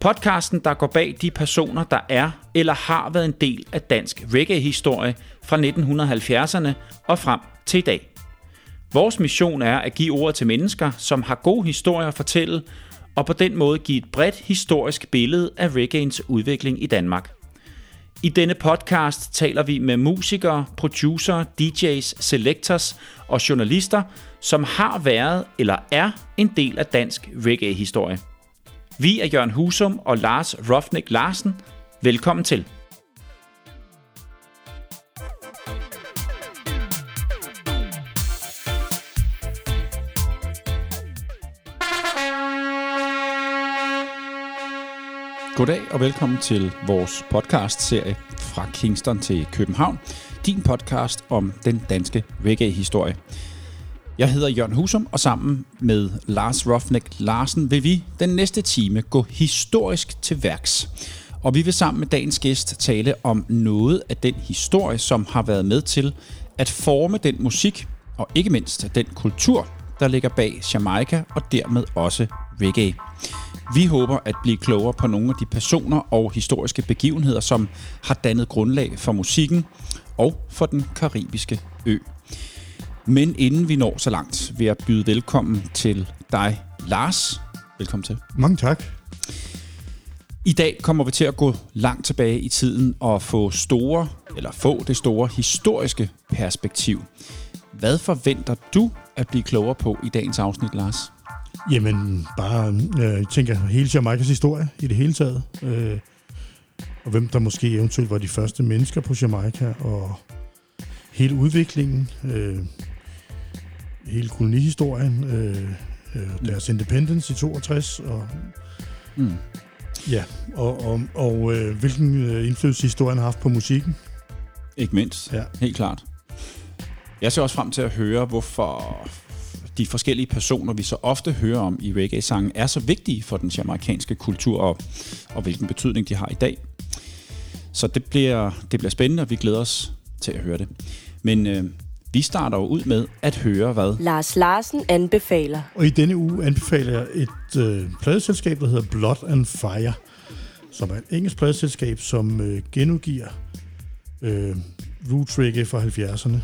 Podcasten, der går bag de personer, der er eller har været en del af dansk reggae-historie fra 1970'erne og frem til i dag. Vores mission er at give ord til mennesker, som har gode historier at fortælle, og på den måde give et bredt historisk billede af reggaeens udvikling i Danmark. I denne podcast taler vi med musikere, producer, DJ's, selectors og journalister, som har været eller er en del af dansk reggae-historie. Vi er Jørgen Husum og Lars Rofnik Larsen. Velkommen til. Goddag og velkommen til vores podcast-serie Fra Kingston til København. Din podcast om den danske reggae-historie. Jeg hedder Jørgen Husum, og sammen med Lars Rofnik Larsen vil vi den næste time gå historisk til værks. Og vi vil sammen med dagens gæst tale om noget af den historie, som har været med til at forme den musik, og ikke mindst den kultur, der ligger bag Jamaica og dermed også reggae. Vi håber at blive klogere på nogle af de personer og historiske begivenheder, som har dannet grundlag for musikken og for den karibiske ø. Men inden vi når så langt, vil jeg byde velkommen til dig, Lars. Velkommen til. Mange tak. I dag kommer vi til at gå langt tilbage i tiden og få store, eller få det store historiske perspektiv. Hvad forventer du at blive klogere på i dagens afsnit, Lars? Jamen, bare, øh, jeg tænker, hele Jamaicas historie i det hele taget. Øh, og hvem der måske eventuelt var de første mennesker på Jamaica, og hele udviklingen, øh, hele kolonihistorien, øh, øh, deres independence i 62, og, Mm. ja, og, og, og øh, hvilken øh, indflydelse historien har haft på musikken. Ikke mindst, Ja. helt klart. Jeg ser også frem til at høre, hvorfor de forskellige personer, vi så ofte hører om i reggae-sangen, er så vigtige for den jamaikanske kultur, og, og hvilken betydning de har i dag. Så det bliver, det bliver spændende, og vi glæder os til at høre det. Men øh, vi starter jo ud med at høre, hvad Lars Larsen anbefaler. Og i denne uge anbefaler jeg et øh, pladeselskab, der hedder Blood and Fire, som er et engelsk pladeselskab, som øh, genudgiver øh, roots reggae fra 70'erne.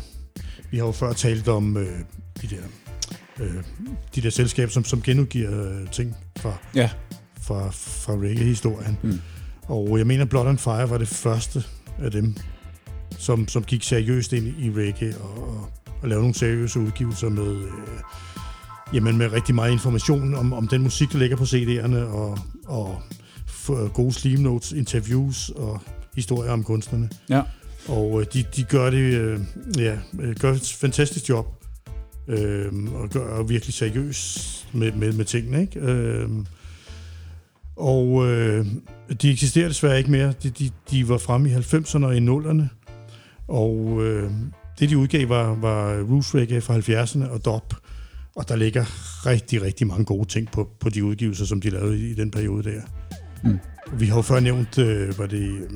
Vi har jo før talt om øh, de der øh, de der selskaber, som, som genudgiver øh, ting fra, Ja. fra, fra reggae-historien. Mm. Og jeg mener, Blood and Fire var det første af dem, som, som gik seriøst ind i reggae og, og, og lavede nogle seriøse udgivelser med, øh, jamen med rigtig meget information om, om den musik, der ligger på CD'erne, og, og gode sleeve notes, interviews og historier om kunstnerne. Ja. Og øh, de, de gør det, øh, ja, øh, gør et fantastisk job, øh, og gør og virkelig seriøs med, med, med tingene, ikke? Øh, og øh, de eksisterer desværre ikke mere. De, de, de var fremme i 90'erne og i 0'erne. Og øh, det, de udgav, var, var Roots Reggae fra 70'erne og Dop. Og der ligger rigtig, rigtig mange gode ting på, på de udgivelser, som de lavede i, i den periode der. Mm. Vi har jo før nævnt, øh, var det øh,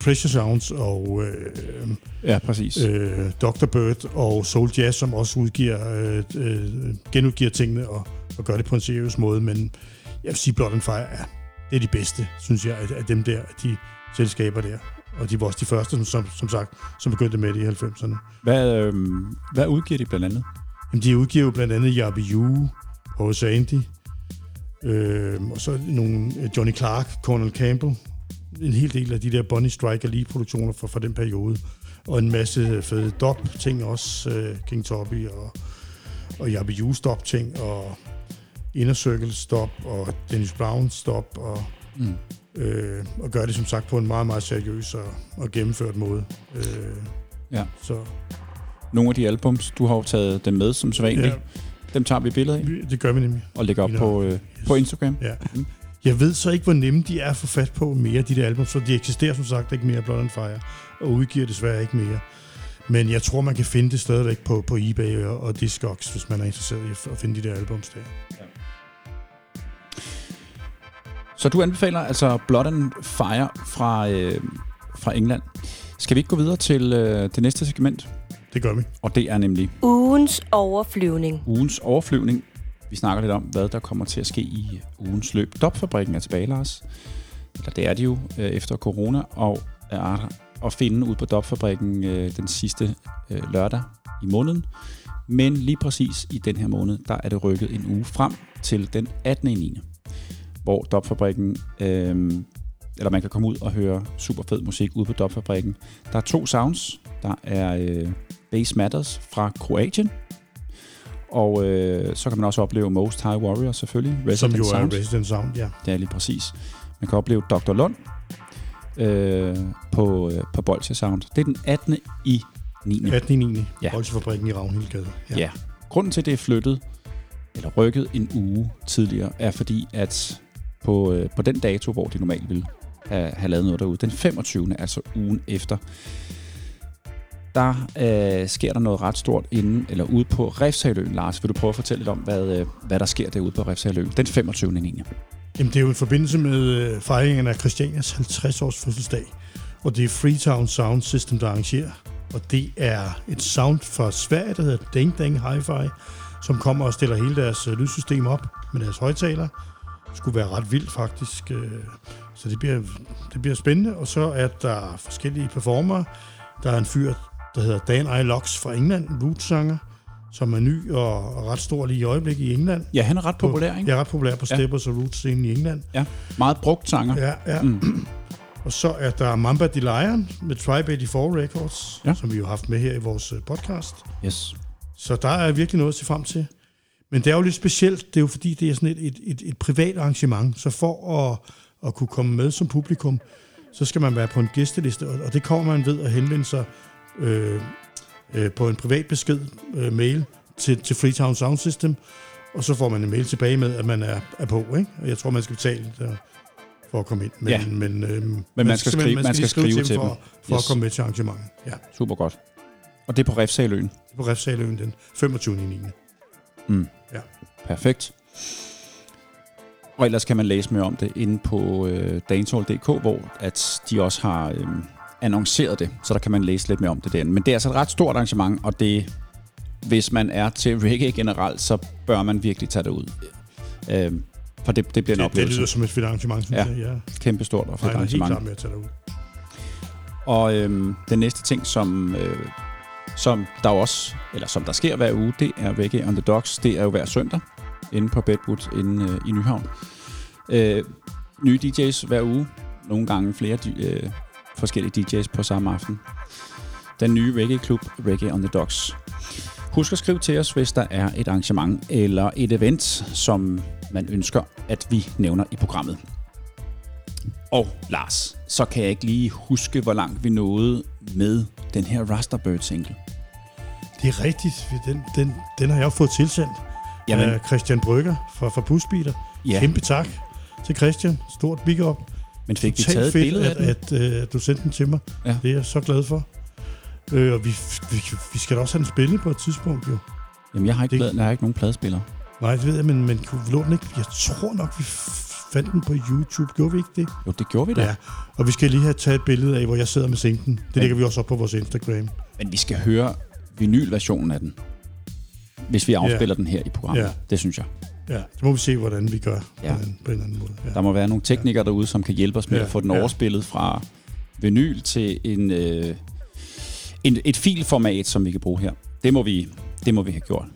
Pressure Sounds og øh, Ja, præcis. øh, Dr. Bird og Soul Jazz, som også udgiver, øh, øh, genudgiver tingene og, og gør det på en seriøs måde. Men jeg vil sige, Blood and Fire er, det er de bedste, synes jeg, af, af dem der, af de selskaber der. Og de var også de første, som, som, som sagt, som begyndte med det i 90'erne. Hvad, øh, hvad udgiver de blandt andet? Jamen, de udgiver jo blandt andet Yabi Yu, Jose Andy, øh, og så nogle øh, Johnny Clark, Cornel Campbell, en hel del af de der Bonnie Striker Lee-produktioner fra, fra den periode, og en masse fede dop-ting også, øh, King Tubby og, og Yabi Yu stop-ting, og Inner Circle stop, og Dennis Brown stop, og, Mm. Øh, og gør det som sagt på en meget, meget seriøs og, og gennemført måde. Øh, Ja. Så Nogle af de albums, du har jo taget dem med som sædvanligt. ja, Dem tager vi billeder af det gør vi nemlig. og lægger op på, øh, på Instagram. Ja. Mm. Jeg ved så ikke, hvor nemme de er at få fat på mere, de der album, så de eksisterer som sagt ikke mere, Blood and Fire, og udgiver desværre ikke mere. Men jeg tror, man kan finde det stadigvæk på, på eBay og, og Discogs, hvis man er interesseret i at, at finde de der albums der. Så du anbefaler altså Blood and Fire fra, øh, fra England. Skal vi ikke gå videre til øh, det næste segment? Det gør vi. Og det er nemlig Ugens overflyvning. ugens overflyvning. Vi snakker lidt om, hvad der kommer til at ske i ugens løb. Dopfabrikken er tilbage, Lars. Eller det er de jo øh, efter corona, og er at finde ud på Dopfabrikken øh, den sidste øh, lørdag i måneden. Men lige præcis i den her måned, der er det rykket en uge frem til den 18. 9. Hvor Dopfabrikken, øh, eller man kan komme ud og høre super fed musik ude på Dopfabrikken. Der er to sounds. Der er øh, Bass Matters fra Kroatien, og øh, så kan man også opleve Most High Warrior selvfølgelig. Som Resident jo Sound. er Resident Sound, ja. Det er lige præcis. Man kan opleve Dr. Lund øh, på, øh, på Bolsje Sound. Det er den 18. i 9. 18. 9. Ja. Ja. Bolsjefabrikken i Ravnhildgade. Ja. ja. Grunden til, at det er flyttet, eller rykket en uge tidligere, er fordi, at på, øh, på den dato, hvor de normalt ville have, have lavet noget derude, den 25. altså ugen efter, der øh, sker der noget ret stort inden, eller ude på Refshaløen. Lars, vil du prøve at fortælle lidt om, hvad, øh, hvad der sker derude på Refshaløen den 25. 9. Jamen, det er jo i forbindelse med øh, fejringen af Christianias 50-års fødselsdag, og det er Freetown Sound System, der arrangerer. Og det er et sound fra Sverige, der hedder Ding Dang Hi-Fi, som kommer og stiller hele deres øh, lydsystem op med deres højtaler skulle være ret vildt, faktisk. øh, Så det bliver, det bliver spændende. Og så er der forskellige performere. Der er en fyr, der hedder Dan I. Locks fra England, en rootsanger, som er ny og, ret stor lige i øjeblikket i England. Ja, han er ret populær, ikke? Jeg er ret populær på Ja. Steppers og Roots-scenen i England. Ja. Meget brugt sanger. Ja, ja. Mm. Og så er der Mamba de Lion med Tribe 84 Records, Ja. ja. som vi jo har haft med her i vores øh, podcast. Yes. Så der er virkelig noget at se frem til. Men det er jo lidt specielt, det er jo fordi, det er sådan et, et, et, et privat arrangement, så for at, at kunne komme med som publikum, så skal man være på en gæsteliste, og og det kommer man ved at henvende sig øh, øh, på en privat besked, øh, mail, til, til Freetown Sound System, og så får man en mail tilbage med, at man er, er på, ikke? Og jeg tror, man skal betale der, for at komme ind. Men, Ja. men, øh, man skal skrive- man skal lige skrive til for, dem. for Yes. at komme med til arrangementet. Ja, Super godt. Og det er på Refsaløen. på Refsaløen den 25. 9. Mm. Ja. Perfekt. Og ellers kan man læse mere om det inde på øh, dancehall.dk, hvor at de også har øh, annonceret det, så der kan man læse lidt mere om det derinde. Men det er altså et ret stort arrangement, og det, hvis man er til reggae generelt, så bør man virkelig tage det ud. Øh, for det, det bliver en Det, det oplevelse. lyder som et fedt arrangement, synes Ja. jeg. Ja. Kæmpe stort og fedt Jeg er helt arrangement. klar med at tage dig ud. Og øhm, den næste ting, som, øh, som der også, eller som der sker hver uge, det er Reggae on the Docks. Det er jo hver søndag inde på Bedwood inde øh, i Nyhavn. Øh, nye DJ's hver uge. Nogle gange flere øh, forskellige DJ's på samme aften. Den nye reggae-klub, Reggae on the Docks. Husk at skrive til os, hvis der er et arrangement eller et event, som man ønsker, at vi nævner i programmet. Og Lars, så kan jeg ikke lige huske, hvor langt vi nåede med den her Rasterbird single. Det er rigtigt. Den, den, den har jeg fået tilsendt Jamen, af Christian Brygger fra, fra Busbiler. ja, Kæmpe tak til Christian. Stort big up. men fik vi Totalt taget et fedt, billede af den? at, at, øh, at du sendte den til mig. Ja. Det er jeg så glad for. Øh, og vi, vi, vi skal da også have den spillet på et tidspunkt, jo. Jamen, jeg har ikke, det- det... jeg har ikke nogen pladespiller. Nej, det ved jeg, men, men kunne vi låne den ikke? Jeg tror nok, vi fandt den på YouTube. Gjorde vi ikke det? Jo, det gjorde vi da. Ja. Og vi skal lige have taget et billede af, hvor jeg sidder med sinken. Det lægger vi også op på vores Instagram. Men vi skal høre vinylversionen af den. Hvis vi afspiller den her i programmet. Ja. Det synes jeg. Ja, det må vi se, hvordan vi gør Ja. på, en, på en eller anden måde. Ja. Der må være nogle teknikere derude, som kan hjælpe os med Ja, at få den ja. overspillet fra vinyl til en, øh, en, et filformat, som vi kan bruge her. Det må vi, det må vi have gjort.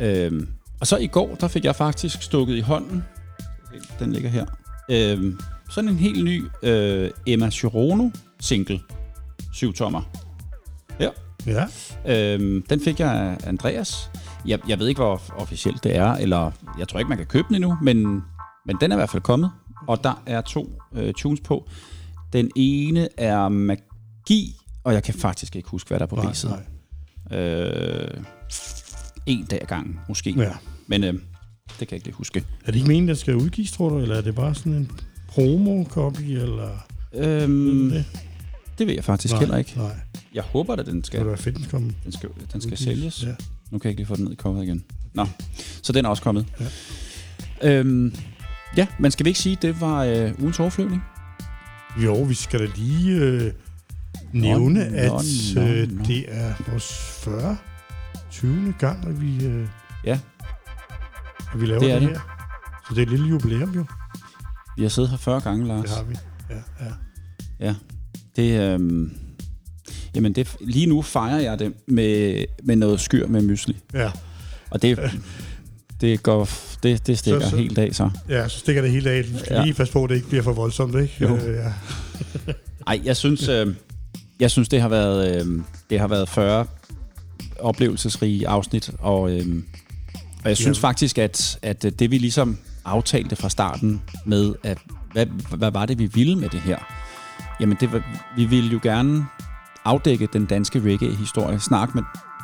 Øhm, og så i går, der fik jeg faktisk stukket i hånden. Den ligger her. Øhm, sådan en helt ny øh, Emma Chirono single. 7 tommer. Ja. Øhm, den fik jeg af Andreas. Jeg, jeg ved ikke, hvor officielt det er, eller jeg tror ikke, man kan købe den endnu, men, men den er i hvert fald kommet. Og der er to øh, tunes på. Den ene er Magi, og jeg kan faktisk ikke huske, hvad der er på nej, B-siden. nej. Øh, en dag ad gangen, måske. Ja. Men øh, Det kan jeg ikke lige huske. Er det ikke meningen, den skal udgives, tror du? Eller er det bare sådan en promo-copy? Eller Øhm, det? Det ved jeg faktisk nej, heller ikke. Nej, Jeg håber, at den det skal, kunne være fedt, den kom. den skal, den skal sælges. Ja. Nu kan jeg ikke lige få den ned i coveret igen. Nå, så den er også kommet. Ja. Øhm, ja, men skal vi ikke sige, at det var øh, ugens overflyvning? Jo, vi skal da lige øh, nævne, Nå, at nå, øh, nå. det er vores 40. 20. gang, at vi, øh, Ja. at vi laver Det det, er det det. her. Så det er et lille jubilæum jo. Vi har siddet her 40 gange, Lars. Det har vi. Ja, ja. Det, øhm, jamen det, lige nu fejrer jeg det med, med noget skyr med mysli. ja. Og det, det, går, det, det stikker Så- så- helt af så. Ja, så stikker det hele af. Du skal Ja. ja. lige passe på, at det ikke bliver for voldsomt, ikke? Jo. Øh, ja. Ej, jeg synes, øh, jeg synes det har været øh, det har været 40 oplevelsesrige afsnit, og, øh, og jeg synes Ja. faktisk, at, at det vi ligesom aftalte fra starten med, at hvad, hvad var det, vi ville med det her? Jamen, det, var- vi ville jo gerne afdække den danske reggae-historie, snakke med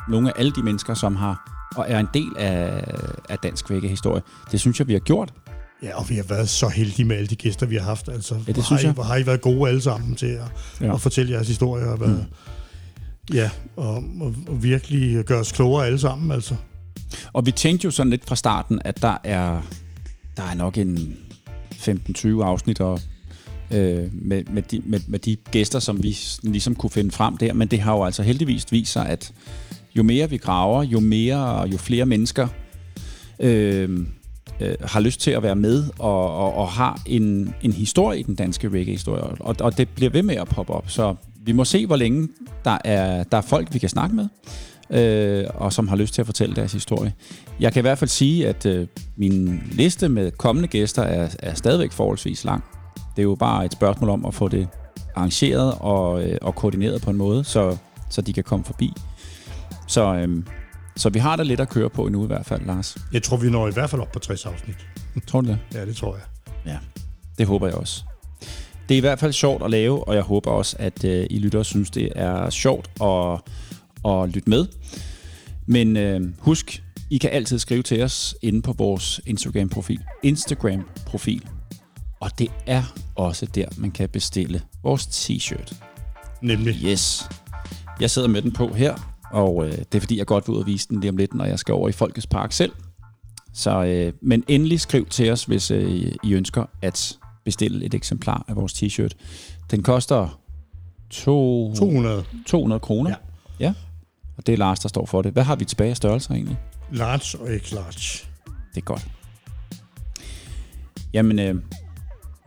nogle af alle de mennesker, som har og er en del af, af dansk reggae-historie. Det synes jeg, vi har gjort. ja, og vi har været så heldige med alle de gæster, vi har haft. Altså, det hvor synes har I, jeg. Hvor har I været gode alle sammen til at, Ja. ja. at fortælle jeres historier. Og, været, mm. Ja, og, og, og virkelig gøre os klogere alle sammen, altså. Og vi tænkte jo sådan lidt fra starten, at der er, der er nok en 15-20 afsnit og, øh, med, med, de, med, med de gæster, som vi ligesom kunne finde frem der. Men det har jo altså heldigvis vist sig, at jo mere vi graver, jo mere og jo flere mennesker øh, øh, har lyst til at være med og, og, og har en, en historie i den danske reggae-historie. Og, og det bliver ved med at poppe op. Så vi må se, hvor længe der er, der er folk, vi kan snakke med øh, og som har lyst til at fortælle deres historie. Jeg kan i hvert fald sige, at øh, min liste med kommende gæster er, er stadigvæk forholdsvis lang. Det er jo bare et spørgsmål om at få det arrangeret og, øh, og koordineret på en måde, så, så de kan komme forbi. Så, øh, så vi har da lidt at køre på endnu i hvert fald, Lars. Jeg tror, vi når i hvert fald op på 60 afsnit. Tror du det? Ja, det tror jeg. Ja, det håber jeg også. Det er i hvert fald sjovt at lave, og jeg håber også, at øh, I lytter synes, det er sjovt at, at lytte med. Men øh, husk, I kan altid skrive til os inde på vores Instagram-profil. Instagram-profil. Og det er også der, man kan bestille vores t-shirt. Nemlig. Yes. Jeg sidder med den på her, og øh, det er fordi, jeg godt vil ud og vise den lige om lidt, når jeg skal over i Folkets Park selv. Så, øh, men endelig skriv til os, hvis øh, I ønsker at bestille et eksemplar af vores t-shirt. Den koster to, 200. 200 kroner. Ja. ja. Og det er Lars, der står for det. Hvad har vi tilbage af størrelser egentlig? Large og ikke large. Det er godt. Jamen, øh,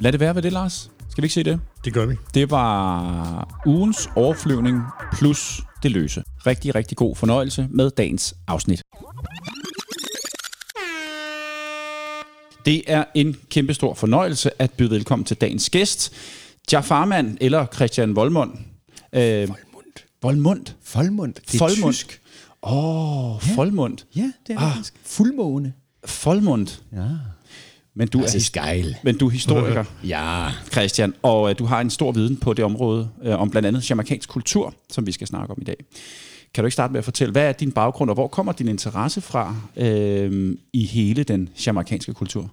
lad det være ved det, Lars. Skal vi ikke se det? Det gør vi. Det var ugens overflyvning plus det løse. Rigtig, rigtig god fornøjelse med dagens afsnit. Det er en kæmpestor fornøjelse at byde velkommen til dagens gæst, Jafarman eller Christian Volmund. Øh, Volmund. Folmund. Det er Folmund. tysk. Åh, oh, Folmund. Ja, det er Ah. Fuldmåne. Folmund. Ja. Men du, er, ist his- geil. men du er historiker. Ja. Christian, og øh, du har en stor viden på det område, øh, om blandt andet jamaikansk kultur, som vi skal snakke om i dag. Kan du ikke starte med at fortælle, hvad er din baggrund, og hvor kommer din interesse fra øh, i hele den jamaikanske kultur?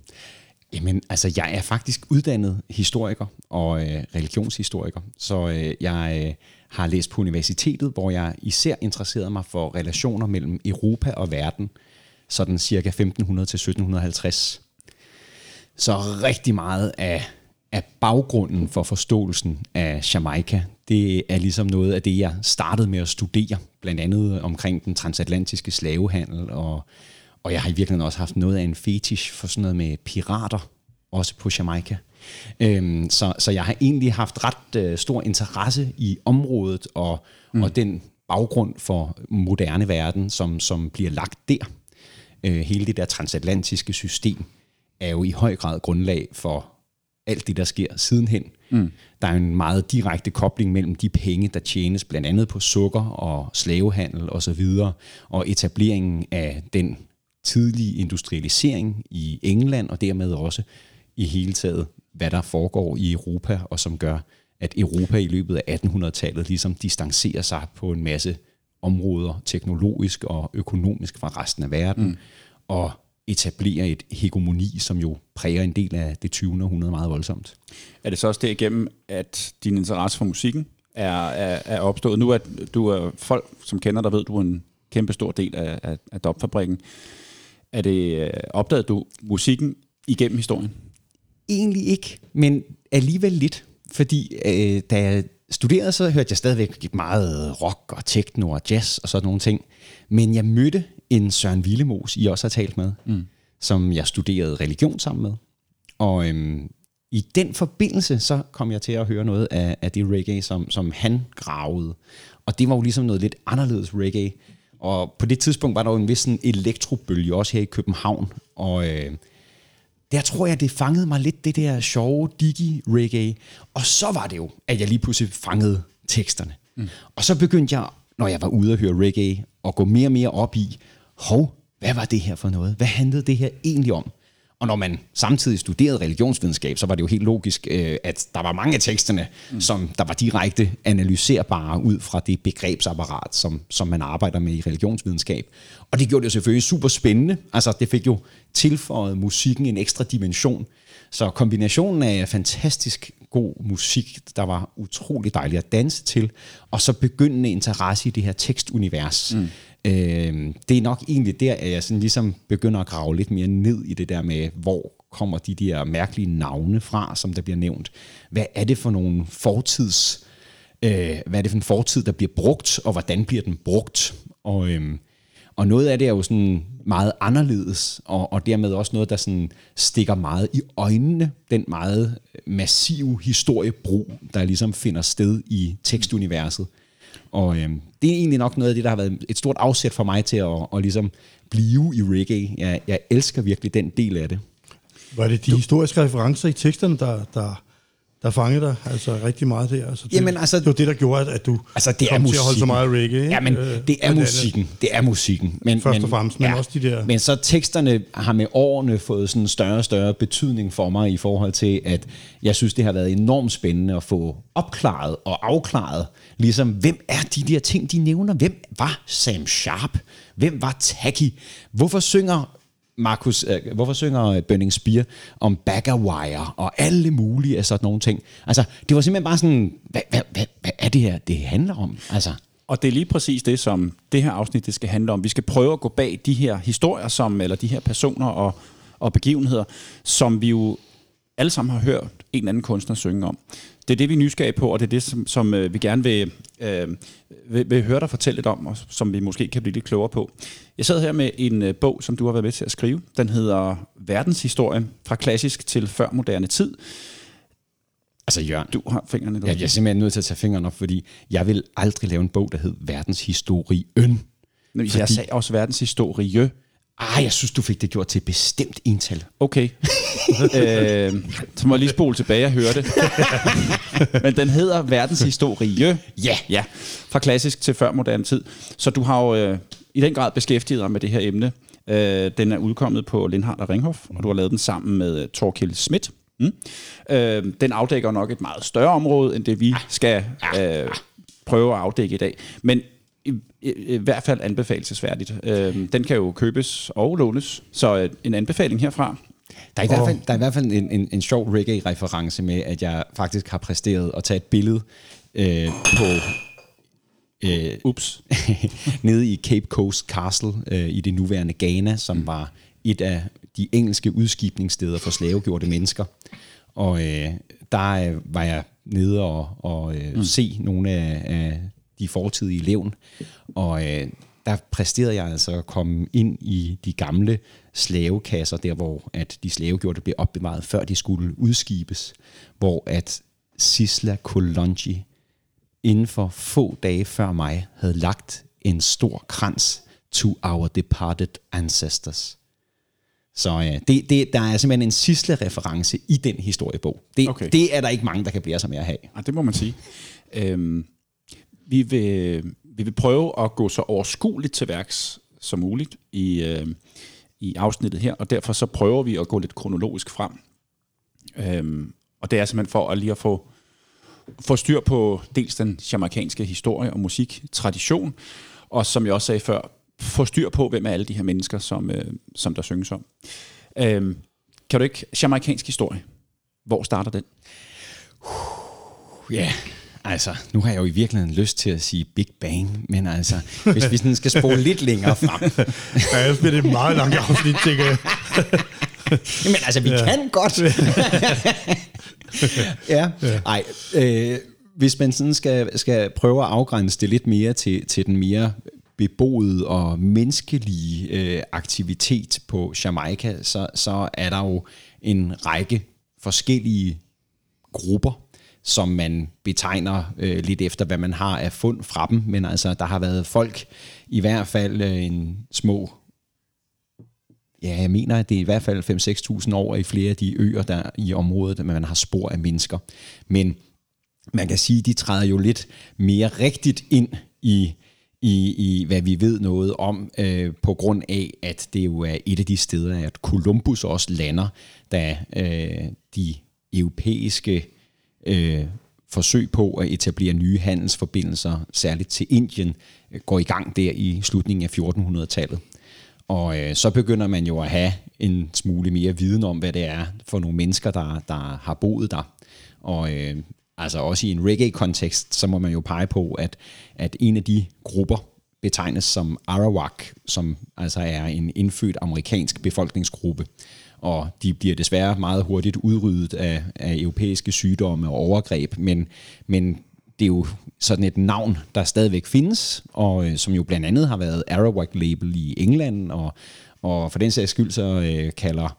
Jamen, altså, jeg er faktisk uddannet historiker og øh, religionshistoriker, så øh, jeg øh, har læst på universitetet, hvor jeg især interesserede mig for relationer mellem Europa og verden, sådan cirka 1500 til 1750. Så rigtig meget af, af baggrunden for forståelsen af Jamaica, det er ligesom noget af det, jeg startede med at studere, blandt andet omkring den transatlantiske slavehandel, og, og jeg har i virkeligheden også haft noget af en fetish for sådan noget med pirater, også på Jamaica. Øhm, så, så jeg har egentlig haft ret øh, stor interesse i området og, mm. og den baggrund for moderne verden, som, som bliver lagt der. Øh, hele det der transatlantiske system er jo i høj grad grundlag for alt det, der sker sidenhen. Mm. Der er en meget direkte kobling mellem de penge, der tjenes blandt andet på sukker og slavehandel osv., og, og etableringen af den tidlige industrialisering i England, og dermed også i hele taget, hvad der foregår i Europa, og som gør, at Europa i løbet af 1800-tallet ligesom distancerer sig på en masse områder, teknologisk og økonomisk fra resten af verden, mm. og etablere et hegemoni, som jo præger en del af det 20. århundrede meget voldsomt. Er det så også derigennem, at din interesse for musikken er, er, er opstået? Nu er du er folk, som kender dig, ved du er en kæmpe stor del af, af, af dopfabrikken. Er det øh, opdaget du musikken igennem historien? Egentlig ikke, men alligevel lidt. Fordi øh, da jeg studerede, så hørte jeg stadigvæk meget rock og techno og jazz og sådan nogle ting. Men jeg mødte en Søren Villemos, I også har talt med, mm. som jeg studerede religion sammen med. Og øhm, i den forbindelse, så kom jeg til at høre noget af, af det reggae, som, som han gravede. Og det var jo ligesom noget lidt anderledes reggae. Og på det tidspunkt var der jo en vis sådan elektrobølge også her i København. Og øh, der tror jeg, det fangede mig lidt, det der sjove digi reggae. Og så var det jo, at jeg lige pludselig fangede teksterne. Mm. Og så begyndte jeg, når jeg var ude og høre reggae, at gå mere og mere op i, hov, hvad var det her for noget? Hvad handlede det her egentlig om? Og når man samtidig studerede religionsvidenskab, så var det jo helt logisk, øh, at der var mange af teksterne, mm. som der var direkte analyserbare ud fra det begrebsapparat, som, som man arbejder med i religionsvidenskab. Og det gjorde det jo selvfølgelig super spændende. Altså, det fik jo tilføjet musikken en ekstra dimension. Så kombinationen af fantastisk god musik, der var utrolig dejligt at danse til, og så begyndende interesse i det her tekstunivers. Mm. Øh, det er nok egentlig der, at jeg sådan ligesom begynder at grave lidt mere ned i det der med, hvor kommer de der mærkelige navne fra, som der bliver nævnt. Hvad er det for nogle fortids... Øh, hvad er det for en fortid, der bliver brugt, og hvordan bliver den brugt? Og, øh, og noget af det er jo sådan meget anderledes, og, og dermed også noget, der sådan stikker meget i øjnene, den meget massive historiebrug, der ligesom finder sted i tekstuniverset. Og øh, det er egentlig nok noget af det, der har været et stort afsæt for mig til at, at ligesom blive i reggae. Jeg, jeg elsker virkelig den del af det. Var det de du, historiske referencer i teksterne, der, der, der fangede dig altså rigtig meget der? Altså, det, Jamen, altså, det var det, der gjorde, at du altså, det kom er til at holde så meget reggae. Ikke? Ja, men det er musikken. Det er musikken. Men, Først og fremmest, men, men også de der... Men så teksterne har med årene fået sådan større og større betydning for mig i forhold til, at jeg synes, det har været enormt spændende at få opklaret og afklaret, ligesom, hvem er de der ting, de nævner? Hvem var Sam Sharp? Hvem var Tacky? Hvorfor synger Markus, øh, hvorfor synger øh, Burning Spear om Wire og alle mulige af sådan nogle ting? Altså, det var simpelthen bare sådan, hvad, hvad, hvad, hvad er det her, det handler om? Altså. Og det er lige præcis det, som det her afsnit det skal handle om. Vi skal prøve at gå bag de her historier, som, eller de her personer og, og begivenheder, som vi jo alle sammen har hørt en eller anden kunstner synge om. Det er det, vi er nysgerrige på, og det er det, som, som øh, vi gerne vil, øh, vil, vil høre dig fortælle lidt om, og som vi måske kan blive lidt klogere på. Jeg sad her med en øh, bog, som du har været med til at skrive. Den hedder Verdenshistorie fra klassisk til før moderne tid. Altså Jørgen, du har fingrene Ja, jeg er simpelthen nødt til at tage fingrene op, fordi jeg vil aldrig lave en bog, der hed Verdenshistorien. fordi... Jeg sagde også verdenshistorie. Ah, jeg synes, du fik det gjort til et bestemt ental. Okay. øh, så må jeg lige spole tilbage og høre det. Men den hedder Verdenshistorie. Ja. Ja, fra klassisk til før moderne tid. Så du har jo øh, i den grad beskæftiget dig med det her emne. Øh, den er udkommet på Lindhardt og Ringhof, og du har lavet den sammen med uh, Torkild Schmidt. Mm. Øh, den afdækker nok et meget større område, end det vi skal øh, prøve at afdække i dag. Men i, i, i hvert fald anbefalesværdigt. Øh, den kan jo købes og lånes, så øh, en anbefaling herfra. Der er i, hvert fald, der er i hvert fald en, en, en sjov reggae-reference med, at jeg faktisk har præsteret at tage et billede øh, på øh, Ups. nede i Cape Coast Castle øh, i det nuværende Ghana, som mm. var et af de engelske udskibningssteder for slavegjorte mennesker. Og øh, der øh, var jeg nede og, og øh, mm. se nogle af, af de fortidige levn. Og øh, der præsterede jeg altså at komme ind i de gamle slavekasser, der hvor at de slavegjorte blev opbevaret, før de skulle udskibes, hvor at Sisla Kolonji inden for få dage før mig havde lagt en stor krans to our departed ancestors. Så øh, det, det, der er simpelthen en sisle reference i den historiebog. Det, okay. det er der ikke mange, der kan blære sig med at have. Ja, det må man sige. Øhm, vi, vil, vi vil prøve at gå så overskueligt til værks som muligt i, øh, i afsnittet her, og derfor så prøver vi at gå lidt kronologisk frem. Øhm, og det er simpelthen for at lige at få, få styr på dels den jamaikanske historie og musiktradition, og som jeg også sagde før, få styr på, hvem er alle de her mennesker, som, øh, som der synges om. Øhm, kan du ikke, jamaikansk historie, hvor starter den? Ja, altså, nu har jeg jo i virkeligheden lyst til at sige Big Bang, men altså, hvis vi sådan skal spole lidt længere frem. Ja, ellers bliver det et meget langt afsnit, tænker jeg. Jamen altså, vi ja. kan godt. ja, ej, øh, hvis man sådan skal, skal prøve at afgrænse det lidt mere til, til den mere beboede og menneskelige øh, aktivitet på Jamaica, så, så er der jo en række forskellige grupper, som man betegner øh, lidt efter, hvad man har af fund fra dem. Men altså, der har været folk, i hvert fald øh, en små ja, jeg mener, at det er i hvert fald 5-6.000 år i flere af de øer, der i området, men man har spor af mennesker. Men man kan sige, at de træder jo lidt mere rigtigt ind i, i, i hvad vi ved noget om, øh, på grund af, at det jo er et af de steder, at Columbus også lander, da øh, de europæiske øh, forsøg på at etablere nye handelsforbindelser, særligt til Indien, øh, går i gang der i slutningen af 1400-tallet. Og øh, så begynder man jo at have en smule mere viden om, hvad det er for nogle mennesker, der, der har boet der. Og øh, altså også i en reggae-kontekst, så må man jo pege på, at, at en af de grupper betegnes som Arawak, som altså er en indfødt amerikansk befolkningsgruppe. Og de bliver desværre meget hurtigt udryddet af, af europæiske sygdomme og overgreb, men, men det er jo sådan et navn, der stadigvæk findes, og øh, som jo blandt andet har været Arawak-label i England, og, og for den sags skyld så øh, kalder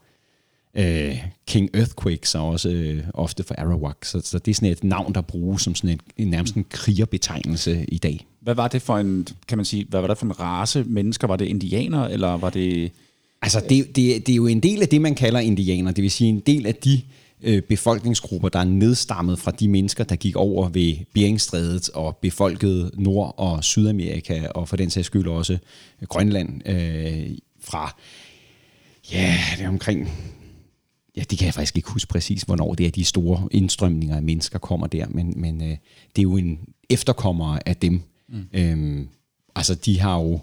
øh, King Earthquake sig også øh, ofte for Arawak. Så, så det er sådan et navn, der bruges som sådan et, en nærmest en krigerbetegnelse i dag. Hvad var det for en, kan man sige, hvad var det for en race mennesker? Var det indianer, eller var det... Altså, det, det, det er jo en del af det, man kalder indianer. Det vil sige en del af de øh, befolkningsgrupper, der er nedstammet fra de mennesker, der gik over ved Beringstrædet og befolkede Nord- og Sydamerika, og for den sags skyld også Grønland øh, fra, ja, det er omkring, ja, det kan jeg faktisk ikke huske præcis, hvornår det er, de store indstrømninger af mennesker kommer der, men, men øh, det er jo en efterkommer af dem. Mm. Øhm, altså, de har jo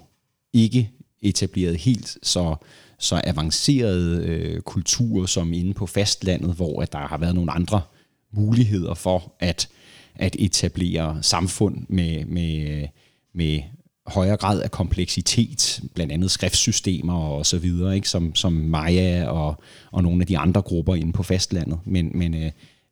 ikke etableret helt så så avancerede øh, kulturer som inde på fastlandet, hvor at der har været nogle andre muligheder for at, at etablere samfund med, med, med højere grad af kompleksitet, blandt andet skriftsystemer og så videre, ikke? Som, som Maya og, og nogle af de andre grupper inde på fastlandet. Men, men øh,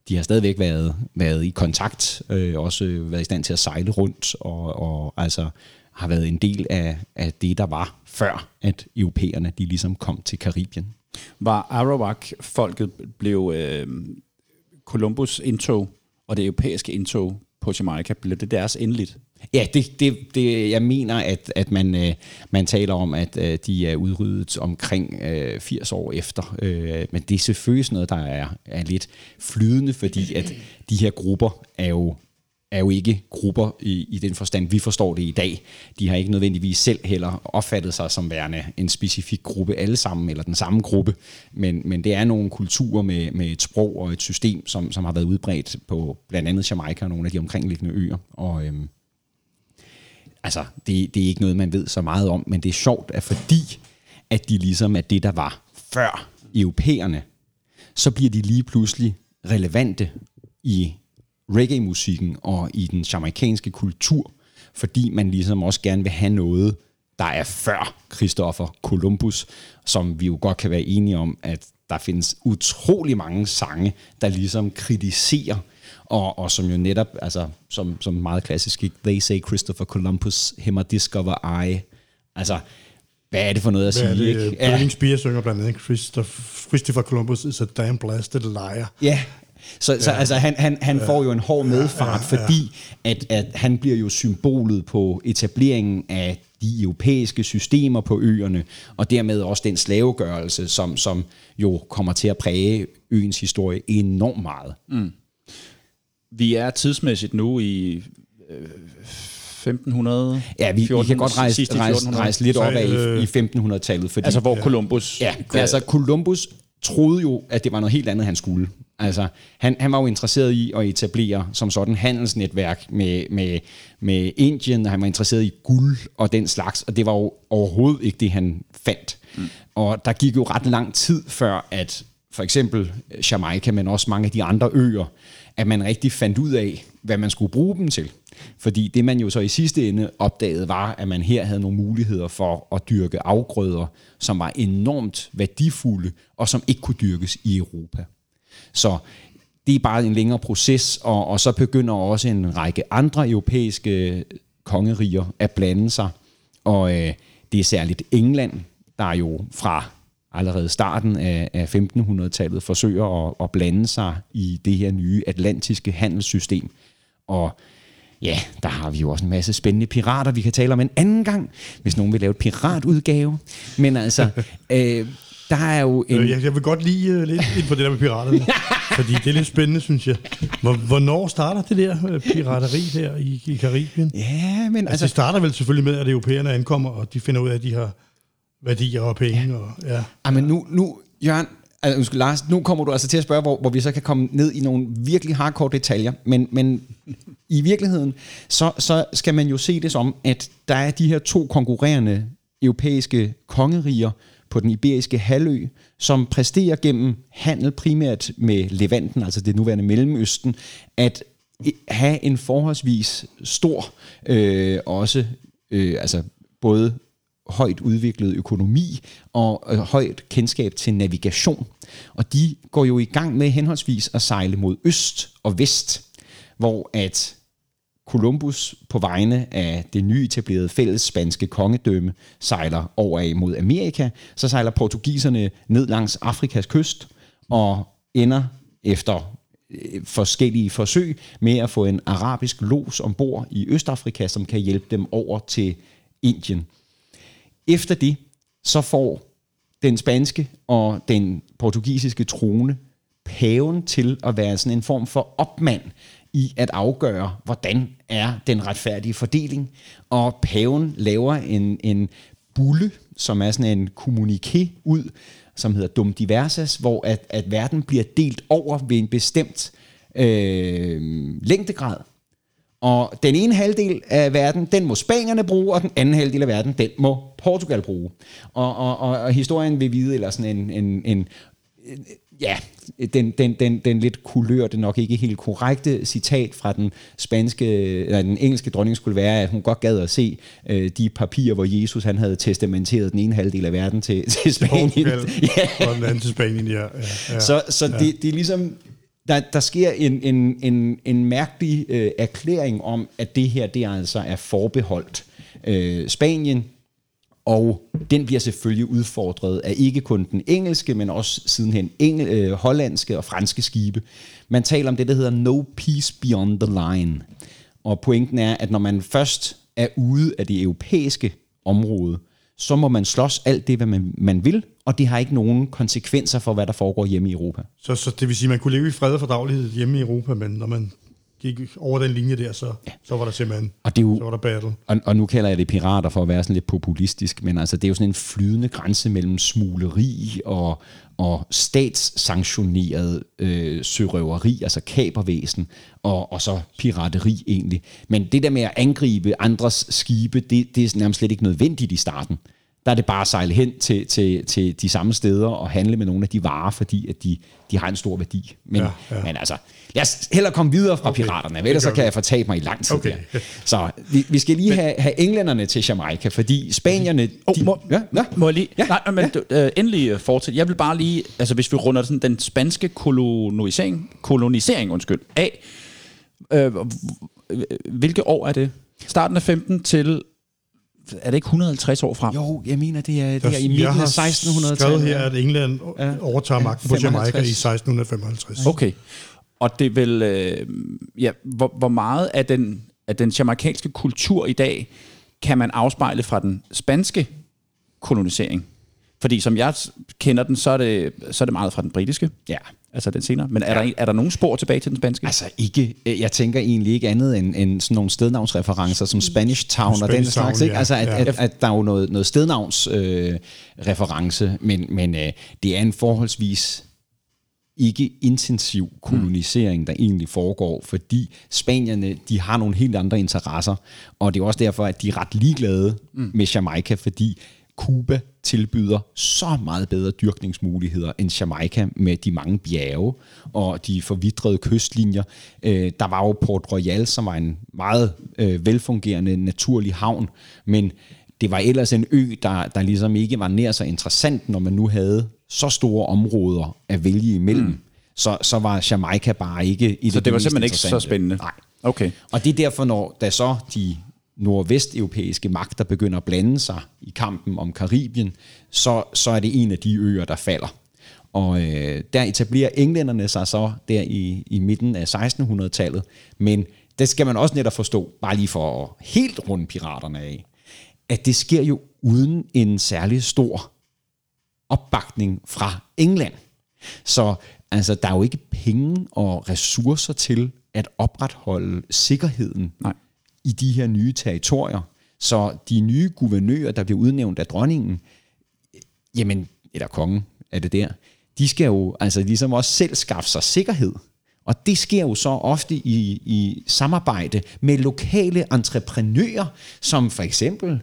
de har stadigvæk været, været i kontakt, øh, også været i stand til at sejle rundt, og, og altså har været en del af, af det, der var før, at europæerne de ligesom kom til Karibien. Var Arawak-folket blev øh, Columbus indtog og det europæiske indtog på Jamaica, blev det deres endeligt? Ja, det, det, det, jeg mener, at, at man, øh, man taler om, at øh, de er udryddet omkring øh, 80 år efter. Øh, men det er selvfølgelig noget, der er, er lidt flydende, fordi at de her grupper er jo er jo ikke grupper i, i den forstand, vi forstår det i dag. De har ikke nødvendigvis selv heller opfattet sig som værende en specifik gruppe alle sammen, eller den samme gruppe, men, men det er nogle kulturer med, med et sprog og et system, som, som har været udbredt på blandt andet Jamaica og nogle af de omkringliggende øer. Og øhm, altså, det, det er ikke noget, man ved så meget om, men det er sjovt, at fordi at de ligesom er det, der var før europæerne, så bliver de lige pludselig relevante i reggae-musikken og i den jamaikanske kultur, fordi man ligesom også gerne vil have noget, der er før Christopher Columbus, som vi jo godt kan være enige om, at der findes utrolig mange sange, der ligesom kritiserer, og, og som jo netop, altså som, som meget klassisk, They say Christopher Columbus, him a discover I. Altså, hvad er det for noget at Hvad sige? er det? Ikke? Burning Spear synger blandt andet, Christopher, Christopher Columbus is a damn blasted liar. Ja, så, så altså, han, han, han ja. får jo en hård medfart, ja, ja, fordi at, at han bliver jo symbolet på etableringen af de europæiske systemer på øerne, og dermed også den slavegørelse, som, som jo kommer til at præge øens historie enormt meget. Mm. Vi er tidsmæssigt nu i øh, 1500 Ja, vi, 14, vi kan godt rejse, rejse, rejse lidt op af i, i 1500-tallet. Fordi, altså hvor Columbus... Ja, altså Columbus troede jo, at det var noget helt andet, han skulle. Altså, han, han var jo interesseret i at etablere som sådan handelsnetværk med, med, med Indien, og han var interesseret i guld og den slags, og det var jo overhovedet ikke det, han fandt. Mm. Og der gik jo ret lang tid før, at for eksempel Jamaica, men også mange af de andre øer, at man rigtig fandt ud af, hvad man skulle bruge dem til. Fordi det man jo så i sidste ende opdagede var, at man her havde nogle muligheder for at dyrke afgrøder, som var enormt værdifulde, og som ikke kunne dyrkes i Europa. Så det er bare en længere proces, og, og så begynder også en række andre europæiske kongeriger at blande sig. Og øh, det er særligt England, der jo fra allerede starten af, af 1500-tallet forsøger at, at blande sig i det her nye atlantiske handelssystem. Og ja, der har vi jo også en masse spændende pirater, vi kan tale om en anden gang, hvis nogen vil lave et piratudgave. Men altså, øh, der er jo en... Jeg, jeg vil godt lige uh, lidt ind på det der med piraterne, fordi det er lidt spændende, synes jeg. Hvornår starter det der uh, pirateri der i, i Karibien? Ja, men altså... altså... Det starter vel selvfølgelig med, at europæerne ankommer, og de finder ud af, at de har værdier og penge. Ja. Og, ja. Ej, men nu, nu Jørgen, altså, undskyld, Lars, nu kommer du altså til at spørge, hvor, hvor vi så kan komme ned i nogle virkelig hardcore detaljer, men, men i virkeligheden, så, så skal man jo se det som, at der er de her to konkurrerende europæiske kongeriger på den iberiske halvø, som præsterer gennem handel primært med Levanten, altså det nuværende Mellemøsten, at have en forholdsvis stor, øh, også øh, altså både højt udviklet økonomi og øh, højt kendskab til navigation. Og de går jo i gang med henholdsvis at sejle mod øst og vest, hvor at Columbus på vegne af det nyetablerede fælles spanske kongedømme sejler over mod Amerika, så sejler portugiserne ned langs Afrikas kyst og ender efter øh, forskellige forsøg med at få en arabisk los ombord i Østafrika, som kan hjælpe dem over til Indien. Efter det, så får den spanske og den portugisiske trone paven til at være sådan en form for opmand i at afgøre, hvordan er den retfærdige fordeling. Og paven laver en, en bulle, som er sådan en kommuniké ud, som hedder Dum Diversas, hvor at, at verden bliver delt over ved en bestemt øh, længdegrad. Og den ene halvdel af verden, den må spanierne bruge, og den anden halvdel af verden, den må Portugal bruge. Og, og, og, og historien vil vide, eller sådan en, en, en ja, den, den, den, den lidt kulørte, nok ikke helt korrekte citat fra den spanske, eller den engelske dronning skulle være, at hun godt gad at se øh, de papirer, hvor Jesus han havde testamenteret den ene halvdel af verden til, til Spanien. Portugal, ja. og den anden til Spanien, ja. ja, ja så så ja. Det, det er ligesom, der, der sker en, en, en, en mærkelig øh, erklæring om, at det her det altså er forbeholdt øh, Spanien, og den bliver selvfølgelig udfordret af ikke kun den engelske, men også sidenhen engel, øh, hollandske og franske skibe. Man taler om det, der hedder no peace beyond the line. Og pointen er, at når man først er ude af det europæiske område, så må man slås alt det, hvad man, man vil, og det har ikke nogen konsekvenser for, hvad der foregår hjemme i Europa. Så, så det vil sige, at man kunne leve i fred og fordaglighed hjemme i Europa, men når man gik over den linje der, så, ja. så var der simpelthen og det er jo, så var der battle. Og, og nu kalder jeg det pirater for at være sådan lidt populistisk, men altså det er jo sådan en flydende grænse mellem smugleri og, og statssanktioneret øh, sørøveri, altså kapervæsen, og, og så pirateri egentlig. Men det der med at angribe andres skibe, det, det er nærmest slet ikke nødvendigt i starten der er det bare at sejle hen til, til, til de samme steder og handle med nogle af de varer, fordi at de, de har en stor værdi. Men, ja, ja. men altså, lad os hellere komme videre fra okay. piraterne, ellers så kan jeg fortabe mig i lang tid. Okay. Der. Så vi, vi skal lige have, have englænderne til Jamaica, fordi spanierne... Oh, de, må, ja, ja. må jeg lige... Ja, Nej, men ja. uh, endelig uh, fortsæt. Jeg vil bare lige... Altså, hvis vi runder sådan den spanske kolonisering, kolonisering undskyld, af... Uh, hvilke år er det? Starten af 15 til er det ikke 150 år frem? Jo, jeg mener, det er, det er i midten af 1600-tallet. Jeg har her, at England ja. overtager magten på Jamaica i 1655. Okay. Og det vil, øh, ja, hvor, hvor meget af den, af den jamaikanske kultur i dag kan man afspejle fra den spanske kolonisering? Fordi som jeg kender den, så er det, så er det meget fra den britiske. Ja, Altså den senere. Men er, ja. der, er der nogen spor tilbage til den spanske? Altså ikke, øh, jeg tænker egentlig ikke andet end, end sådan nogle stednavnsreferencer som Spanish Town og den Spanish slags, Town, ikke? ja. Altså at, Ja. at, at der er jo noget, noget stednavns øh, reference, men, men øh, det er en forholdsvis ikke intensiv kolonisering, der egentlig foregår, fordi spanierne, de har nogle helt andre interesser, og det er også derfor, at de er ret ligeglade mm. med Jamaica, fordi Cuba tilbyder så meget bedre dyrkningsmuligheder end Jamaica med de mange bjerge og de forvidrede kystlinjer. Øh, der var jo Port Royal, som var en meget øh, velfungerende naturlig havn, men det var ellers en ø, der, der ligesom ikke var nær så interessant, når man nu havde så store områder at vælge imellem. Mm. Så, så var Jamaica bare ikke et Så af de det var simpelthen ikke så spændende? Nej. Okay. Og det er derfor, når da så de nordvesteuropæiske magter begynder at blande sig i kampen om Karibien, så, så er det en af de øer, der falder. Og øh, der etablerer englænderne sig så der i, i midten af 1600-tallet, men det skal man også netop forstå, bare lige for at helt runde piraterne af, at det sker jo uden en særlig stor opbakning fra England. Så altså, der er jo ikke penge og ressourcer til at opretholde sikkerheden Nej i de her nye territorier. Så de nye guvernører, der bliver udnævnt af dronningen, jamen, eller kongen er det der, de skal jo altså ligesom også selv skaffe sig sikkerhed. Og det sker jo så ofte i, i samarbejde med lokale entreprenører, som for eksempel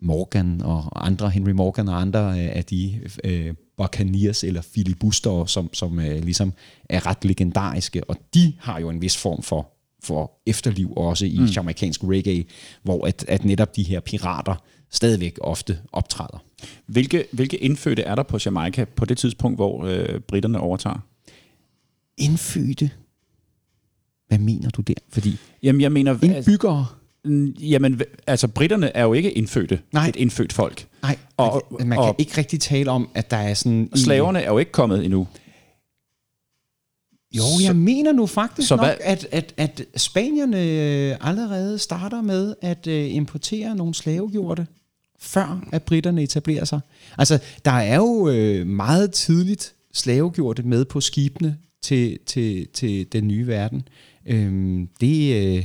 Morgan og andre, Henry Morgan og andre af de øh, Buccaneers eller filibuster, som, som øh, ligesom er ret legendariske, og de har jo en vis form for, for efterliv også i mm. jamaikansk reggae, hvor at, at netop de her pirater stadigvæk ofte optræder. Hvilke, hvilke indfødte er der på Jamaica på det tidspunkt, hvor øh, britterne overtager? Indfødte? Hvad mener du der? Fordi Jamen, jeg mener... altså, indbyggere? Jamen, hv- altså, britterne er jo ikke indfødte. Nej. Et indfødt folk. Nej, Og- og, man kan og- ikke rigtig tale om, at der er sådan... Slaverne er jo ikke kommet endnu. Jo, jeg mener nu faktisk så nok, hvad- at, at, at spanierne øh, allerede starter med at øh, importere nogle slavegjorte, før at britterne etablerer sig. Altså, der er jo øh, meget tidligt slavegjorte med på skibene til, til, til den nye verden. Øhm, det, øh,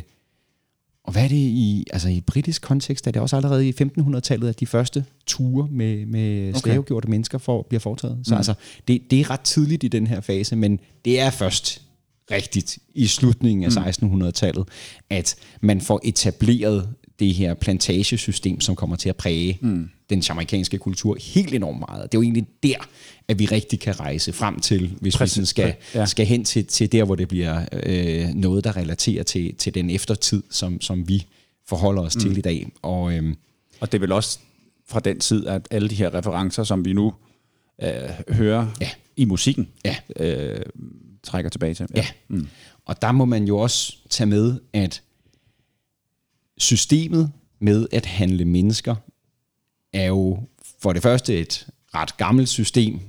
og hvad er det i, altså i britisk kontekst, er det også allerede i 1500-tallet, at de første ture med, med slavegjorte mennesker for, bliver foretaget. Så mm. altså, det, det er ret tidligt i den her fase, men det er først rigtigt i slutningen af 1600-tallet, at man får etableret det her plantagesystem, som kommer til at præge mm. den jamaikanske kultur helt enormt meget. Det er jo egentlig der, at vi rigtig kan rejse frem til, hvis Præcis. vi sådan skal, Ja. ja. skal hen til, til der, hvor det bliver øh, noget, der relaterer til, til den eftertid, som, som vi forholder os mm. til i dag. Og øhm, Og det er vel også fra den tid, at alle de her referencer, som vi nu øh, hører Ja. i musikken, Ja. øh, trækker tilbage til. Ja. Mm. Og der må man jo også tage med, at systemet med at handle mennesker er jo for det første et ret gammelt system,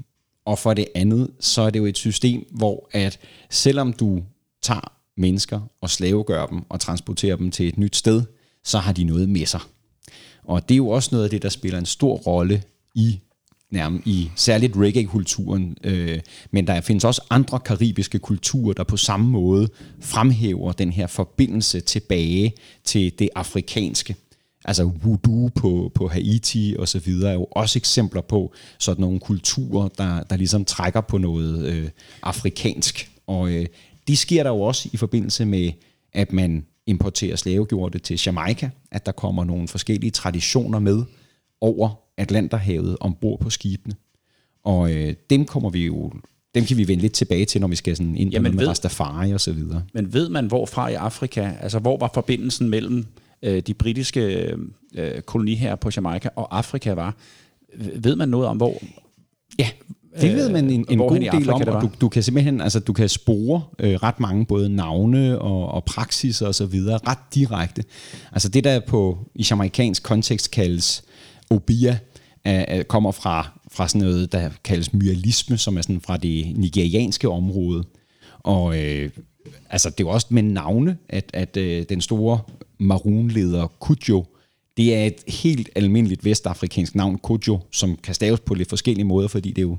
og for det andet, så er det jo et system, hvor at selvom du tager mennesker og slavegør dem og transporterer dem til et nyt sted, så har de noget med sig. Og det er jo også noget af det, der spiller en stor rolle i nærmest i særligt reggae-kulturen, øh, men der findes også andre karibiske kulturer, der på samme måde fremhæver den her forbindelse tilbage til det afrikanske. Altså voodoo på, på Haiti og så videre er jo også eksempler på sådan nogle kulturer, der, der ligesom trækker på noget øh, afrikansk. Og øh, det sker der jo også i forbindelse med, at man importerer slavegjorte til Jamaica, at der kommer nogle forskellige traditioner med over Atlanterhavet ombord på skibene. Og øh, dem kommer vi jo, dem kan vi vende lidt tilbage til, når vi skal sådan ind på Jamen, med ved- Rastafari og så videre. Men ved man, hvorfra i Afrika, altså hvor var forbindelsen mellem øh, de britiske øh, koloniherrer på Jamaica og Afrika var? Ved man noget om, hvor... Ja, det ved man en, en hvorhen god del Afrika om, og du, du kan simpelthen, altså du kan spore øh, ret mange både navne og, og praksis og så videre ret direkte. Altså det der på i jamaikansk kontekst kaldes obia, øh, kommer fra, fra sådan noget, der kaldes myalisme, som er sådan fra det nigerianske område. Og øh, altså det er jo også med navne, at, at øh, den store maroonleder Kujo, det er et helt almindeligt vestafrikansk navn, Kujo, som kan staves på lidt forskellige måder, fordi det er jo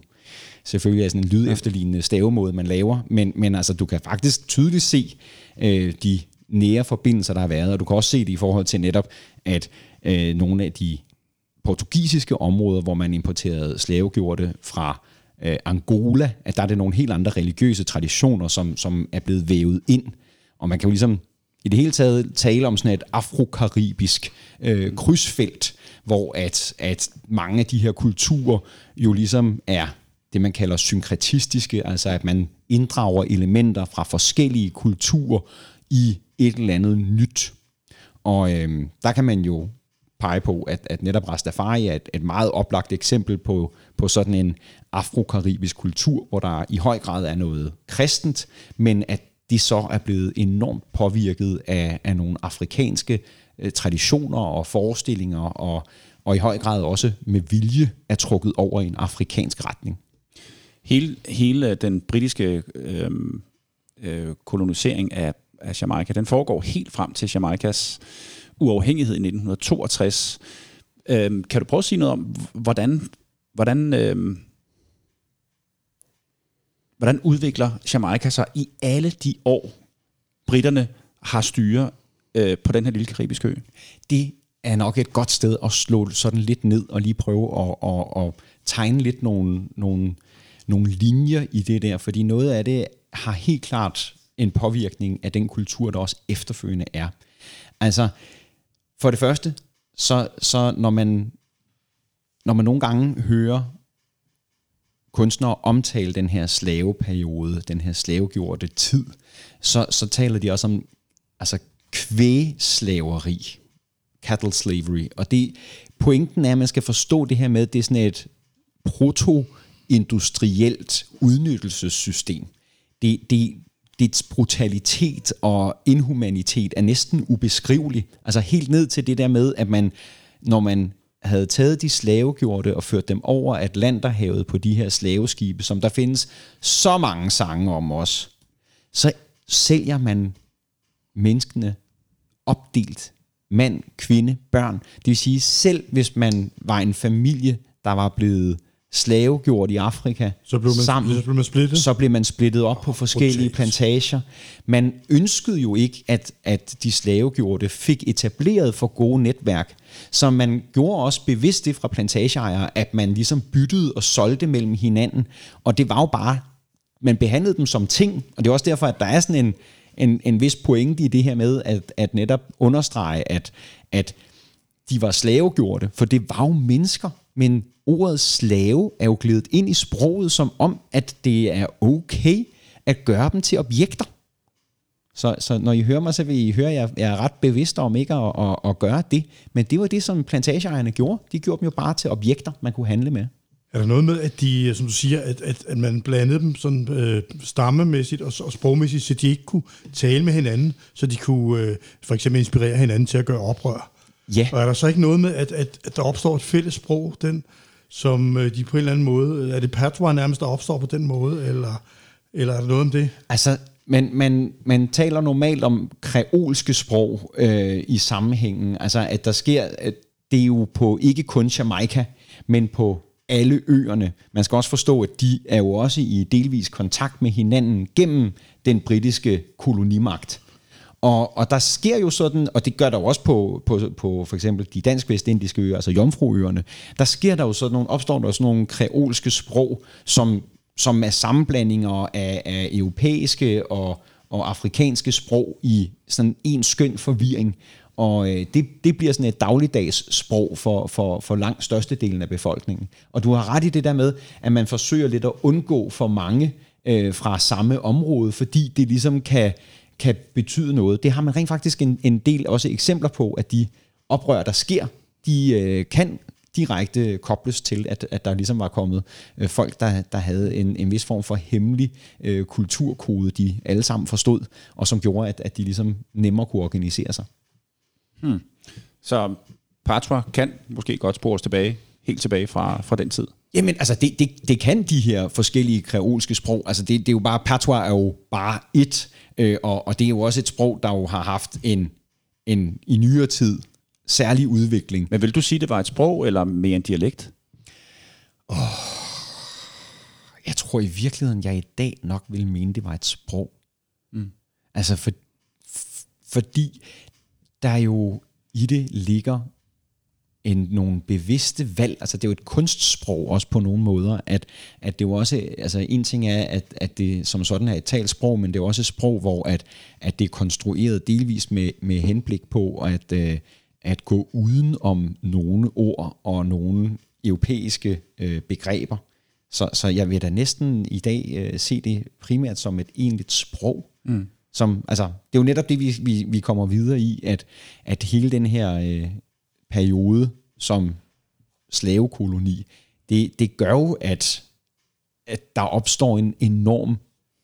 selvfølgelig er sådan en lyd efterlignende stavemåde, man laver, men, men altså, du kan faktisk tydeligt se øh, de nære forbindelser, der har været, og du kan også se det i forhold til netop, at øh, nogle af de portugisiske områder, hvor man importerede slavegjorte fra øh, Angola, at der er det nogle helt andre religiøse traditioner, som, som er blevet vævet ind. Og man kan jo ligesom i det hele taget tale om sådan et afrokaribisk øh, krydsfelt, hvor at, at mange af de her kulturer jo ligesom er det, man kalder synkretistiske, altså at man inddrager elementer fra forskellige kulturer i et eller andet nyt. Og øh, der kan man jo pege på, at, at netop Rastafari er et, et meget oplagt eksempel på, på sådan en afrokaribisk kultur, hvor der i høj grad er noget kristent, men at de så er blevet enormt påvirket af, af nogle afrikanske øh, traditioner og forestillinger, og, og i høj grad også med vilje er trukket over i en afrikansk retning. Hele, hele den britiske øh, øh, kolonisering af, af Jamaica, den foregår helt frem til Jamaicas uafhængighed i 1962. Øhm, kan du prøve at sige noget om, hvordan, hvordan, øhm, hvordan udvikler Jamaica sig i alle de år, britterne har styre øh, på den her lille karibiske ø? Det er nok et godt sted at slå sådan lidt ned og lige prøve at, at, at tegne lidt nogle, nogle, nogle linjer i det der, fordi noget af det har helt klart en påvirkning af den kultur, der også efterfølgende er. Altså, for det første, så, så når man når man nogle gange hører kunstnere omtale den her slaveperiode, den her slavegjorte tid, så, så taler de også om altså kvægslaveri, cattle slavery. Og det, pointen er, at man skal forstå det her med, at det er sådan et proto-industrielt udnyttelsessystem. Det, det, dets brutalitet og inhumanitet er næsten ubeskrivelig. Altså helt ned til det der med, at man, når man havde taget de slavegjorte og ført dem over Atlanterhavet på de her slaveskibe, som der findes så mange sange om os, så sælger man menneskene opdelt. Mand, kvinde, børn. Det vil sige, selv hvis man var en familie, der var blevet slavegjort i Afrika Så blev man, sammen, så blev man splittet? så blev man splittet op på forskellige plantager. Man ønskede jo ikke, at, at de slavegjorte fik etableret for gode netværk. Så man gjorde også bevidst det fra plantageejere, at man ligesom byttede og solgte mellem hinanden. Og det var jo bare, man behandlede dem som ting. Og det er også derfor, at der er sådan en, en, en vis pointe i det her med, at, at netop understrege, at, at de var slavegjorte, for det var jo mennesker. Men ordet slave er jo glædet ind i sproget som om, at det er okay at gøre dem til objekter. Så, så når I hører mig, så vil I høre, at jeg, jeg er ret bevidst om ikke at, at, at gøre det. Men det var det, som plantageejerne gjorde. De gjorde dem jo bare til objekter, man kunne handle med. Er der noget med, at de, som du siger, at, at, at man blandede dem sådan øh, stammemæssigt og, og sprogmæssigt, så de ikke kunne tale med hinanden, så de kunne øh, for eksempel inspirere hinanden til at gøre oprør? Ja. Og er der så ikke noget med, at, at, at der opstår et fælles sprog, den, som øh, de på en eller anden måde, er det patois nærmest, der opstår på den måde, eller, eller er der noget om det? Altså, man, man, man taler normalt om kreolske sprog øh, i sammenhængen. Altså, at der sker, at det er jo på ikke kun Jamaica, men på alle øerne. Man skal også forstå, at de er jo også i delvis kontakt med hinanden gennem den britiske kolonimagt. Og, og der sker jo sådan, og det gør der jo også på, på, på for eksempel de dansk-vestindiske øer, altså Jomfruøerne, der sker der jo sådan nogle, opstår der sådan nogle kreolske sprog, som, som er sammenblandinger af, af europæiske og, og afrikanske sprog i sådan en skøn forvirring. Og øh, det, det bliver sådan et dagligdags sprog for, for, for langt størstedelen af befolkningen. Og du har ret i det der med, at man forsøger lidt at undgå for mange øh, fra samme område, fordi det ligesom kan, kan betyde noget. Det har man rent faktisk en, en del også eksempler på, at de oprør, der sker, de øh, kan direkte kobles til, at, at der ligesom var kommet øh, folk, der, der havde en, en vis form for hemmelig øh, kulturkode, de alle sammen forstod, og som gjorde, at, at de ligesom nemmere kunne organisere sig. Hmm. Så Patra kan måske godt spores tilbage, helt tilbage fra, fra den tid. Jamen, altså, det, det, det kan de her forskellige kreolske sprog. Altså, det, det er jo bare, patois er jo bare et, øh, og, og det er jo også et sprog, der jo har haft en, en i nyere tid særlig udvikling. Men vil du sige, det var et sprog eller mere en dialekt? tror i virkeligheden, jeg i dag nok vil mene, det var et sprog. Mm. Altså for, fordi der jo i det ligger en, nogle bevidste valg, altså det er jo et kunstsprog også på nogle måder, at, at det jo også, altså en ting er, at, at det som sådan er et talt sprog, men det er også et sprog, hvor at, at det er konstrueret delvis med, med henblik på at, øh, at gå uden om nogle ord og nogle europæiske øh, begreber. Så, så jeg vil da næsten i dag øh, se det primært som et egentligt sprog. Mm. Som, altså, det er jo netop det, vi, vi, vi kommer videre i, at, at hele den her øh, periode som slavekoloni, det, det gør jo, at, at der opstår en enorm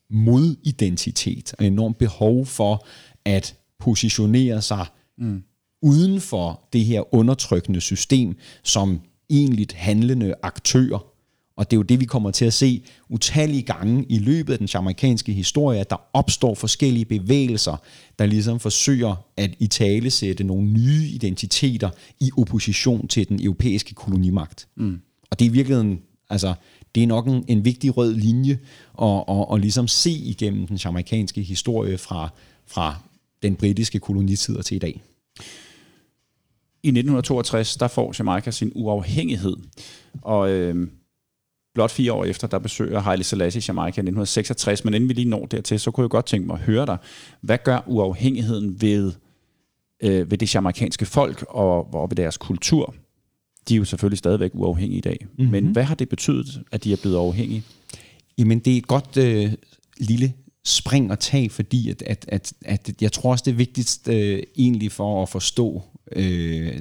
modidentitet og enorm behov for at positionere sig mm. uden for det her undertrykkende system som egentligt handlende aktør. Og det er jo det, vi kommer til at se utallige gange i løbet af den jamaikanske historie, at der opstår forskellige bevægelser, der ligesom forsøger at i tale sætte nogle nye identiteter i opposition til den europæiske kolonimagt. Mm. Og det er i virkeligheden, altså, det er nok en, en vigtig rød linje at, at, at ligesom se igennem den jamaikanske historie fra, fra den britiske kolonitid til i dag. I 1962, der får Jamaica sin uafhængighed, og øh, blot fire år efter, der besøger Haile Selassie Jamaica i 1966, men inden vi lige når dertil, så kunne jeg godt tænke mig at høre dig. Hvad gør uafhængigheden ved, øh, ved det jamaikanske folk og, og ved deres kultur? De er jo selvfølgelig stadigvæk uafhængige i dag, mm-hmm. men hvad har det betydet, at de er blevet uafhængige? Jamen, det er et godt øh, lille spring at tage, fordi at, at, at, at jeg tror også, det er vigtigst øh, egentlig for at forstå øh,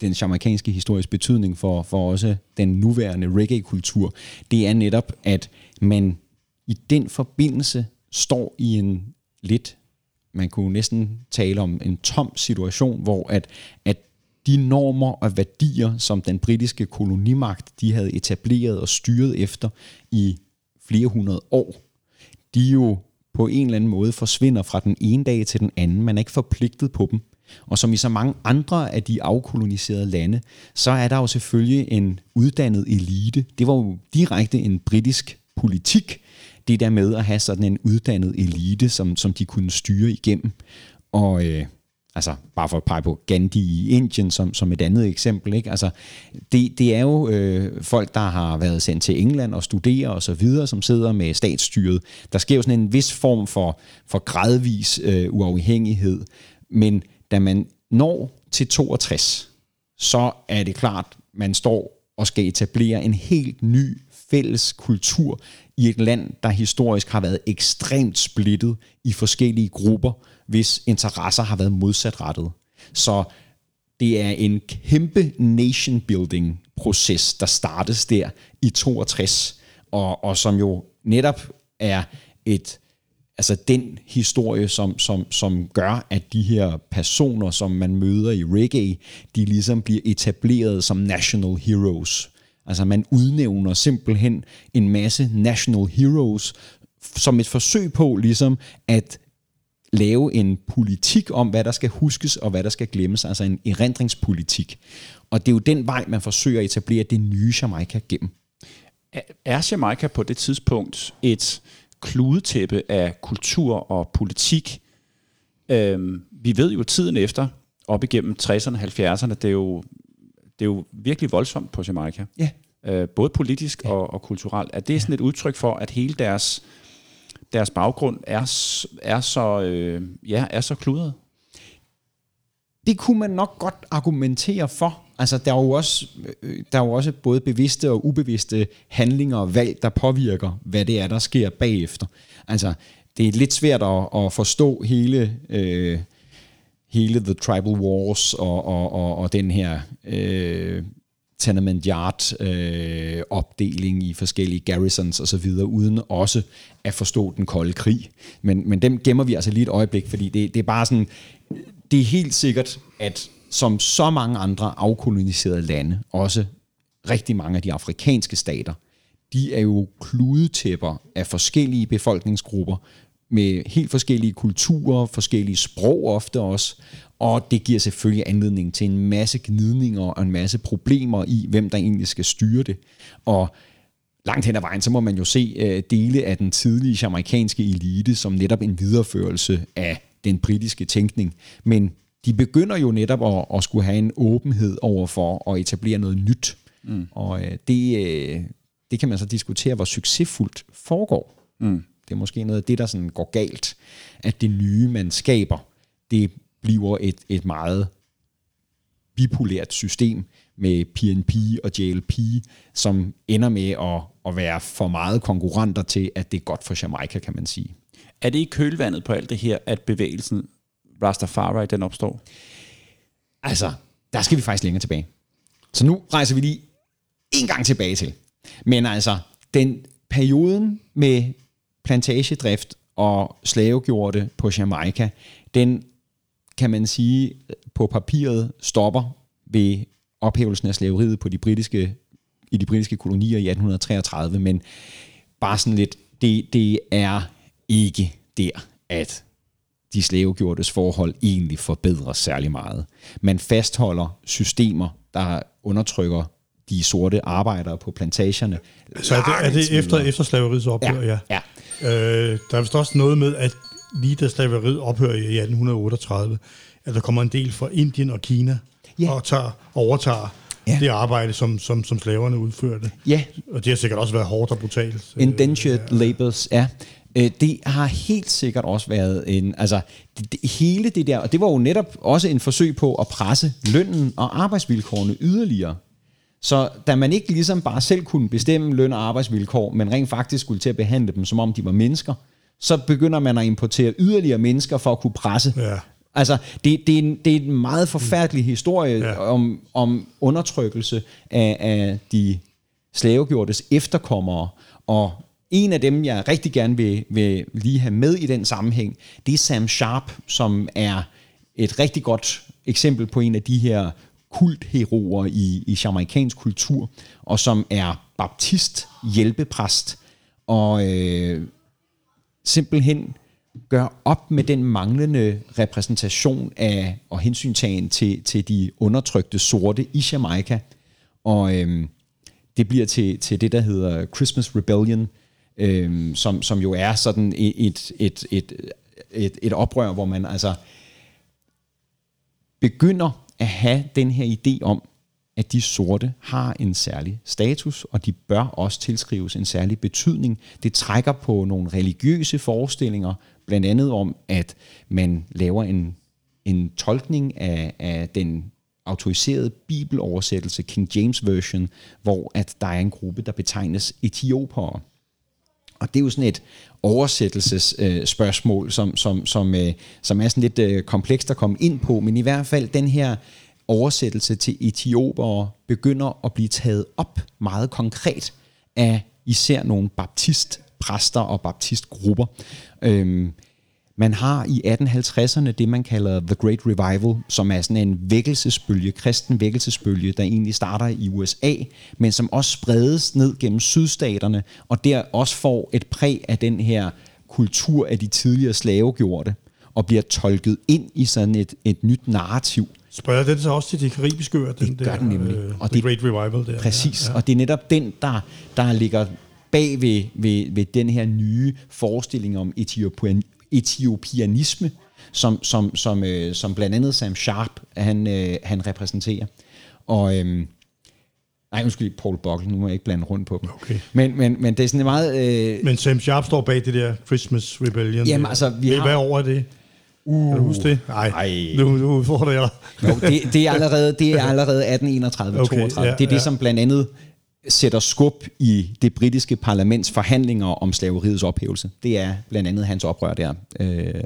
den jamaikanske histories betydning for, for også den nuværende reggae-kultur, det er netop, at man i den forbindelse står i en lidt, man kunne næsten tale om en tom situation, hvor at, at de normer og værdier, som den britiske kolonimagt, de havde etableret og styret efter i flere hundrede år, de jo på en eller anden måde forsvinder fra den ene dag til den anden. Man er ikke forpligtet på dem. Og som i så mange andre af de afkoloniserede lande, så er der jo selvfølgelig en uddannet elite. Det var jo direkte en britisk politik, det der med at have sådan en uddannet elite, som, som de kunne styre igennem. Og øh, altså bare for at pege på Gandhi i Indien som, som et andet eksempel, ikke? Altså, det, det er jo øh, folk, der har været sendt til England og studere og så videre, som sidder med statsstyret. Der sker jo sådan en vis form for, for gradvis øh, uafhængighed, men da man når til 62, så er det klart, man står og skal etablere en helt ny fælles kultur i et land, der historisk har været ekstremt splittet i forskellige grupper, hvis interesser har været modsatrettet. Så det er en kæmpe nation building proces, der startes der i 62, og, og som jo netop er et altså den historie, som, som, som gør, at de her personer, som man møder i reggae, de ligesom bliver etableret som national heroes. Altså man udnævner simpelthen en masse national heroes som et forsøg på ligesom at lave en politik om, hvad der skal huskes og hvad der skal glemmes, altså en erindringspolitik. Og det er jo den vej, man forsøger at etablere det nye Jamaica gennem. Er Jamaica på det tidspunkt et kludetæppe af kultur og politik. Øhm, vi ved jo tiden efter, op igennem 60'erne og 70'erne, det er jo, det er jo virkelig voldsomt på Jamaica. Ja. Øh, både politisk ja. og, og kulturelt. Er det ja. sådan et udtryk for, at hele deres, deres baggrund er, er, så, øh, ja, er så kludret? Det kunne man nok godt argumentere for. Altså, der er, jo også, øh, der er jo også både bevidste og ubevidste handlinger og valg, der påvirker, hvad det er, der sker bagefter. Altså, det er lidt svært at, at forstå hele, øh, hele The Tribal Wars og, og, og, og den her øh, tenement yard øh, opdeling i forskellige garrisons osv., uden også at forstå den kolde krig. Men, men dem gemmer vi altså lige et øjeblik, fordi det, det er bare sådan, det er helt sikkert, at som så mange andre afkoloniserede lande, også rigtig mange af de afrikanske stater, de er jo kludetæpper af forskellige befolkningsgrupper, med helt forskellige kulturer, forskellige sprog ofte også, og det giver selvfølgelig anledning til en masse gnidninger og en masse problemer i, hvem der egentlig skal styre det. Og langt hen ad vejen, så må man jo se øh, dele af den tidlige amerikanske elite som netop en videreførelse af den britiske tænkning. Men de begynder jo netop at, at skulle have en åbenhed over for at etablere noget nyt. Mm. Og øh, det, øh, det kan man så diskutere, hvor succesfuldt foregår. Mm. Det er måske noget af det, der sådan går galt, at det nye, man skaber, det bliver et, et meget bipolært system med PNP og JLP, som ender med at, at være for meget konkurrenter til, at det er godt for Jamaica, kan man sige. Er det i kølvandet på alt det her, at bevægelsen Rastafari den opstår? Altså, der skal vi faktisk længere tilbage. Så nu rejser vi lige en gang tilbage til. Men altså, den perioden med plantagedrift og slavegjorte på Jamaica, den kan man sige på papiret stopper ved ophævelsen af slaveriet på de britiske, i de britiske kolonier i 1833, men bare sådan lidt, det, det er ikke der, at de slavegjortes forhold egentlig forbedres særlig meget. Man fastholder systemer, der undertrykker de sorte arbejdere på plantagerne. Så er det, er det efter, efter slaveriets ophør, ja. ja. ja. Øh, der er vist også noget med, at lige da slaveriet ophører i 1838, at der kommer en del fra Indien og Kina ja. og tager, overtager ja. det arbejde, som, som, som slaverne udførte. Ja. Og det har sikkert også været hårdt og brutalt. Indentured ja. labors, ja. Øh, det har helt sikkert også været en, altså det, det, hele det der, og det var jo netop også en forsøg på at presse lønnen og arbejdsvilkårene yderligere. Så da man ikke ligesom bare selv kunne bestemme løn og arbejdsvilkår, men rent faktisk skulle til at behandle dem, som om de var mennesker, så begynder man at importere yderligere mennesker for at kunne presse. Ja. Altså, det, det, er en, det er en meget forfærdelig historie ja. om, om undertrykkelse af, af de slavegjortes efterkommere, og en af dem, jeg rigtig gerne vil, vil lige have med i den sammenhæng, det er Sam Sharp, som er et rigtig godt eksempel på en af de her kultheroer i, i jamaikansk kultur, og som er baptist hjælpepræst, og øh, simpelthen gør op med den manglende repræsentation af og hensyntagen til, til de undertrykte sorte i Jamaica. Og øh, det bliver til, til det, der hedder Christmas Rebellion, øh, som, som jo er sådan et, et, et, et, et, et oprør, hvor man altså begynder at have den her idé om, at de sorte har en særlig status, og de bør også tilskrives en særlig betydning. Det trækker på nogle religiøse forestillinger, blandt andet om, at man laver en, en tolkning af, af den autoriserede bibeloversættelse, King James Version, hvor at der er en gruppe, der betegnes etiopere. Og det er jo sådan et oversættelsesspørgsmål, øh, som, som, som, øh, som er sådan lidt øh, komplekst at komme ind på, men i hvert fald den her oversættelse til etiopere begynder at blive taget op meget konkret af især nogle baptistpræster og baptistgrupper. Øhm, man har i 1850'erne det, man kalder The Great Revival, som er sådan en vækkelsesbølge, kristen vækkelsesbølge, der egentlig starter i USA, men som også spredes ned gennem sydstaterne, og der også får et præg af den her kultur af de tidligere slavegjorte, og bliver tolket ind i sådan et, et nyt narrativ. Spreder det så også til de karibiske øer? Den det gør der, den nemlig. Øh, og det, Great Revival der. Præcis, ja, ja. og det er netop den, der, der ligger bag ved, ved, ved den her nye forestilling om Etiopien, etiopianisme, som, som, som, øh, som blandt andet Sam Sharp han, øh, han repræsenterer. Og øh, Nej, undskyld, Paul Buckle, nu må jeg ikke blande rundt på dem. Okay. Men, men, men det er sådan meget... Øh... Men Sam Sharp står bag det der Christmas Rebellion. Jamen altså, vi har... Hvad over det? Uh, kan du huske det? Nej, nu, nu udfordrer jeg dig. Jo, det, det, er allerede, det er allerede 1831 okay, 32. Ja, det er det, ja. som blandt andet sætter skub i det britiske parlaments forhandlinger om slaveriets ophævelse. Det er blandt andet hans oprør der øh,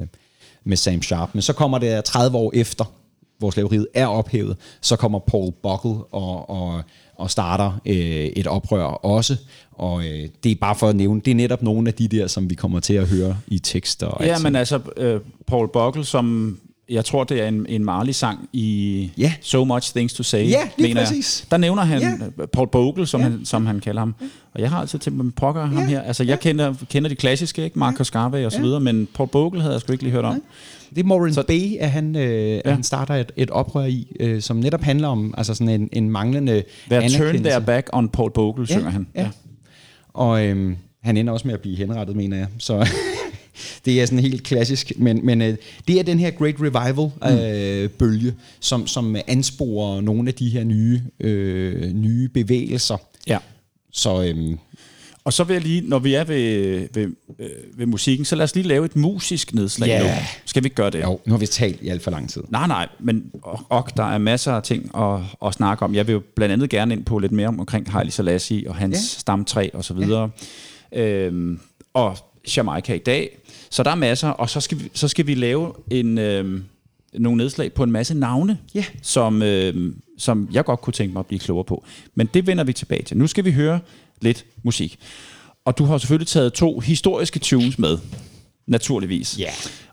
med Sam Sharp. Men så kommer det 30 år efter, hvor slaveriet er ophævet, så kommer Paul Buckle og, og, og starter øh, et oprør også. Og øh, det er bare for at nævne, det er netop nogle af de der, som vi kommer til at høre i tekster. Og ja, men altså øh, Paul Buckle, som jeg tror, det er en, en Marley-sang i yeah. So Much Things to Say, ja, lige mener præcis. Jeg. Der nævner han yeah. Paul Bogle, som, yeah. han, som han kalder ham. Og jeg har altid tænkt mig, pokker ham yeah. her. Altså, jeg yeah. kender, kender de klassiske, ikke? Marcus Garvey og så videre, men Paul Bogle havde jeg sgu ikke lige hørt om. Det er Maureen så, Bay, at han, øh, ja. at han starter et, et oprør i, øh, som netop handler om altså sådan en, en manglende They're turn their back on Paul Bogle, ja, synger han. Ja. ja. og øhm, han ender også med at blive henrettet, mener jeg. Så det er sådan helt klassisk. Men, men øh, det er den her Great Revival-bølge, øh, som, som ansporer nogle af de her nye, øh, nye bevægelser. Ja. Så øhm, Og så vil jeg lige, når vi er ved, ved, øh, ved musikken, så lad os lige lave et musisk nedslag Ja. nu. Skal vi ikke gøre det? jo, nu har vi talt i alt for lang tid. Nej, nej, men og, og der er masser af ting at, at snakke om. Jeg vil jo blandt andet gerne ind på lidt mere om, omkring Haile Selassie og hans ja. stamtræ og så videre. Ja. Øhm, og Jamaica i dag. Så der er masser, og så skal vi, så skal vi lave en, øhm, nogle nedslag på en masse navne, Ja. som, øhm, som jeg godt kunne tænke mig at blive klogere på. Men det vender vi tilbage til. Nu skal vi høre lidt musik. Og du har selvfølgelig taget to historiske tunes med, naturligvis. Ja.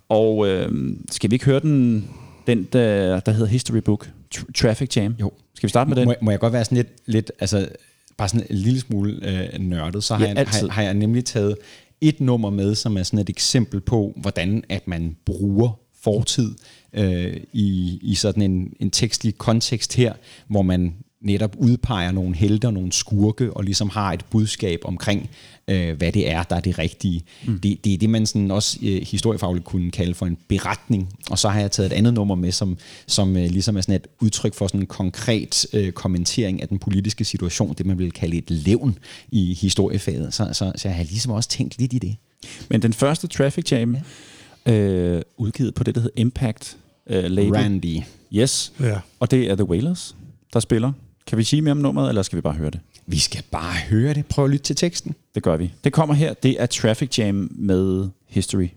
Og øh, skal vi ikke høre den, den der, der hedder History Book, Tr- Traffic Jam? Jo. Skal vi starte med den? Må, jeg- må jeg godt være sådan lidt, lidt altså, bare sådan en lille smule øh, nørdet, så har, Ja, jeg, har, har jeg nemlig taget et nummer med, som er sådan et eksempel på, hvordan at man bruger fortid øh, i, i sådan en, en tekstlig kontekst her, hvor man netop udpeger nogle helter, nogle skurke, og ligesom har et budskab omkring, øh, hvad det er, der er det rigtige. Mm. Det, det er det, man sådan også øh, historiefagligt kunne kalde for en beretning. Og så har jeg taget et andet nummer med, som, som øh, ligesom er sådan et udtryk for sådan en konkret øh, kommentering af den politiske situation, det man vil kalde et levn i historiefaget. Så, så, så jeg har ligesom også tænkt lidt i det. Men den første Traffic Jam, ja. øh, udgivet på det, der hedder Impact øh, label. Randy. Yes. Ja. Og det er The Wailers, der spiller. Kan vi sige mere om nummeret, eller skal vi bare høre det? Vi skal bare høre det. Prøv at lytte til teksten. Det gør vi. Det kommer her. Det er Traffic Jam med History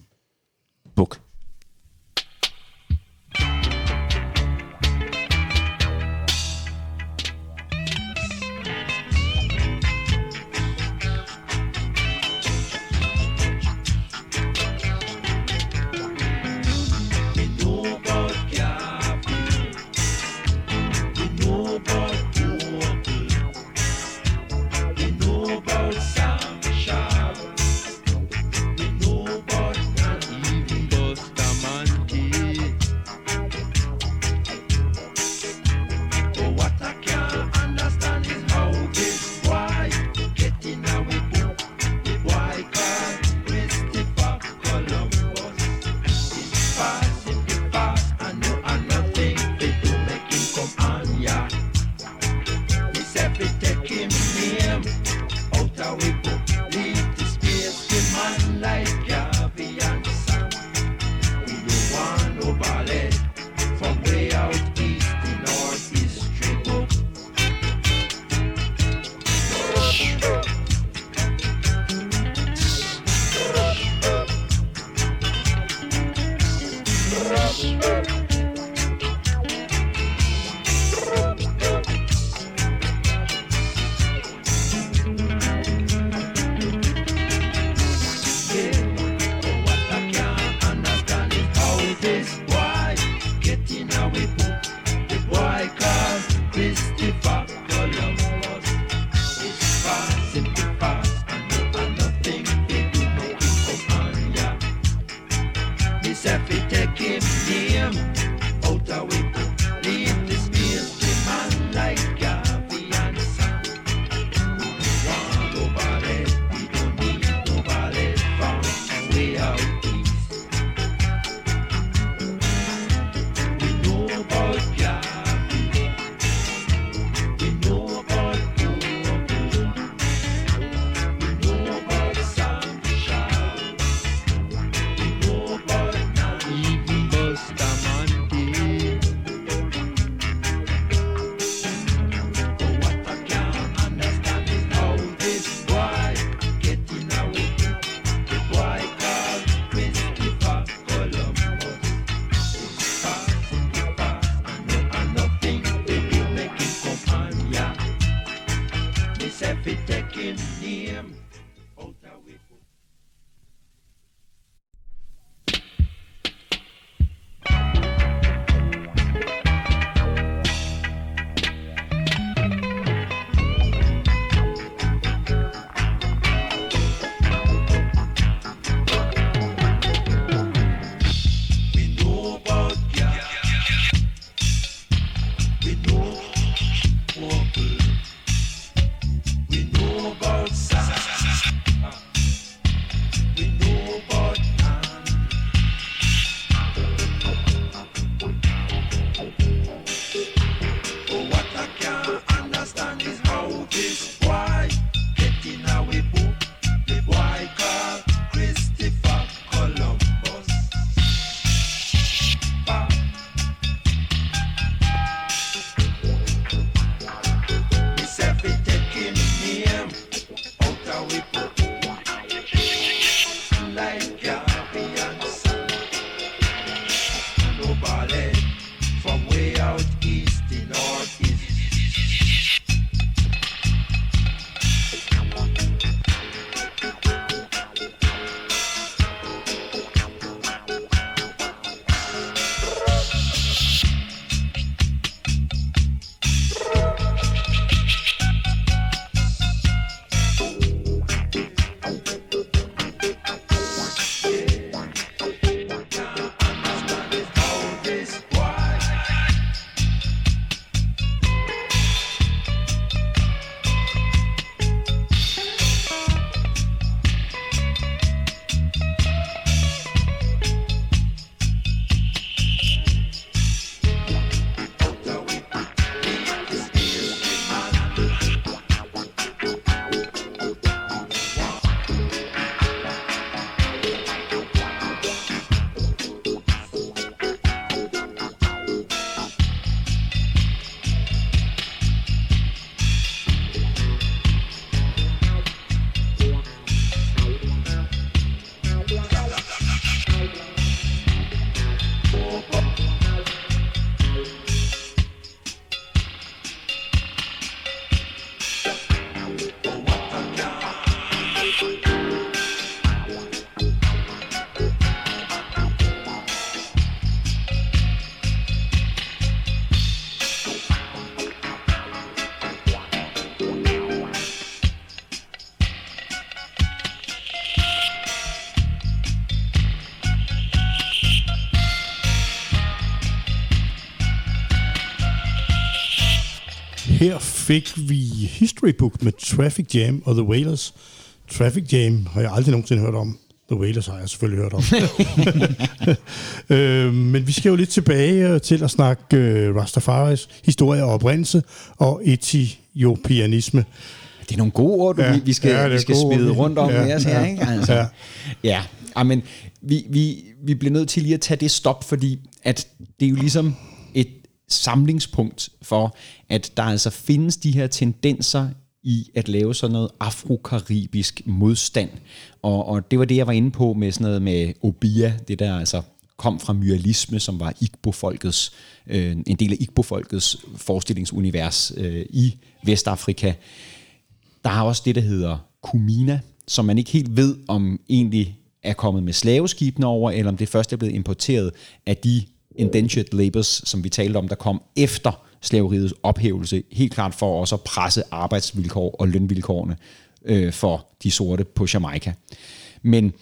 people. Fik vi History Book med Traffic Jam og The Wailers. Traffic Jam har jeg aldrig nogensinde hørt om. The Wailers har jeg selvfølgelig hørt om. øh, men vi skal jo lidt tilbage øh, til at snakke øh, Rastafaris historie og oprindelse og etiopianisme. Det er nogle gode ord, du, Ja, vi skal, ja, vi skal smide ord. rundt om Ja, med os her, ja, ikke? Altså, ja. ja. ja. men vi, vi, vi bliver nødt til lige at tage det stop, fordi at det er jo ligesom et samlingspunkt for, at der altså findes de her tendenser i at lave sådan noget afrokaribisk modstand. Og, og det var det, jeg var inde på med sådan noget med Obia, det der altså kom fra myalisme, som var Igbo-folkets, øh, en del af Igbo-folkets forestillingsunivers øh, i Vestafrika. Der er også det, der hedder Kumina, som man ikke helt ved, om egentlig er kommet med slaveskibene over, eller om det først er blevet importeret af de indentured labors, som vi talte om, der kom efter slaveriets ophævelse, helt klart for også at presse arbejdsvilkår og lønvilkårene øh, for de sorte på Jamaica. Men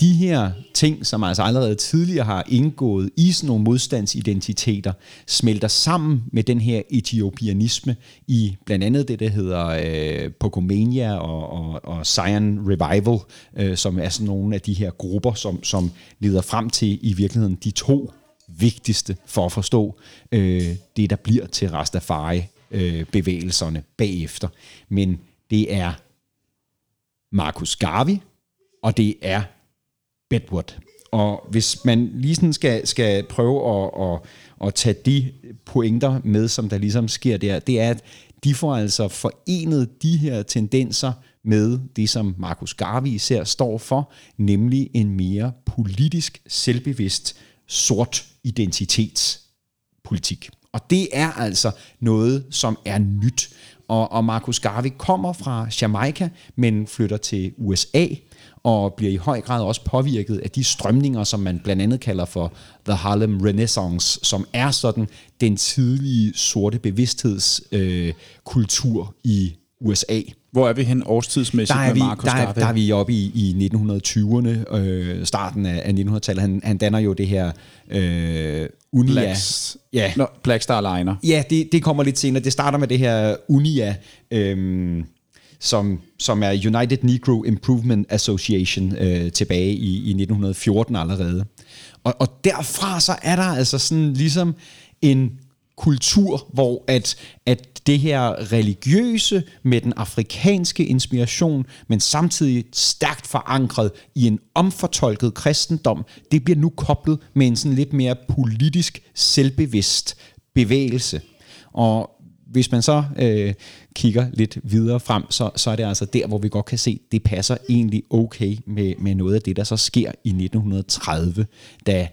de her ting, som altså allerede tidligere har indgået i sådan nogle modstandsidentiteter, smelter sammen med den her etiopianisme i blandt andet det, der hedder øh, Pocomania og, og, og Zion Revival, øh, som er sådan nogle af de her grupper, som, som leder frem til i virkeligheden de to vigtigste for at forstå øh, det, der bliver til Rastafari-bevægelserne øh, bagefter. Men det er Marcus Garvey, og det er Bedward. Og hvis man lige sådan skal, skal prøve at, at, at tage de pointer med, som der ligesom sker der, det er, at de får altså forenet de her tendenser med det, som Marcus Garvey især står for, nemlig en mere politisk, selvbevidst, sort identitetspolitik. Og det er altså noget, som er nyt. Og, og Marcus Garvey kommer fra Jamaica, men flytter til USA, og bliver i høj grad også påvirket af de strømninger, som man blandt andet kalder for The Harlem Renaissance, som er sådan den tidlige sorte bevidsthedskultur øh, kultur i USA. Hvor er vi hen årstidsmæssigt Der er, med vi, Marcus der, er, der er vi oppe i, i 1920'erne, øh, starten af, af 1900-tallet. Han, han danner jo det her øh, Unia. Blacks, Ja. Nå, Black Star Liner. Ja, det, det kommer lidt senere. Det starter med det her UNIA, øhm, som, som er United Negro Improvement Association øh, tilbage i, i 1914 allerede. Og, og derfra så er der altså sådan ligesom en kultur, hvor at, at det her religiøse med den afrikanske inspiration, men samtidig stærkt forankret i en omfortolket kristendom, det bliver nu koblet med en sådan lidt mere politisk, selvbevidst bevægelse. Og hvis man så øh, kigger lidt videre frem, så, så er det altså der, hvor vi godt kan se, det passer egentlig okay med, med noget af det, der så sker i 1930, da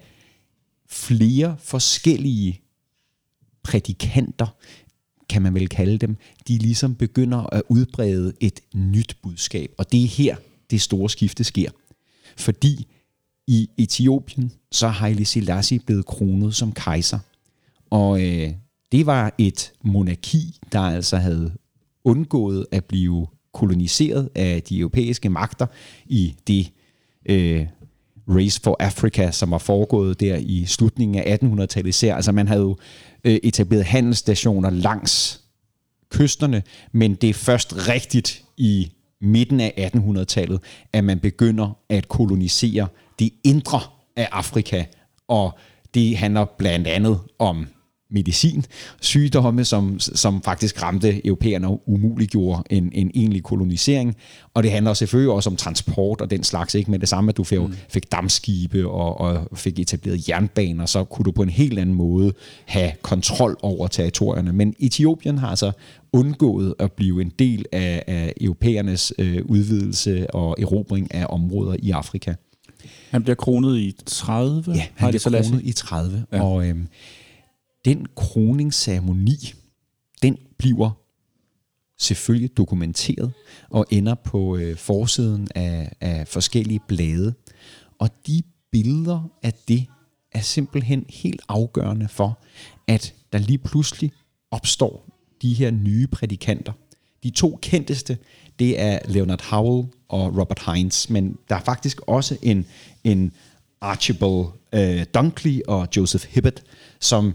flere forskellige prædikanter, kan man vel kalde dem, de ligesom begynder at udbrede et nyt budskab. Og det er her, det store skifte sker. Fordi i Etiopien, så er Haile Selassie blevet kronet som kejser. Og øh, det var et monarki, der altså havde undgået at blive koloniseret af de europæiske magter i det øh, Race for Africa, som var foregået der i slutningen af 1800-tallet især. Altså man havde jo øh, etableret handelsstationer langs kysterne, men det er først rigtigt i midten af 1800-tallet, at man begynder at kolonisere det indre af Afrika, og det handler blandt andet om medicin, sygdomme, som, som faktisk ramte europæerne og umuliggjorde en, en egentlig kolonisering. Og det handler selvfølgelig også om transport og den slags, ikke med det samme, at du fik, mm. fik dammskibe og, og fik etableret jernbaner, så kunne du på en helt anden måde have kontrol over territorierne. Men Etiopien har altså undgået at blive en del af, af europæernes øh, udvidelse og erobring af områder i Afrika. Han bliver kronet i 30. Ja, han Selassie. kronet i 30, Ja. og øhm, den kroningsceremoni, den bliver selvfølgelig dokumenteret og ender på øh, forsiden af, af forskellige blade. Og de billeder af det er simpelthen helt afgørende for, at der lige pludselig opstår de her nye prædikanter. De to kendteste, det er Leonard Howell og Robert Hines, men der er faktisk også en, en Archibald øh, Dunkley og Joseph Hibbert, som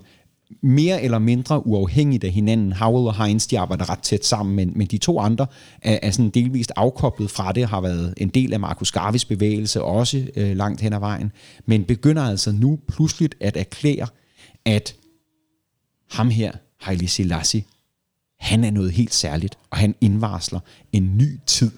mere eller mindre uafhængigt af hinanden. Howell og Heinz, de arbejder ret tæt sammen, men, men de to andre er, er sådan delvist afkoblet fra det, har været en del af Markus Garvis bevægelse, også øh, langt hen ad vejen, men begynder altså nu pludseligt at erklære, at ham her, Haile Selassie, han er noget helt særligt, og han indvarsler en ny tid.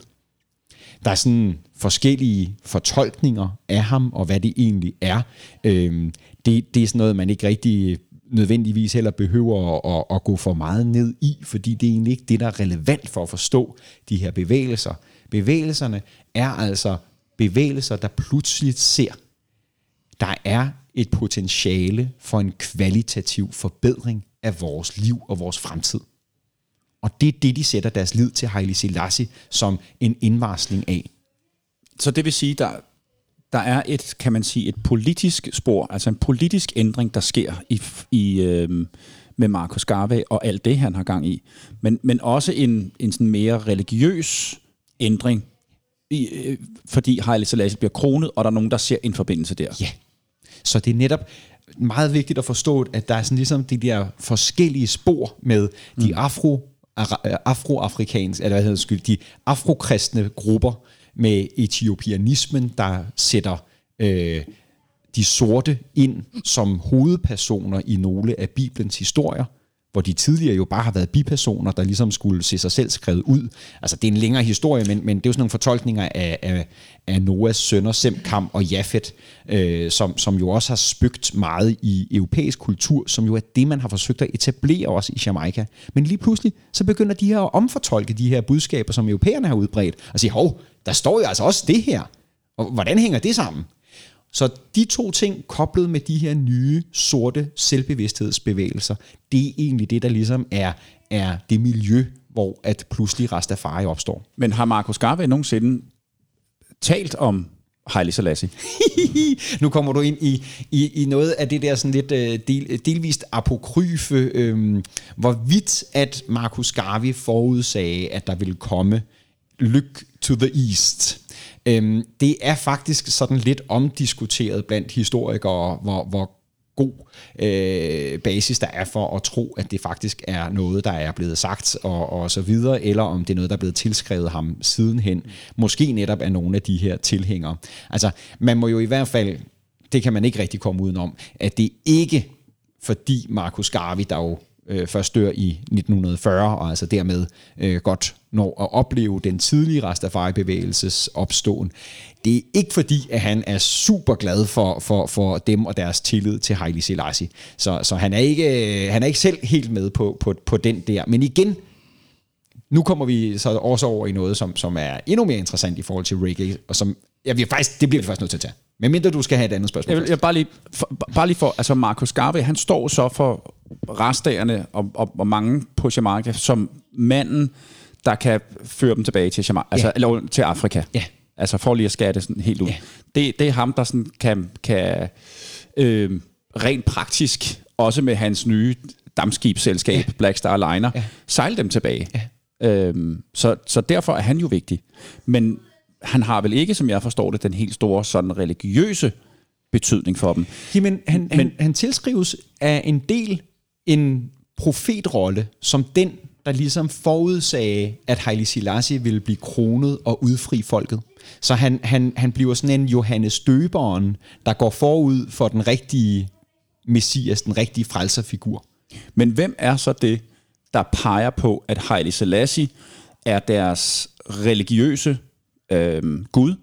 Der er sådan forskellige fortolkninger af ham, og hvad det egentlig er. Øhm, det, det er sådan noget, man ikke rigtig nødvendigvis heller behøver at, at, at gå for meget ned i, fordi det er egentlig ikke det, der er relevant for at forstå de her bevægelser. Bevægelserne er altså bevægelser, der pludselig ser, der er et potentiale for en kvalitativ forbedring af vores liv og vores fremtid. Og det er det, de sætter deres lid til Haile Selassie som en indvarsling af. Så det vil sige, der, der er et, kan man sige, et politisk spor, altså en politisk ændring, der sker i, i, øh, med Marcus Garvey og alt det, han har gang i. Men, men også en, en sådan mere religiøs ændring, i, øh, fordi Haile Selassie bliver kronet, og der er nogen, der ser en forbindelse der. Ja. Så det er netop meget vigtigt at forstå, at der er sådan ligesom de der forskellige spor med de mm. afro afroafrikanske, eller hvad hedder det, de afrokristne grupper med etiopianismen, der sætter øh, de sorte ind som hovedpersoner i nogle af Bibelens historier, hvor de tidligere jo bare har været bipersoner, der ligesom skulle se sig selv skrevet ud. Altså, det er en længere historie, men, men det er jo sådan nogle fortolkninger af, af, af Noahs sønner, Semkam og Jafet, øh, som, som jo også har spygt meget i europæisk kultur, som jo er det, man har forsøgt at etablere også i Jamaica. Men lige pludselig, så begynder de her at omfortolke de her budskaber, som europæerne har udbredt, og sige, hov, der står jo altså også det her. Og hvordan hænger det sammen? Så de to ting koblet med de her nye sorte selvbevidsthedsbevægelser, det er egentlig det, der ligesom er, er det miljø, hvor at pludselig Rastafari opstår. Men har Markus Garvey nogensinde talt om Haile Selassie? nu kommer du ind i, i, i noget af det der sådan lidt øh, del, delvist apokryfe, øh, hvorvidt at Markus Garvey forudsagde, at der ville komme Look to the East. Øhm, det er faktisk sådan lidt omdiskuteret blandt historikere, hvor, hvor god øh, basis der er for at tro, at det faktisk er noget, der er blevet sagt og, og så videre, eller om det er noget, der er blevet tilskrevet ham sidenhen. Måske netop af nogle af de her tilhængere. Altså, man må jo i hvert fald, det kan man ikke rigtig komme udenom, at det ikke fordi Markus Garvey, der jo øh, først dør i 1940, og altså dermed øh, godt når at opleve den tidlige Rastafari-bevægelses opståen. Det er ikke fordi, at han er super glad for, for, for dem og deres tillid til Haile Selassie. Så, så han, er ikke, han er ikke selv helt med på, på, på den der. Men igen, nu kommer vi så også over i noget, som, som er endnu mere interessant i forhold til reggae, og som Ja, vi er faktisk, det bliver vi faktisk nødt til at tage. Men mindre du skal have et andet spørgsmål. Jeg, vil, jeg bare, lige, for, bare lige for, altså Markus Garvey, han står så for restagerne og, og, og mange på Jamaica som manden, der kan føre dem tilbage til, Jamaica, altså, ja. eller, til Afrika. Ja. Altså for lige at skære det sådan helt ud. Ja. Det, det er ham, der sådan kan, kan øh, rent praktisk, også med hans nye dammskibsselskab, ja. Black Star Liner, ja. sejle dem tilbage. Ja. Øhm, så, så derfor er han jo vigtig. Men han har vel ikke, som jeg forstår det, den helt store sådan religiøse betydning for dem. Jamen, han, Men, han, han tilskrives af en del en profetrolle, som den, der ligesom forudsagde, at Haile Selassie ville blive kronet og udfri folket. Så han, han, han bliver sådan en Johannes Døberen, der går forud for den rigtige messias, den rigtige frelserfigur. Men hvem er så det, der peger på, at Haile Selassie er deres religiøse øh, Gud.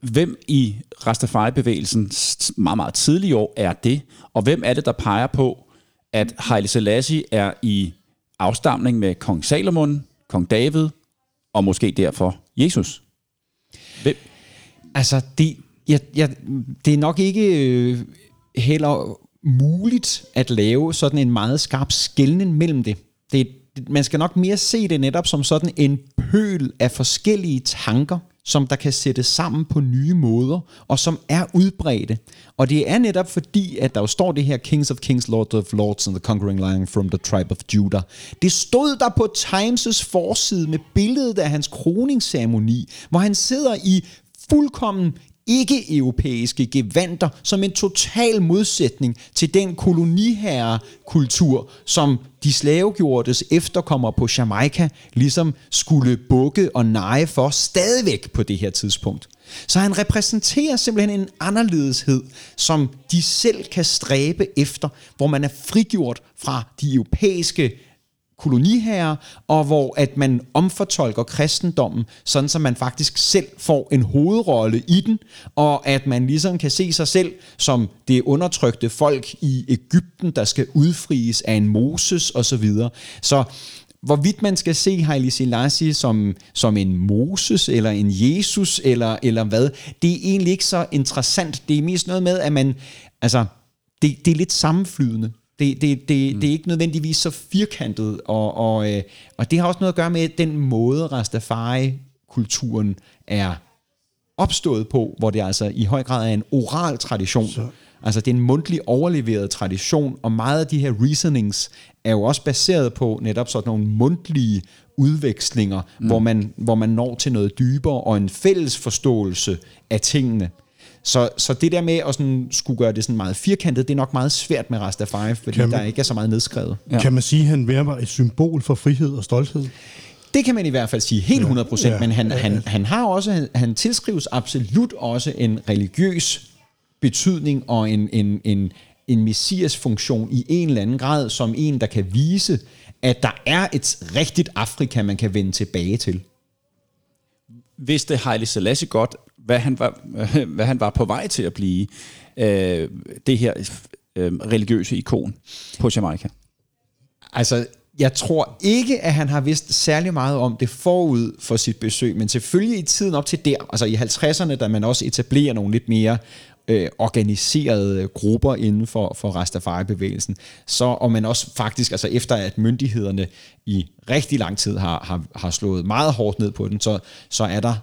Hvem i Rastafari-bevægelsen meget, meget tidlige år er det? Og hvem er det, der peger på, at Haile Selassie er i afstamning med kong Salomon, kong David, og måske derfor Jesus? Hvem? Altså, det, ja, ja, det er nok ikke øh, heller muligt at lave sådan en meget skarp skældning mellem det. Det, man skal nok mere se det netop som sådan en pøl af forskellige tanker, som der kan sættes sammen på nye måder, og som er udbredte. Og det er netop fordi, at der jo står det her Kings of Kings, Lord of Lords and the Conquering Lion from the Tribe of Judah. Det stod der på Times' forside med billedet af hans kroningsceremoni, hvor han sidder i fuldkommen ikke-europæiske gevanter som en total modsætning til den koloniherrekultur, som de slavegjortes efterkommer på Jamaica ligesom skulle bukke og neje for stadigvæk på det her tidspunkt. Så han repræsenterer simpelthen en anderledeshed, som de selv kan stræbe efter, hvor man er frigjort fra de europæiske koloniherrer, og hvor at man omfortolker kristendommen, sådan så man faktisk selv får en hovedrolle i den, og at man ligesom kan se sig selv som det undertrykte folk i Ægypten, der skal udfries af en Moses osv. Så hvorvidt man skal se Haile Selassie som, som en Moses, eller en Jesus, eller, eller hvad, det er egentlig ikke så interessant. Det er mest noget med, at man, altså, det, det er lidt sammenflydende. Det, det, det, mm. det er ikke nødvendigvis så firkantet, og, og, øh, og det har også noget at gøre med den måde, Rastafari-kulturen er opstået på, hvor det altså i høj grad er en oral tradition. Så. Altså det er en mundtlig overleveret tradition, og meget af de her reasonings er jo også baseret på netop sådan nogle mundtlige udvekslinger, mm. hvor, man, hvor man når til noget dybere og en fælles forståelse af tingene. Så, så det der med at sådan, skulle gøre det sådan meget firkantet, det er nok meget svært med Rastafari, fordi man, der ikke er så meget nedskrevet. Ja. Kan man sige, at han mere et symbol for frihed og stolthed? Det kan man i hvert fald sige helt 100%, ja, men han, ja, ja. han, han har også, han tilskrives absolut også en religiøs betydning og en, en, en, en messias-funktion i en eller anden grad, som en, der kan vise, at der er et rigtigt Afrika, man kan vende tilbage til. Vidste Haile Selassie godt, hvad han var, hvad han var på vej til at blive, øh, det her øh, religiøse ikon på Jamaica? Altså, jeg tror ikke, at han har vidst særlig meget om det forud for sit besøg, men selvfølgelig i tiden op til der, altså i 50'erne, da man også etablerer nogle lidt mere øh, organiserede grupper inden for, for Rastafari-bevægelsen, så og man også faktisk, altså efter at myndighederne i rigtig lang tid har, har, har slået meget hårdt ned på den, så, så er der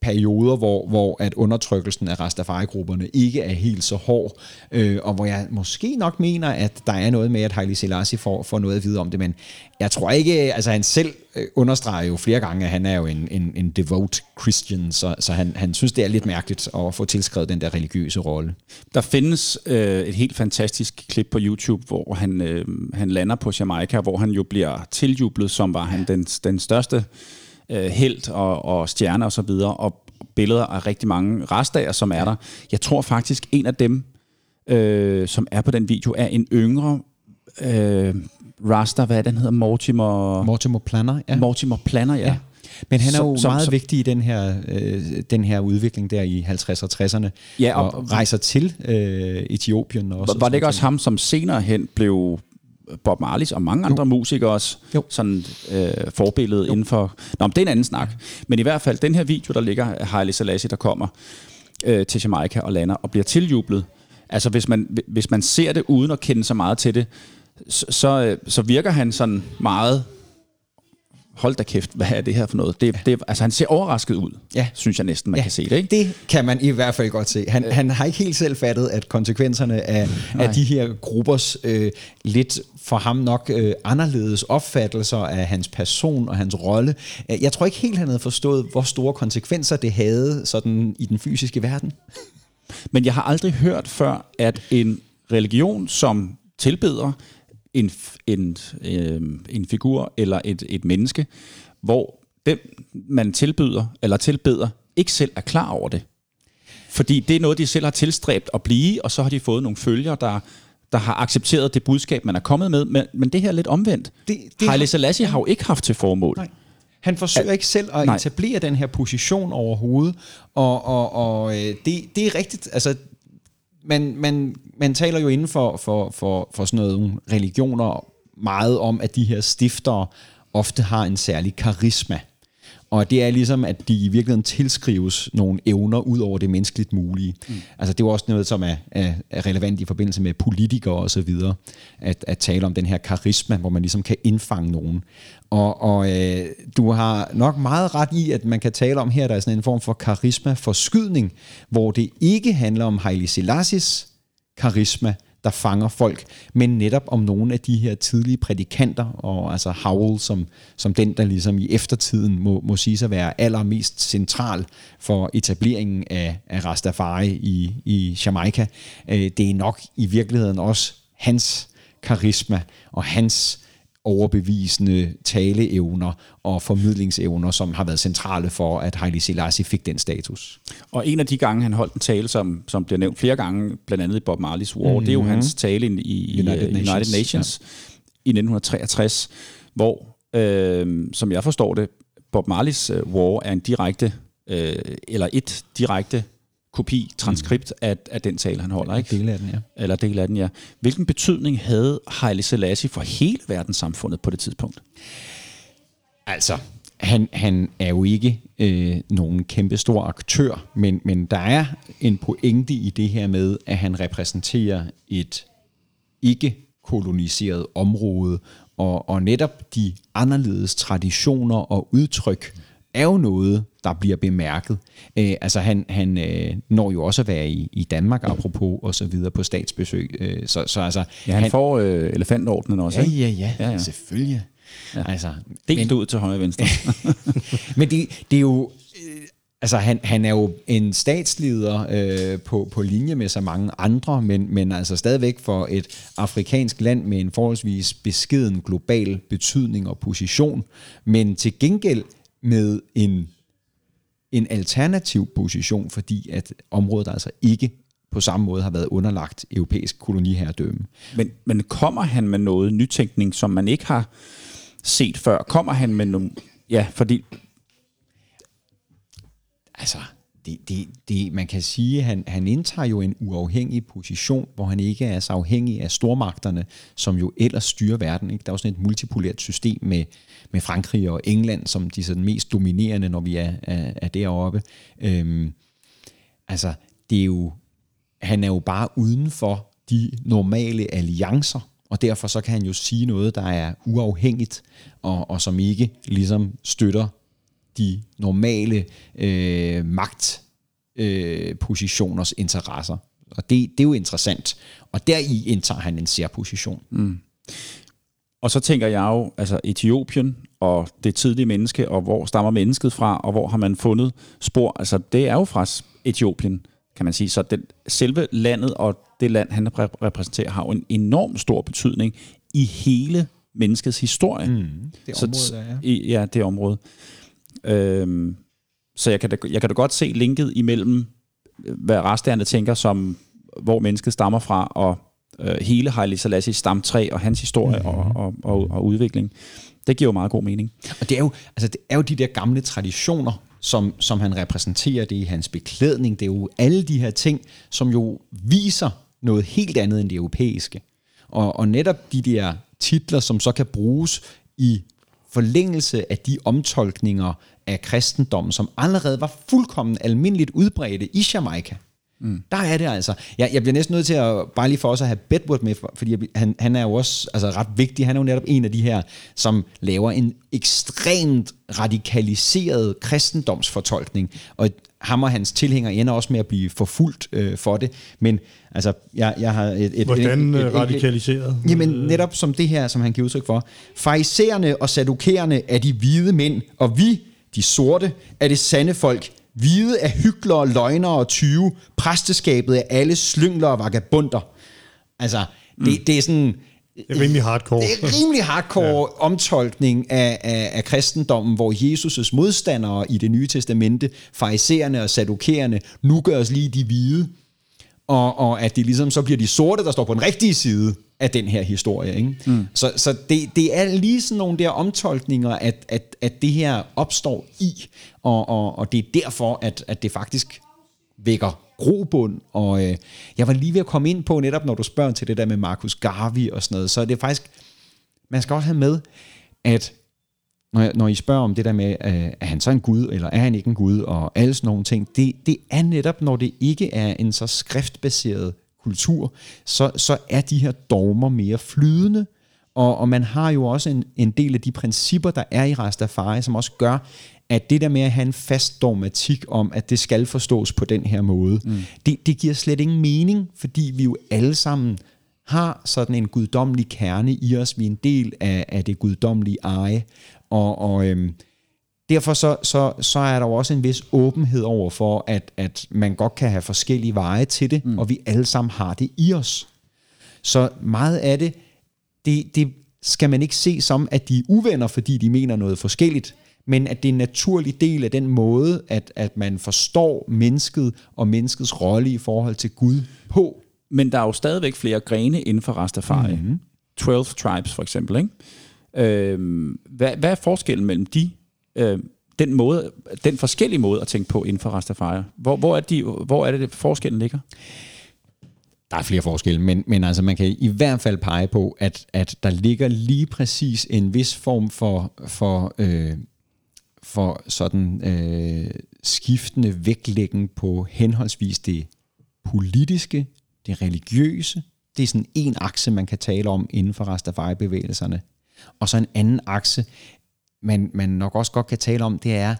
perioder, hvor, hvor at undertrykkelsen af Rastafari-grupperne ikke er helt så hård, øh, og hvor jeg måske nok mener, at der er noget med, at Haile Selassie får, får noget at vide om det, men jeg tror ikke, altså han selv øh, understreger jo flere gange, at han er jo en, en, en devout Christian, så, så han, han synes, det er lidt mærkeligt at få tilskrevet den der religiøse rolle. Der findes øh, et helt fantastisk klip på YouTube, hvor han, øh, han lander på Jamaica, hvor han jo bliver tiljublet, som var han den, den største øh, held og, og stjerne og så videre, og billeder af rigtig mange restager, som er der. Jeg tror faktisk, en af dem, øh, som er på den video, er en yngre øh, Rasta, hvad er den hedder? Mortimer... Mortimer Planner, ja. Mortimer Planner, ja. ja. Men han er jo som, meget som, vigtig i den her, øh, den her udvikling der i 50'erne og 60'erne, ja, og, og rejser til øh, Etiopien også. Var, var det ikke også ham, som senere hen blev Bob Marleys og mange andre jo. musikere også jo. sådan øh, forbillede jo. inden for... Nå, men det er en anden snak. Men i hvert fald, den her video, der ligger af Haile Selassie, der kommer øh, til Jamaica og lander og bliver tiljublet. Altså, hvis man, hvis man ser det uden at kende så meget til det, så, så, øh, så virker han sådan meget hold da kæft, hvad er det her for noget? Det, det, altså, han ser overrasket ud, ja. synes jeg næsten, man ja. kan se det. Ikke? Det kan man i hvert fald godt se. Han, øh. han har ikke helt selv fattet, at konsekvenserne af, af de her gruppers øh, lidt for ham nok øh, anderledes opfattelser af hans person og hans rolle. Øh, jeg tror ikke helt, han havde forstået, hvor store konsekvenser det havde sådan i den fysiske verden. Men jeg har aldrig hørt før, at en religion, som tilbeder en, en, øh, en figur eller et, et menneske, hvor den, man tilbyder eller tilbeder, ikke selv er klar over det. Fordi det er noget, de selv har tilstræbt at blive, og så har de fået nogle følger, der, der har accepteret det budskab, man er kommet med. Men, men det her er lidt omvendt. Det, det Haile Selassie har, jo ikke haft til formål. Nej. Han forsøger ikke selv at Nej. etablere den her position overhovedet, og, og, og øh, det, det er rigtigt. Altså, man, man, man taler jo inden for, for, for, for sådan noget religioner meget om, at de her stiftere ofte har en særlig karisma. Og det er ligesom, at de i virkeligheden tilskrives nogle evner ud over det menneskeligt mulige. Mm. Altså det er jo også noget, som er, er, er relevant i forbindelse med politikere og så videre, at, at tale om den her karisma, hvor man ligesom kan indfange nogen. Og, og øh, du har nok meget ret i, at man kan tale om her, at der er sådan en form for karisma-forskydning, hvor det ikke handler om Haile Selassies karisma, der fanger folk, men netop om nogle af de her tidlige prædikanter, og altså Howell som, som den, der ligesom i eftertiden må, må sige sig være allermest central for etableringen af, af Rastafari i, i Jamaica. Øh, det er nok i virkeligheden også hans karisma og hans overbevisende taleevner og formidlingsevner, som har været centrale for, at Haile Selassie fik den status. Og en af de gange, han holdt en tale, som, som bliver nævnt flere gange, blandt andet i Bob Marleys War, mm-hmm. det er jo hans tale i, i United, uh, Nations, United Nations ja. i 1963, hvor, øh, som jeg forstår det, Bob Marleys uh, War er en direkte, øh, eller et direkte kopi, transkript mm. af, af den tale, han holder. Ikke? Del af den, ja. Eller del af den, ja. Hvilken betydning havde Haile Selassie for hele verdenssamfundet på det tidspunkt? Altså, han, han er jo ikke øh, nogen kæmpestor aktør, men, men der er en pointe i det her med, at han repræsenterer et ikke koloniseret område, og, og netop de anderledes traditioner og udtryk, er jo noget, der bliver bemærket. Øh, altså han, han øh, når jo også at være i, i Danmark, apropos, og så videre på statsbesøg. Øh, så, så altså, ja, han, han får øh, elefantordnen også, ja, ikke? Ja, ja, ja, ja. selvfølgelig. Ja. Altså, Delt ud til højre og venstre. men det, det er jo... Øh, altså, han, han er jo en statsleder øh, på, på linje med så mange andre, men, men altså stadigvæk for et afrikansk land med en forholdsvis beskeden global betydning og position. Men til gengæld med en, en alternativ position, fordi at området altså ikke på samme måde har været underlagt europæisk koloniherredømme. Men, men kommer han med noget nytænkning, som man ikke har set før? Kommer han med nogle... Ja, fordi... Altså, det, det, det, man kan sige, at han, han indtager jo en uafhængig position, hvor han ikke er så afhængig af stormagterne, som jo ellers styrer verden. Ikke? Der er jo sådan et multipolært system med, med Frankrig og England som de sådan mest dominerende, når vi er, er, er deroppe. Øhm, altså, det er jo, han er jo bare uden for de normale alliancer, og derfor så kan han jo sige noget, der er uafhængigt, og, og som ikke ligesom støtter de normale øh, magtpositioners øh, interesser. Og det, det er jo interessant. Og deri indtager han en særposition. Mm. Og så tænker jeg jo, altså Etiopien og det tidlige menneske, og hvor stammer mennesket fra, og hvor har man fundet spor, altså det er jo fra Etiopien, kan man sige. Så den, selve landet og det land, han repræsenterer, har jo en enorm stor betydning i hele menneskets historie. Mm, det område, så, der, ja. I, ja, det område. Øhm, så jeg kan, da, jeg kan da godt se linket imellem, hvad resterne tænker, som hvor mennesket stammer fra, og øh, hele Haile Selassie stamtræ og hans historie mm-hmm. og, og, og, og udvikling. Det giver jo meget god mening. Og det er jo, altså det er jo de der gamle traditioner, som, som han repræsenterer det i hans beklædning. Det er jo alle de her ting, som jo viser noget helt andet end det europæiske. Og, og netop de der titler, som så kan bruges i forlængelse af de omtolkninger af kristendommen, som allerede var fuldkommen almindeligt udbredte i Jamaica. Mm. Der er det altså. Jeg, jeg bliver næsten nødt til at, bare lige for os at have Bedwood med, fordi han, han er jo også altså, ret vigtig. Han er jo netop en af de her, som laver en ekstremt radikaliseret kristendomsfortolkning. Og ham og hans tilhængere ender også med at blive forfulgt øh, for det. Men altså, jeg, jeg har et... et Hvordan et, et, et, radikaliseret? Et, jamen netop som det her, som han giver udtryk for. Farisererne og sadukererne er de hvide mænd, og vi, de sorte, er det sande folk. Hvide er hyklere, løgnere og tyve. Præsteskabet er alle slyngler og vagabunder. Altså, det, mm. det er sådan... Det er rimelig hardcore. Det er rimelig hardcore ja. omtolkning af, af, af kristendommen, hvor Jesus' modstandere i det nye testamente, farisererne og sadukererne, nu gør os lige de hvide. Og, og at det ligesom så bliver de sorte, der står på den rigtige side af den her historie. Ikke? Mm. Så, så det, det er lige sådan nogle der omtolkninger, at, at, at det her opstår i, og, og, og det er derfor, at, at det faktisk vækker grobund, og øh, jeg var lige ved at komme ind på, netop når du spørger til det der med Marcus Garvey og sådan noget, så er det faktisk, man skal også have med, at når, jeg, når I spørger om det der med, øh, er han så en Gud, eller er han ikke en Gud, og alle sådan nogle ting, det, det er netop, når det ikke er en så skriftbaseret kultur, så, så er de her dogmer mere flydende, og, og man har jo også en, en del af de principper, der er i Rastafari, som også gør, at det der med at have en fast dogmatik om, at det skal forstås på den her måde, mm. det, det giver slet ingen mening, fordi vi jo alle sammen har sådan en guddommelig kerne i os. Vi er en del af, af det guddommelige eje. Og, og øhm, derfor så, så, så er der jo også en vis åbenhed over for, at, at man godt kan have forskellige veje til det, mm. og vi alle sammen har det i os. Så meget af det, det, det skal man ikke se som, at de er uvenner, fordi de mener noget forskelligt, men at det er en naturlig del af den måde, at, at man forstår mennesket og menneskets rolle i forhold til Gud på. Men der er jo stadigvæk flere grene inden for Rastafari. Mm-hmm. 12 tribes for eksempel. Ikke? Øh, hvad, hvad er forskellen mellem de, øh, den, måde, den forskellige måde at tænke på inden for Rastafari? Hvor, hvor, er, de, hvor er det, forskellen ligger? Der er flere forskelle, men, men altså man kan i hvert fald pege på, at, at der ligger lige præcis en vis form for, for, øh, for sådan øh, skiftende vægtlæggen på henholdsvis det politiske, det religiøse. Det er sådan en akse, man kan tale om inden for Rastafari-bevægelserne. Og så en anden akse, man, man nok også godt kan tale om, det er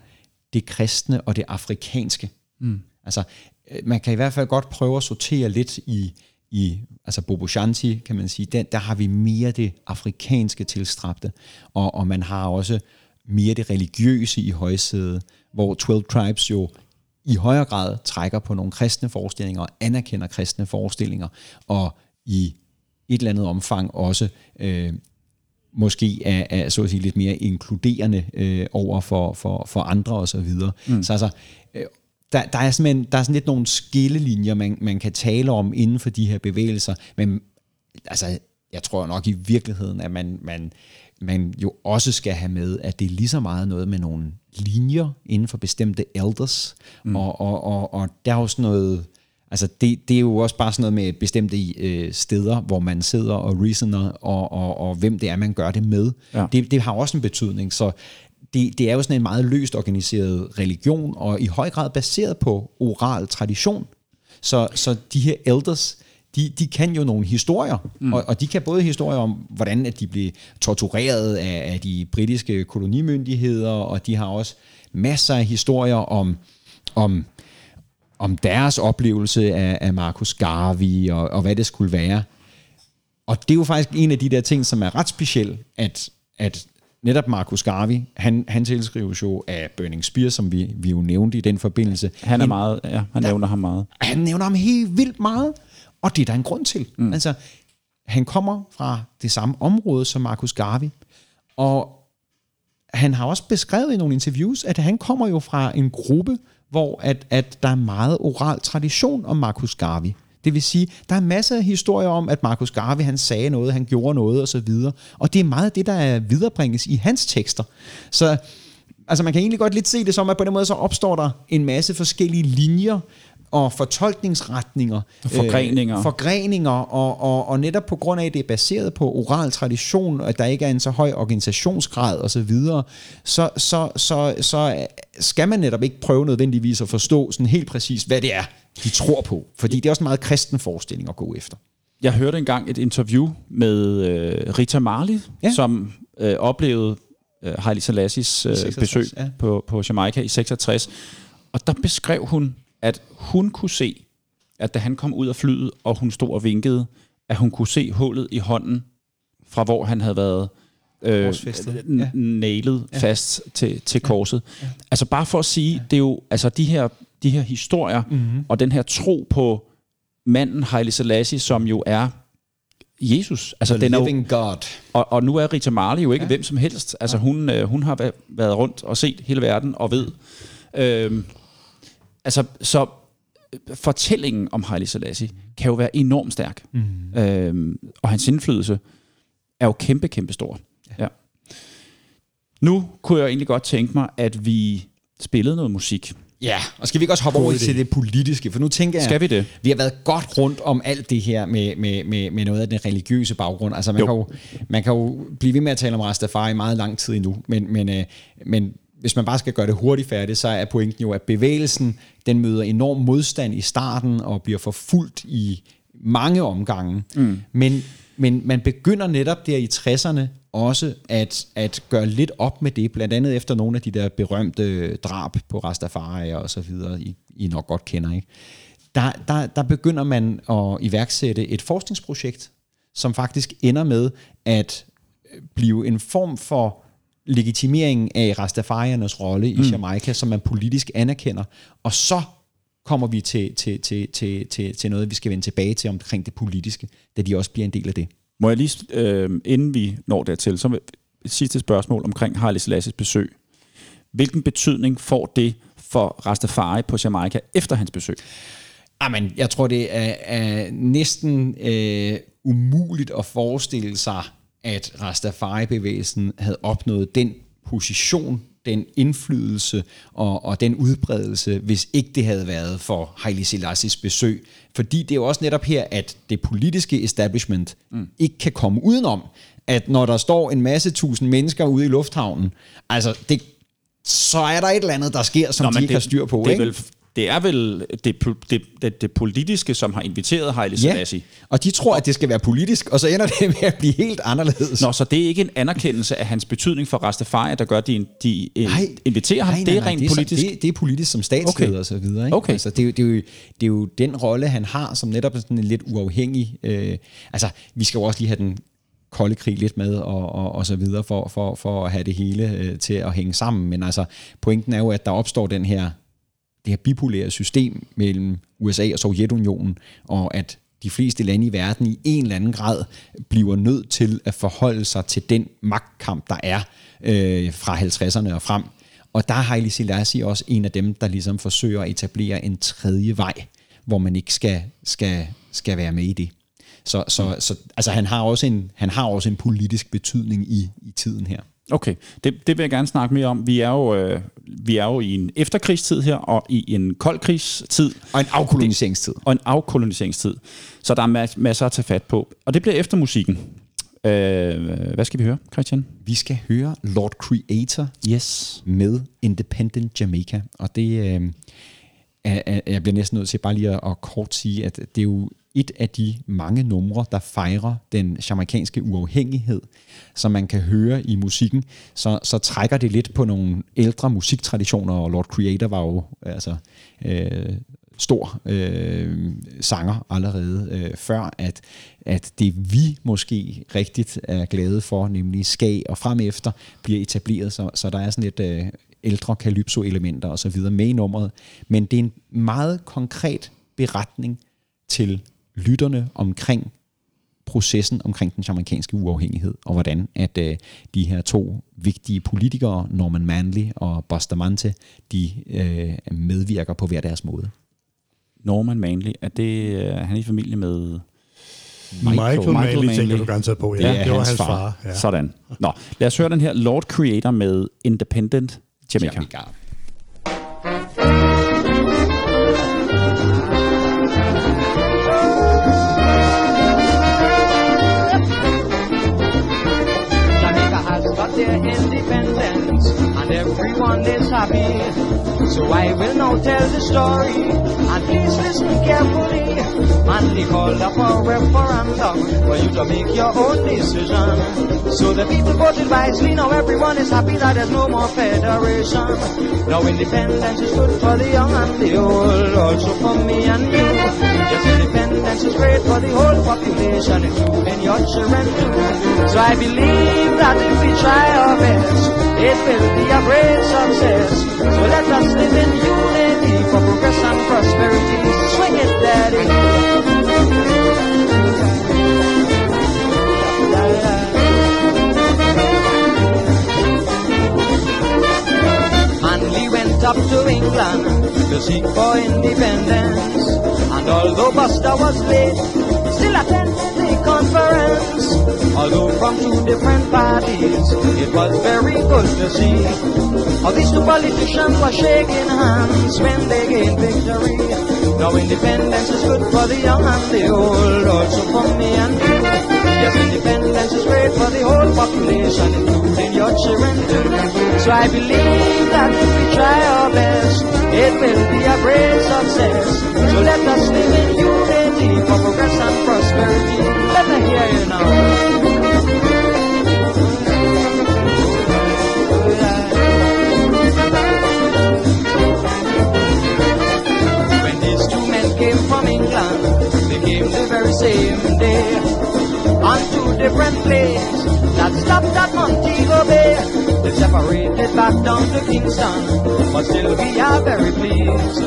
det kristne og det afrikanske. Mm. Altså, øh, man kan i hvert fald godt prøve at sortere lidt i, i altså Bobo Shanti, kan man sige, der, der har vi mere det afrikanske tilstræbte, og, og man har også mere det religiøse i højsædet, hvor 12 Tribes jo i højere grad trækker på nogle kristne forestillinger og anerkender kristne forestillinger, og i et eller andet omfang også øh, måske er, er så at sige lidt mere inkluderende øh, over for, for, for andre og så videre. Mm. Så altså, øh, der, der, er simpelthen, der er sådan lidt nogle skillelinjer, man, man kan tale om inden for de her bevægelser, men altså, jeg tror nok i virkeligheden, at man, man, man jo også skal have med, at det er lige så meget noget med nogle linjer inden for bestemte elders, mm. og, og, og, og der er jo sådan noget, altså det, det er jo også bare sådan noget med bestemte øh, steder, hvor man sidder og reasoner, og, og, og hvem det er, man gør det med. Ja. Det, det har også en betydning, så det, det er jo sådan en meget løst organiseret religion, og i høj grad baseret på oral tradition. Så, så de her elders, de, de kan jo nogle historier, mm. og, og de kan både historier om, hvordan at de blev tortureret af, af de britiske kolonimyndigheder, og de har også masser af historier om, om, om deres oplevelse af, af Marcus Garvey, og, og hvad det skulle være. Og det er jo faktisk en af de der ting, som er ret speciel, at, at netop Marcus Garvey, han, han tilskrives jo af Burning Spear, som vi, vi jo nævnte i den forbindelse. Han er en, meget, ja, han nævner ham meget. Han nævner ham helt vildt meget. Og det er der en grund til. Mm. Altså, han kommer fra det samme område som Marcus Garvey, og han har også beskrevet i nogle interviews, at han kommer jo fra en gruppe, hvor at, at der er meget oral tradition om Marcus Garvey. Det vil sige, der er masser af historier om, at Marcus Garvey han sagde noget, han gjorde noget osv. Og det er meget det, der er viderebringes i hans tekster. Så altså man kan egentlig godt lidt se det som, at på den måde så opstår der en masse forskellige linjer, og fortolkningsretninger. Forgreninger. Øh, forgreninger, og, og, og netop på grund af, at det er baseret på oral tradition, og at der ikke er en så høj organisationsgrad osv., så, så, så, så, så skal man netop ikke prøve nødvendigvis at forstå sådan helt præcis, hvad det er, de tror på. Fordi det er også en meget kristen forestilling at gå efter. Jeg hørte engang et interview med øh, Rita Marley, ja. som øh, oplevede øh, Haile Selassies øh, 66, besøg ja. på, på Jamaica i 66. Og der beskrev hun at hun kunne se, at da han kom ud af flyet, og hun stod og vinkede, at hun kunne se hullet i hånden, fra hvor han havde været øh, ja. nailet ja. fast til, til korset. Ja. Ja. Altså bare for at sige, ja. det er jo altså de her, de her historier, mm-hmm. og den her tro på manden Haile Selassie, som jo er Jesus. Altså, The den er living jo, God. Og, og nu er Rita Marley jo ikke ja. hvem som helst. Altså hun, øh, hun har været rundt og set hele verden og ved, øh, altså, så øh, fortællingen om Haile Selassie kan jo være enormt stærk. Mm. Øhm, og hans indflydelse er jo kæmpe, kæmpe stor. Ja. ja. Nu kunne jeg egentlig godt tænke mig, at vi spillede noget musik. Ja, og skal vi ikke også hoppe over til det politiske? For nu tænker jeg, skal vi det? vi har været godt rundt om alt det her med, med, med, med noget af den religiøse baggrund. Altså man, jo. kan jo, man kan jo blive ved med at tale om Rastafari i meget lang tid endnu, men, men, øh, men hvis man bare skal gøre det hurtigt færdigt, så er pointen jo, at bevægelsen den møder enorm modstand i starten og bliver forfulgt i mange omgange. Mm. Men, men man begynder netop der i 60'erne også at, at gøre lidt op med det, blandt andet efter nogle af de der berømte drab på Rastafari og så videre, I, I nok godt kender. Ikke? Der, der, der begynder man at iværksætte et forskningsprojekt, som faktisk ender med at blive en form for legitimering af Rastafariernes rolle i mm. Jamaica, som man politisk anerkender, og så kommer vi til, til, til, til, til, til noget, vi skal vende tilbage til omkring det politiske, da de også bliver en del af det. Må jeg lige, øh, inden vi når dertil, så et sidste spørgsmål omkring Haile Selassies besøg. Hvilken betydning får det for Rastafari på Jamaica efter hans besøg? Amen, jeg tror, det er, er næsten øh, umuligt at forestille sig, at Rastafari-bevægelsen havde opnået den position, den indflydelse og, og den udbredelse, hvis ikke det havde været for Haile Selassies besøg. Fordi det er jo også netop her, at det politiske establishment mm. ikke kan komme udenom, at når der står en masse tusind mennesker ude i lufthavnen, altså det, så er der et eller andet, der sker, som Nå, de ikke det, har styr på. Det ikke? vel det er vel det, det, det, det politiske, som har inviteret Haile Selassie. Ja, og de tror, at det skal være politisk, og så ender det med at blive helt anderledes. Nå, så det er ikke en anerkendelse af hans betydning for Rastafari, der gør, at de, de øh, nej, inviterer ham? Nej, nej, det er rent det er politisk? Så, det, det er politisk som statsleder okay. og så videre. Ikke? Okay. Altså, det, er jo, det, er jo, det er jo den rolle, han har, som netop sådan en lidt uafhængig... Øh, altså, vi skal jo også lige have den kolde krig lidt med og, og, og så videre for, for, for at have det hele øh, til at hænge sammen. Men altså, pointen er jo, at der opstår den her det her bipolære system mellem USA og Sovjetunionen, og at de fleste lande i verden i en eller anden grad bliver nødt til at forholde sig til den magtkamp, der er øh, fra 50'erne og frem. Og der er Haile Selassie også en af dem, der ligesom forsøger at etablere en tredje vej, hvor man ikke skal, skal, skal være med i det. Så, så, så altså, han, har også en, han har også en politisk betydning i, i tiden her. Okay, det, det vil jeg gerne snakke mere om. Vi er jo, øh, vi er jo i en efterkrigstid her, og i en koldkrigstid. Og en afkoloniseringstid. Og en afkoloniseringstid. Så der er masser at tage fat på. Og det bliver efter musikken. Øh, hvad skal vi høre, Christian? Vi skal høre Lord Creator yes. med Independent Jamaica. Og det øh, jeg bliver næsten nødt til bare lige at, at kort sige, at det er jo et af de mange numre, der fejrer den jamaikanske uafhængighed, som man kan høre i musikken, så, så trækker det lidt på nogle ældre musiktraditioner, og Lord Creator var jo altså, øh, stor øh, sanger allerede øh, før, at, at det vi måske rigtigt er glade for, nemlig skag og frem efter, bliver etableret, så, så der er sådan et øh, ældre calypso-elementer osv. med i nummeret, men det er en meget konkret beretning til lytterne omkring processen omkring den amerikanske uafhængighed, og hvordan at øh, de her to vigtige politikere, Norman Manley og Bustamante, de øh, medvirker på hver deres måde. Norman Manley, er det, øh, han er i familie med... Michael, Michael, Michael Manley, Manley tænker du garanteret på. Ja, det, er det var hans, hans far. far. Ja. Sådan. Nå, lad os høre den her Lord Creator med Independent Jamaica. Jamaica. Jamaica has got their independence and everyone is happy. So I will now tell the story and please listen carefully. And called up a referendum for you to make your own decision. So the people voted wisely, now everyone is happy that there's no more federation. Now independence is good for the young and the old, also for me and you. Yes, independence is great for the whole population, including your children too. So I believe that if we try our best, it will be a great success. So let us live in unity for progress and prosperity. Swing it, daddy. Manly went up to England to seek for independence. And although Buster was late, still attended the conference. Although from two different parties, it was very good to see how these two politicians were shaking hands when they gained victory. Now independence is good for the young and the old, also for me and you. Yes, independence is great for the whole population, including your children too. So I believe that if we try our best, it will be a great success. So let us live in unity for progress and prosperity. Let me hear you now. When these two men came from England, they came the very same day. On two different places that stopped at Montego Bay. They separated back down to Kingston, but still we are very pleased.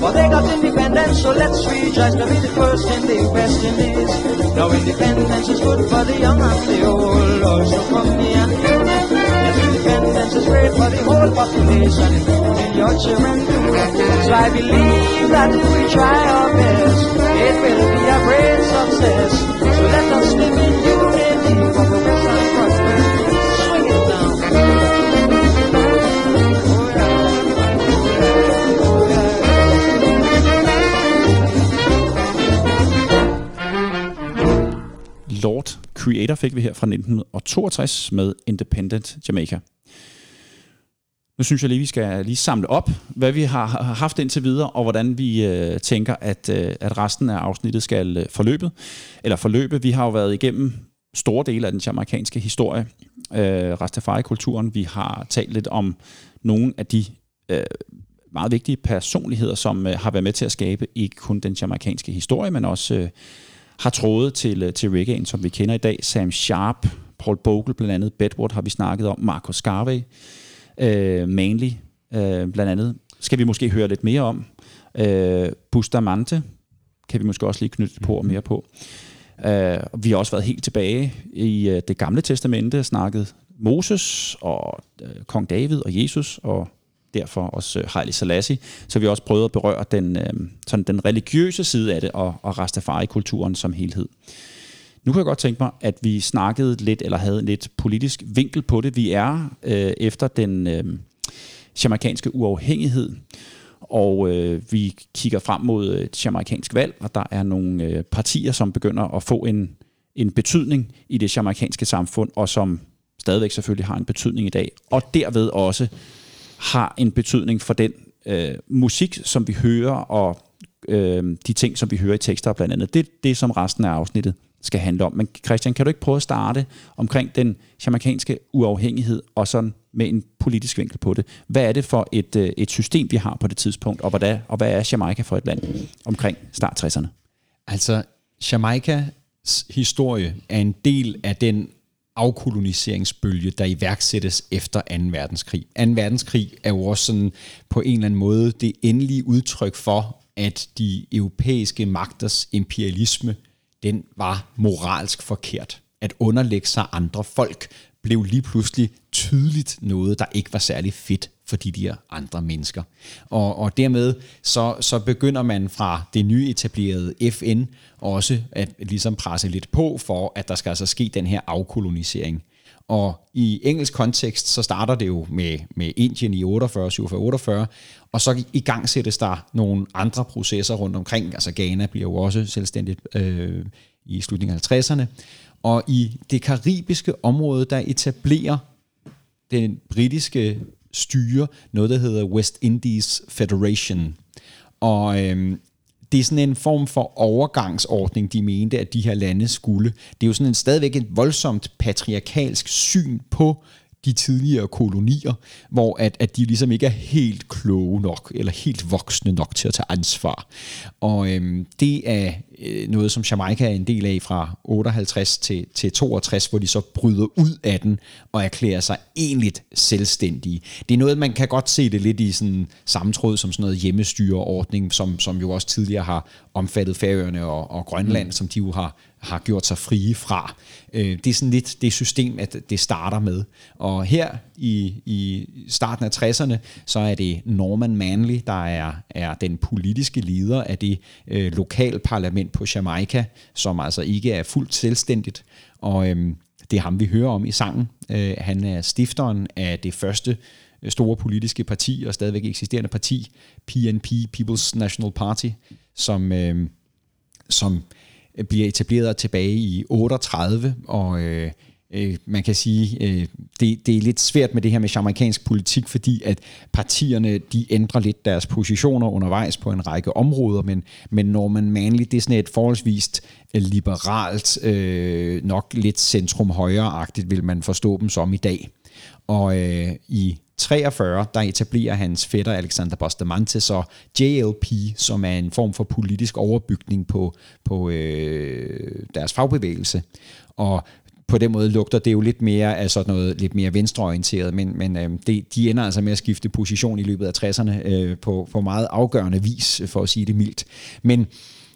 For they got independence, so let's rejoice to be the first in the West Indies. Now independence is good for the young and the old, oh, also for me and you. Yes, independence is great for the whole population, including your children too. So I believe that if we try our best, it will be a great success. So let us live in unity Creator fik vi her fra 1962 med Independent Jamaica. Nu synes jeg lige, vi skal lige samle op, hvad vi har haft indtil videre, og hvordan vi øh, tænker, at, øh, at resten af afsnittet skal øh, forløbe. Eller forløbe. Vi har jo været igennem store dele af den jamaikanske historie, øh, Rastafari-kulturen. Vi har talt lidt om nogle af de øh, meget vigtige personligheder, som øh, har været med til at skabe ikke kun den jamaikanske historie, men også øh, har trådet til, øh, til reggae'en, som vi kender i dag. Sam Sharp, Paul Bogle blandt andet, Bedward har vi snakket om, Marcus Garvey, øh, Manley øh, blandt andet. Skal vi måske høre lidt mere om. Øh, Bustamante kan vi måske også lige knytte et på mere på. Øh, vi har også været helt tilbage i øh, det gamle testamente og snakket Moses og øh, kong David og Jesus og derfor også øh, Haile Selassie. Så vi har også prøvet at berøre den, øh, sådan den religiøse side af det og, og Rastafari-kulturen som helhed. Nu kan jeg godt tænke mig, at vi snakkede lidt, eller havde en lidt politisk vinkel på det. Vi er øh, efter den øh, jamaikanske uafhængighed, og øh, vi kigger frem mod et jamaikansk valg, og der er nogle øh, partier, som begynder at få en, en betydning i det jamaikanske samfund, og som stadigvæk selvfølgelig har en betydning i dag, og derved også har en betydning for den øh, musik, som vi hører, og øh, de ting, som vi hører i tekster blandt andet. Det er det, som resten af afsnittet skal handle om. Men Christian, kan du ikke prøve at starte omkring den jamaikanske uafhængighed, og sådan med en politisk vinkel på det? Hvad er det for et, øh, et system, vi har på det tidspunkt, og hvad, er, og hvad er Jamaica for et land omkring start 60'erne? Altså, Jamaicas historie er en del af den afkoloniseringsbølge, der iværksættes efter 2. verdenskrig. 2. verdenskrig er jo også sådan på en eller anden måde det endelige udtryk for, at de europæiske magters imperialisme, den var moralsk forkert. At underlægge sig andre folk blev lige pludselig tydeligt noget, der ikke var særlig fedt for de der andre mennesker. Og, og dermed så, så begynder man fra det nye etablerede FN også at ligesom presse lidt på for, at der skal altså ske den her afkolonisering. Og i engelsk kontekst, så starter det jo med, med Indien i 48, 47, 48, og så i gang sættes der nogle andre processer rundt omkring. Altså Ghana bliver jo også selvstændigt øh, i slutningen af 50'erne. Og i det karibiske område, der etablerer den britiske styre noget, der hedder West Indies Federation. Og øhm, det er sådan en form for overgangsordning, de mente, at de her lande skulle. Det er jo sådan en stadigvæk et voldsomt patriarkalsk syn på de tidligere kolonier, hvor at, at de ligesom ikke er helt kloge nok, eller helt voksne nok til at tage ansvar. Og øhm, det er øh, noget, som Jamaica er en del af fra 58 til, til 62, hvor de så bryder ud af den og erklærer sig egentlig selvstændige. Det er noget, man kan godt se det lidt i sådan sammentråd som sådan noget hjemmestyreordning, som, som jo også tidligere har omfattet Færøerne og, og Grønland, mm. som de jo har har gjort sig frie fra. Øh, det er sådan lidt det system, at det starter med. Og her i, i starten af 60'erne, så er det Norman Manley, der er, er den politiske leder af det øh, lokalparlament på Jamaica, som altså ikke er fuldt selvstændigt. Og øhm, det er ham, vi hører om i sangen. Øh, han er stifteren af det første øh, store politiske parti, og stadigvæk eksisterende parti, PNP, People's National Party, som, øh, som Øh, bliver etableret tilbage i 38, og øh, øh, man kan sige, øh, det, det er lidt svært med det her med amerikansk politik, fordi at partierne de ændrer lidt deres positioner undervejs på en række områder, men, men Norman Manley, det er sådan et forholdsvist øh, liberalt, øh, nok lidt centrum højreagtigt vil man forstå dem som i dag. Og øh, i 43, der etablerer hans fætter Alexander Bustamante så JLP, som er en form for politisk overbygning på, på øh, deres fagbevægelse. Og på den måde lugter det jo lidt mere af sådan noget lidt mere venstreorienteret, men, men øh, det, de ender altså med at skifte position i løbet af 60'erne øh, på, på meget afgørende vis, for at sige det mildt. Men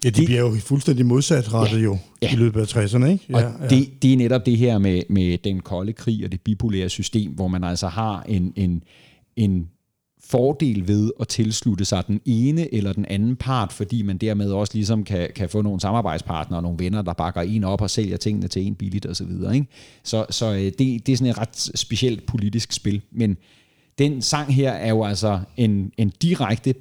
Ja, de det- bliver jo fuldstændig modsatrettet Ja, jo ja. i løbet af 60'erne, ikke? Og Ja, ja. det, det er netop det her med, med den kolde krig og det bipolære system, hvor man altså har en, en, en fordel ved at tilslutte sig den ene eller den anden part, fordi man dermed også ligesom kan, kan få nogle samarbejdspartnere og nogle venner, der bakker en op og sælger tingene til en billigt osv. Ikke? Så, så øh, det, det er sådan et ret specielt politisk spil. Men den sang her er jo altså en, en direkte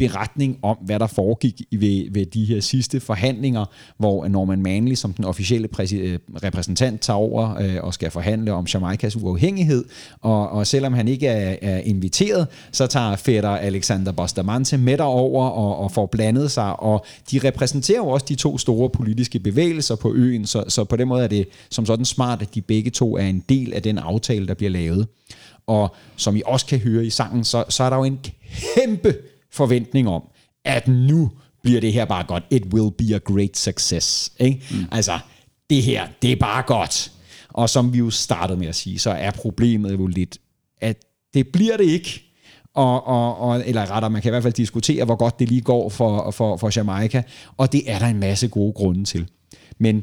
beretning om, hvad der foregik i- ved, ved de her sidste forhandlinger, hvor Norman Manley som den officielle øh, repræsentant tager over øh, og skal forhandle om Jamaikas uafhængighed, og, og selvom han ikke er, er inviteret, så tager fætter Alexander Bustamante med derover og, og får blandet sig, og de repræsenterer jo også de to store politiske bevægelser på øen, så, så på den måde er det som sådan smart, at de begge to er en del af den aftale, der bliver lavet. Og som I også kan høre i sangen, så, så er der jo en kæmpe forventning om, at nu bliver det her bare godt. It will be a great success. Ikke? Mm. Altså, det her, det er bare godt. Og som vi jo startede med at sige, så er problemet jo lidt, at det bliver det ikke. Og, og, og, eller rettere, man kan i hvert fald diskutere, hvor godt det lige går for, for, for Jamaica. Og det er der en masse gode grunde til. Men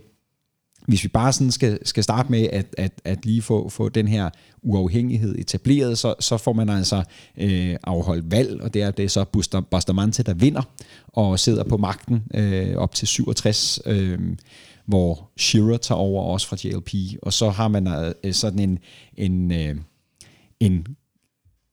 hvis vi bare sådan skal, skal starte med at, at, at lige få, få den her uafhængighed etableret, så, så får man altså øh, afholdt valg, og det er, det er så Bustamante, der vinder og sidder på magten øh, op til 67, øh, hvor Shearer tager over også fra JLP, og så har man øh, sådan en, en, øh, en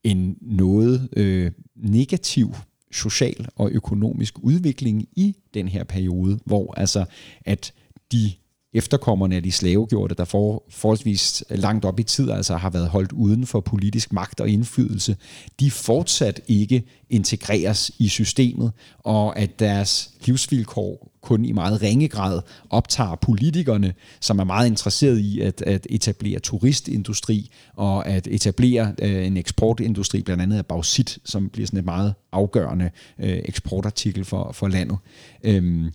en noget øh, negativ social og økonomisk udvikling i den her periode, hvor altså at de efterkommerne af de slavegjorte, der for, forholdsvis langt op i tid altså har været holdt uden for politisk magt og indflydelse, de fortsat ikke integreres i systemet, og at deres livsvilkår kun i meget ringe grad optager politikerne, som er meget interesserede i at, at etablere turistindustri og at etablere øh, en eksportindustri, blandt andet af bauxit, som bliver sådan et meget afgørende øh, eksportartikel for, for landet. Øhm,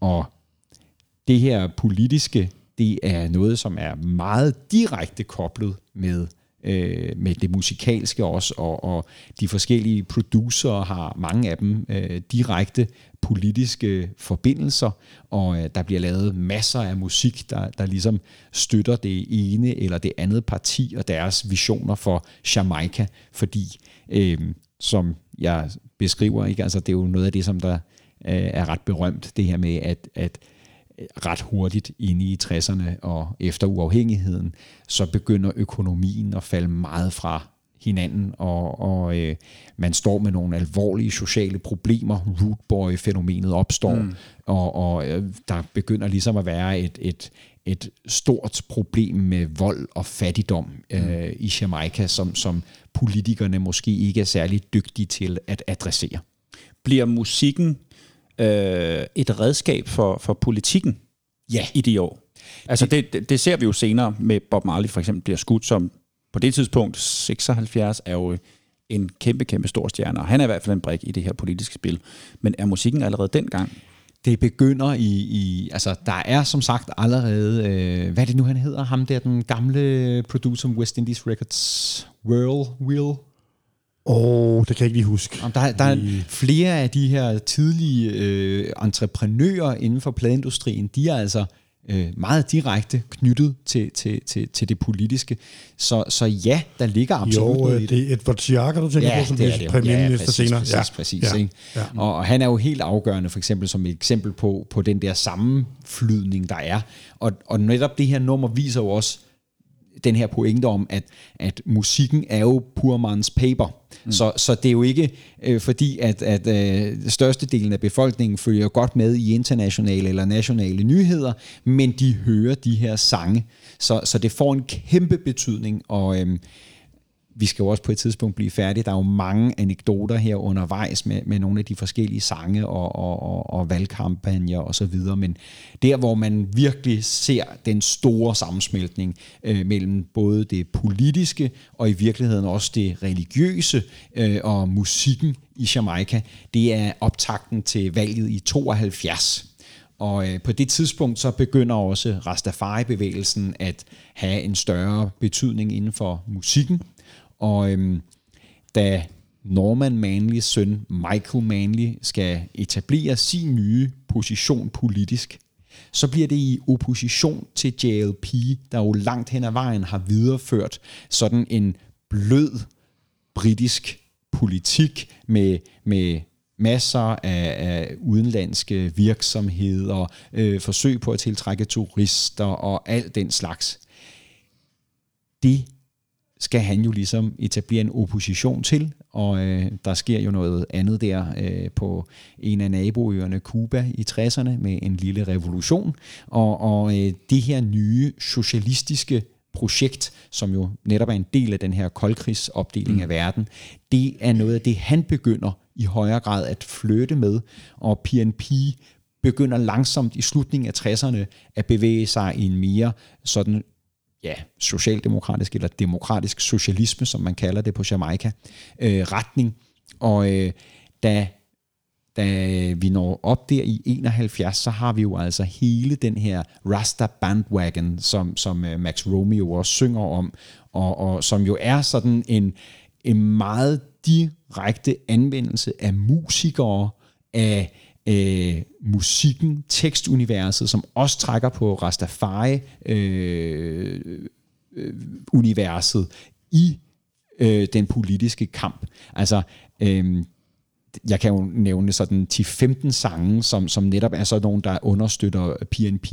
og det her politiske, det er noget, som er meget direkte koblet med øh, med det musikalske også, og, og de forskellige producer har mange af dem øh, direkte politiske forbindelser, og øh, der bliver lavet masser af musik, der, der ligesom støtter det ene eller det andet parti og deres visioner for Jamaica, fordi øh, som jeg beskriver, ikke? Altså, det er jo noget af det, som der øh, er ret berømt, det her med, at, at ret hurtigt inde i 60'erne og efter uafhængigheden, så begynder økonomien at falde meget fra hinanden, og, og øh, man står med nogle alvorlige sociale problemer. Rootboy-fænomenet opstår, mm. og, og øh, der begynder ligesom at være et, et, et stort problem med vold og fattigdom øh, mm. i Jamaica, som, som politikerne måske ikke er særlig dygtige til at adressere. Bliver musikken øh, et redskab for, for politikken Ja. i de år? Altså det, det, det ser vi jo senere med Bob Marley for eksempel bliver skudt som på det tidspunkt 76 er jo en kæmpe, kæmpe stor stjerne, og han er i hvert fald en brik i det her politiske spil. Men er musikken allerede dengang? Det begynder i, i altså der er som sagt allerede, øh, hvad er det nu han hedder, ham der, den gamle producer West Indies Records, Whirl, Will, Åh, oh, det kan jeg ikke lige huske. Om Der, der er flere af de her tidlige øh, entreprenører inden for pladeindustrien, de er altså øh, meget direkte knyttet til, til, til, til det politiske. Så, så ja, der ligger absolut Jo, noget i øh, det er Edward Chiaga, du tænker på, som det er bliver det premierminister præcis, senere. Præcis, ja. præcis. Ja. Ikke? Ja. Og, og han er jo helt afgørende, for eksempel som et eksempel på, på den der sammenflydning, der er. Og, og netop det her nummer viser jo også den her pointe om, at, at musikken er jo purmans paper. Mm. Så, så det er jo ikke øh, fordi, at, at øh, størstedelen af befolkningen følger godt med i internationale eller nationale nyheder, men de hører de her sange. Så, så det får en kæmpe betydning, og øh, vi skal jo også på et tidspunkt blive færdige. Der er jo mange anekdoter her undervejs med, med nogle af de forskellige sange og, og, og, og valgkampagner og så videre, men der, hvor man virkelig ser den store sammensmeltning øh, mellem både det politiske og i virkeligheden også det religiøse øh, og musikken i Jamaica, det er optakten til valget i 72. Og øh, på det tidspunkt så begynder også Rastafari-bevægelsen at have en større betydning inden for musikken. Og øhm, da Norman Manleys søn Michael Manley skal etablere sin nye position politisk, så bliver det i opposition til JLP, der jo langt hen ad vejen har videreført sådan en blød britisk politik med, med masser af, af udenlandske virksomheder, øh, forsøg på at tiltrække turister og alt den slags. Det skal han jo ligesom etablere en opposition til, og øh, der sker jo noget andet der øh, på en af naboøerne, Cuba, i 60'erne med en lille revolution, og, og øh, det her nye socialistiske projekt, som jo netop er en del af den her koldkrigsopdeling mm. af verden, det er noget af det, han begynder i højere grad at flytte med, og PNP begynder langsomt i slutningen af 60'erne at bevæge sig i en mere sådan ja, socialdemokratisk eller demokratisk socialisme, som man kalder det på Jamaica, øh, retning. Og øh, da, da vi når op der i 71, så har vi jo altså hele den her Rasta bandwagon, som, som øh, Max Romeo også synger om, og, og som jo er sådan en, en meget direkte anvendelse af musikere, af øh, musikken, tekstuniverset, som også trækker på Rastafari øh, øh, universet i øh, den politiske kamp. Altså, øh, jeg kan jo nævne sådan 10-15 sange, som, som netop er sådan nogle, der understøtter PNP.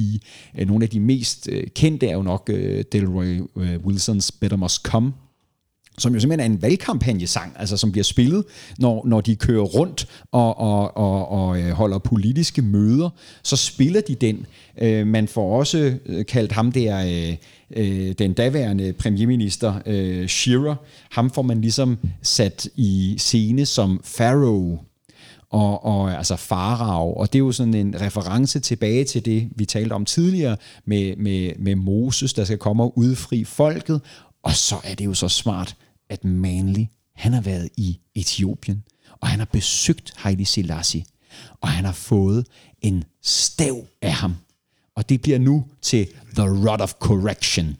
Øh, nogle af de mest øh, kendte er jo nok øh, Delroy øh, Wilsons Better Must Come, som jo simpelthen er en valgkampagnesang, altså som bliver spillet, når, når de kører rundt og, og, og, og øh, holder politiske møder, så spiller de den. Øh, man får også øh, kaldt ham der, øh, øh, den daværende premierminister Shearer, ham får man ligesom sat i scene som Pharaoh, og, og altså farag, og det er jo sådan en reference tilbage til det, vi talte om tidligere, med, med, med Moses, der skal komme og udfri folket, og så er det jo så smart, at Manly, han har været i Etiopien, og han har besøgt Haile Selassie, og han har fået en stav af ham. Og det bliver nu til The Rod of Correction.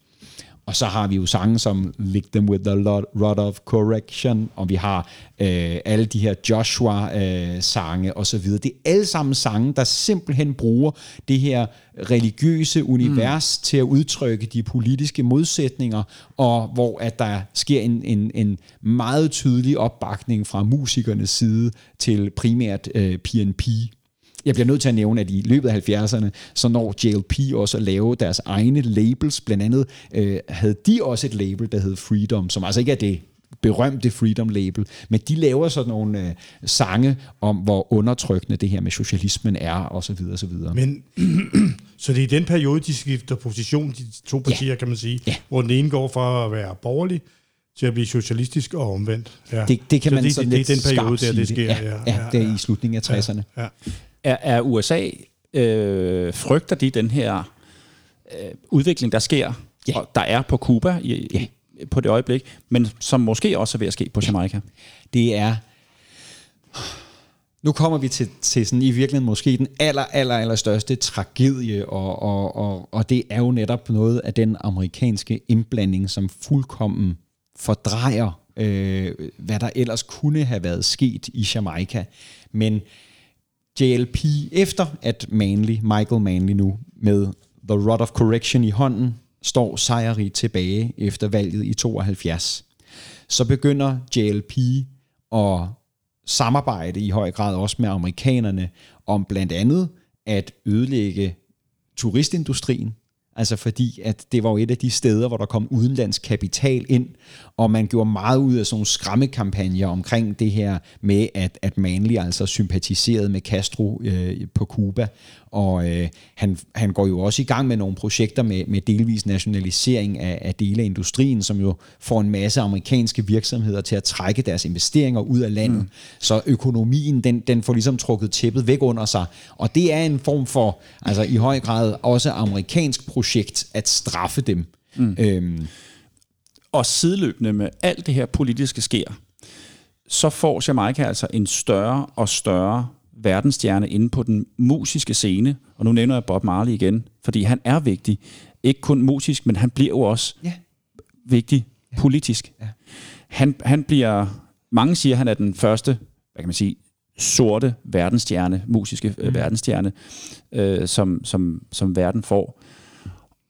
Og så har vi jo sange som Lick Them With The Rod of Correction, og vi har øh, alle de her Joshua-sange øh, osv. Det er alle sammen sange, der simpelthen bruger det her religiøse univers mm. til at udtrykke de politiske modsætninger, og hvor at der sker en, en, en meget tydelig opbakning fra musikernes side til primært øh, PNP jeg bliver nødt til at nævne, at i løbet af 70'erne, så når JLP også at lave deres egne labels. Blandt andet øh, havde de også et label, der hed Freedom, som altså ikke er det berømte Freedom Label, men de laver sådan nogle øh, sange om, hvor undertrykkende det her med socialismen er, og så videre, og så videre. Men, så det er i den periode, de skifter position, de to partier, ja. kan man sige, ja. hvor den ene går fra at være borgerlig, til at blive socialistisk og omvendt. Ja. Det, det kan så man det, sådan det, det er den periode, der det sker. Ja, ja, ja, ja, det er i slutningen af 60'erne. Ja, ja er, er USA, øh, frygter de den her øh, udvikling, der sker, ja. og der er på Cuba i, ja. på det øjeblik, men som måske også er ved at ske på Jamaica? Det er... Nu kommer vi til, til sådan i virkeligheden måske den aller, aller, aller største tragedie, og, og, og, og det er jo netop noget af den amerikanske indblanding, som fuldkommen fordrejer, øh, hvad der ellers kunne have været sket i Jamaica. Men JLP, efter at Manley, Michael Manley nu, med The Rod of Correction i hånden, står sejrigt tilbage efter valget i 72, så begynder JLP at samarbejde i høj grad også med amerikanerne om blandt andet at ødelægge turistindustrien, Altså fordi, at det var jo et af de steder, hvor der kom udenlandsk kapital ind, og man gjorde meget ud af sådan nogle skræmmekampagner omkring det her med, at, at Manley altså sympatiserede med Castro øh, på Cuba, og øh, han, han går jo også i gang med nogle projekter med, med delvis nationalisering af, af dele af industrien, som jo får en masse amerikanske virksomheder til at trække deres investeringer ud af landet. Mm. Så økonomien, den, den får ligesom trukket tæppet væk under sig. Og det er en form for, altså i høj grad også amerikansk projekt at straffe dem. Mm. Øhm. Og sideløbende med alt det her politiske sker, så får Jamaica altså en større og større verdensstjerne inde på den musiske scene, og nu nævner jeg Bob Marley igen, fordi han er vigtig. Ikke kun musisk, men han bliver jo også Ja. vigtig politisk. Ja. Han, han bliver, mange siger, han er den første, hvad kan man sige, sorte verdensstjerne, musiske mm. verdensstjerne, øh, som, som, som verden får.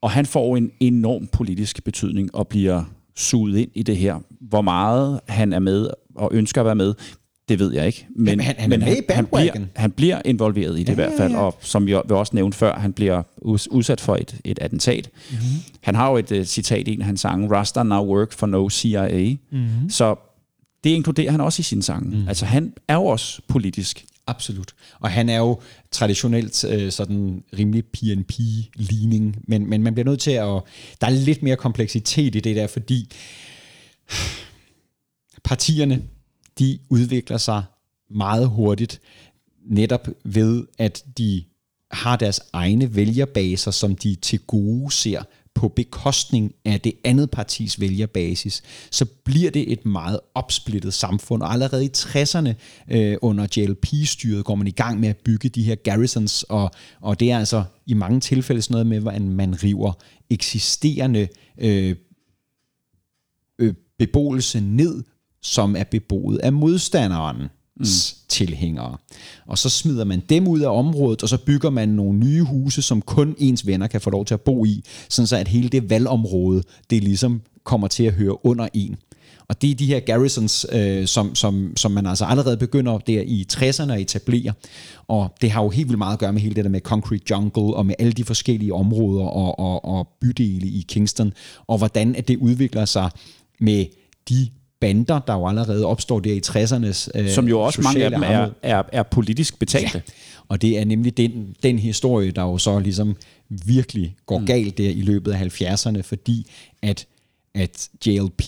Og han får en enorm politisk betydning og bliver suget ind i det her. Hvor meget han er med og ønsker at være med, det ved jeg ikke. Men, Jamen, han- han men i han, bliver, han bliver involveret i det Ja, i hvert fald, ja, ja. og som vi vi også nævnte før, han bliver udsat for et, et attentat. Mhm. Mm-hmm. Han har jo et uh, citat i en af hans sange, Rasta now work for no CIA. Mm-hmm. Så det inkluderer han også i sine sange. Mm. Altså han er jo også politisk. Absolut. Og han er jo traditionelt øh, sådan rimelig PNP-ligning, men, men man bliver nødt til at... Der er lidt mere kompleksitet i det der, fordi partierne, de udvikler sig meget hurtigt, netop ved, at de har deres egne vælgerbaser, som de til gode ser på bekostning af det andet partis vælgerbasis, så bliver det et meget opsplittet samfund. Og allerede i 60'erne øh, under JLP-styret går man i gang med at bygge de her garrisons, og, og det er altså i mange tilfælde sådan noget med, hvordan man river eksisterende øh, øh, beboelse ned, som er beboet af modstanderen mm. tilhængere. Og så smider man dem ud af området, og så bygger man nogle nye huse, som kun ens venner kan få lov til at bo i, sådan så at hele det valgområde, det ligesom kommer til at høre under en. Og det er de her garrisons, øh, som, som, som man altså allerede begynder der i 60'erne at etablere. Og det har jo helt vildt meget at gøre med hele det der med Concrete Jungle, og med alle de forskellige områder og, og, og bydele i Kingston, og hvordan at det udvikler sig med de bander, der jo allerede opstår der i 60'ernes øh, Som jo også mange af dem er, er, er politisk betalte. Ja. Og det er nemlig den, den historie, der jo så ligesom virkelig går mm. galt der i løbet af 70'erne, fordi at, at JLP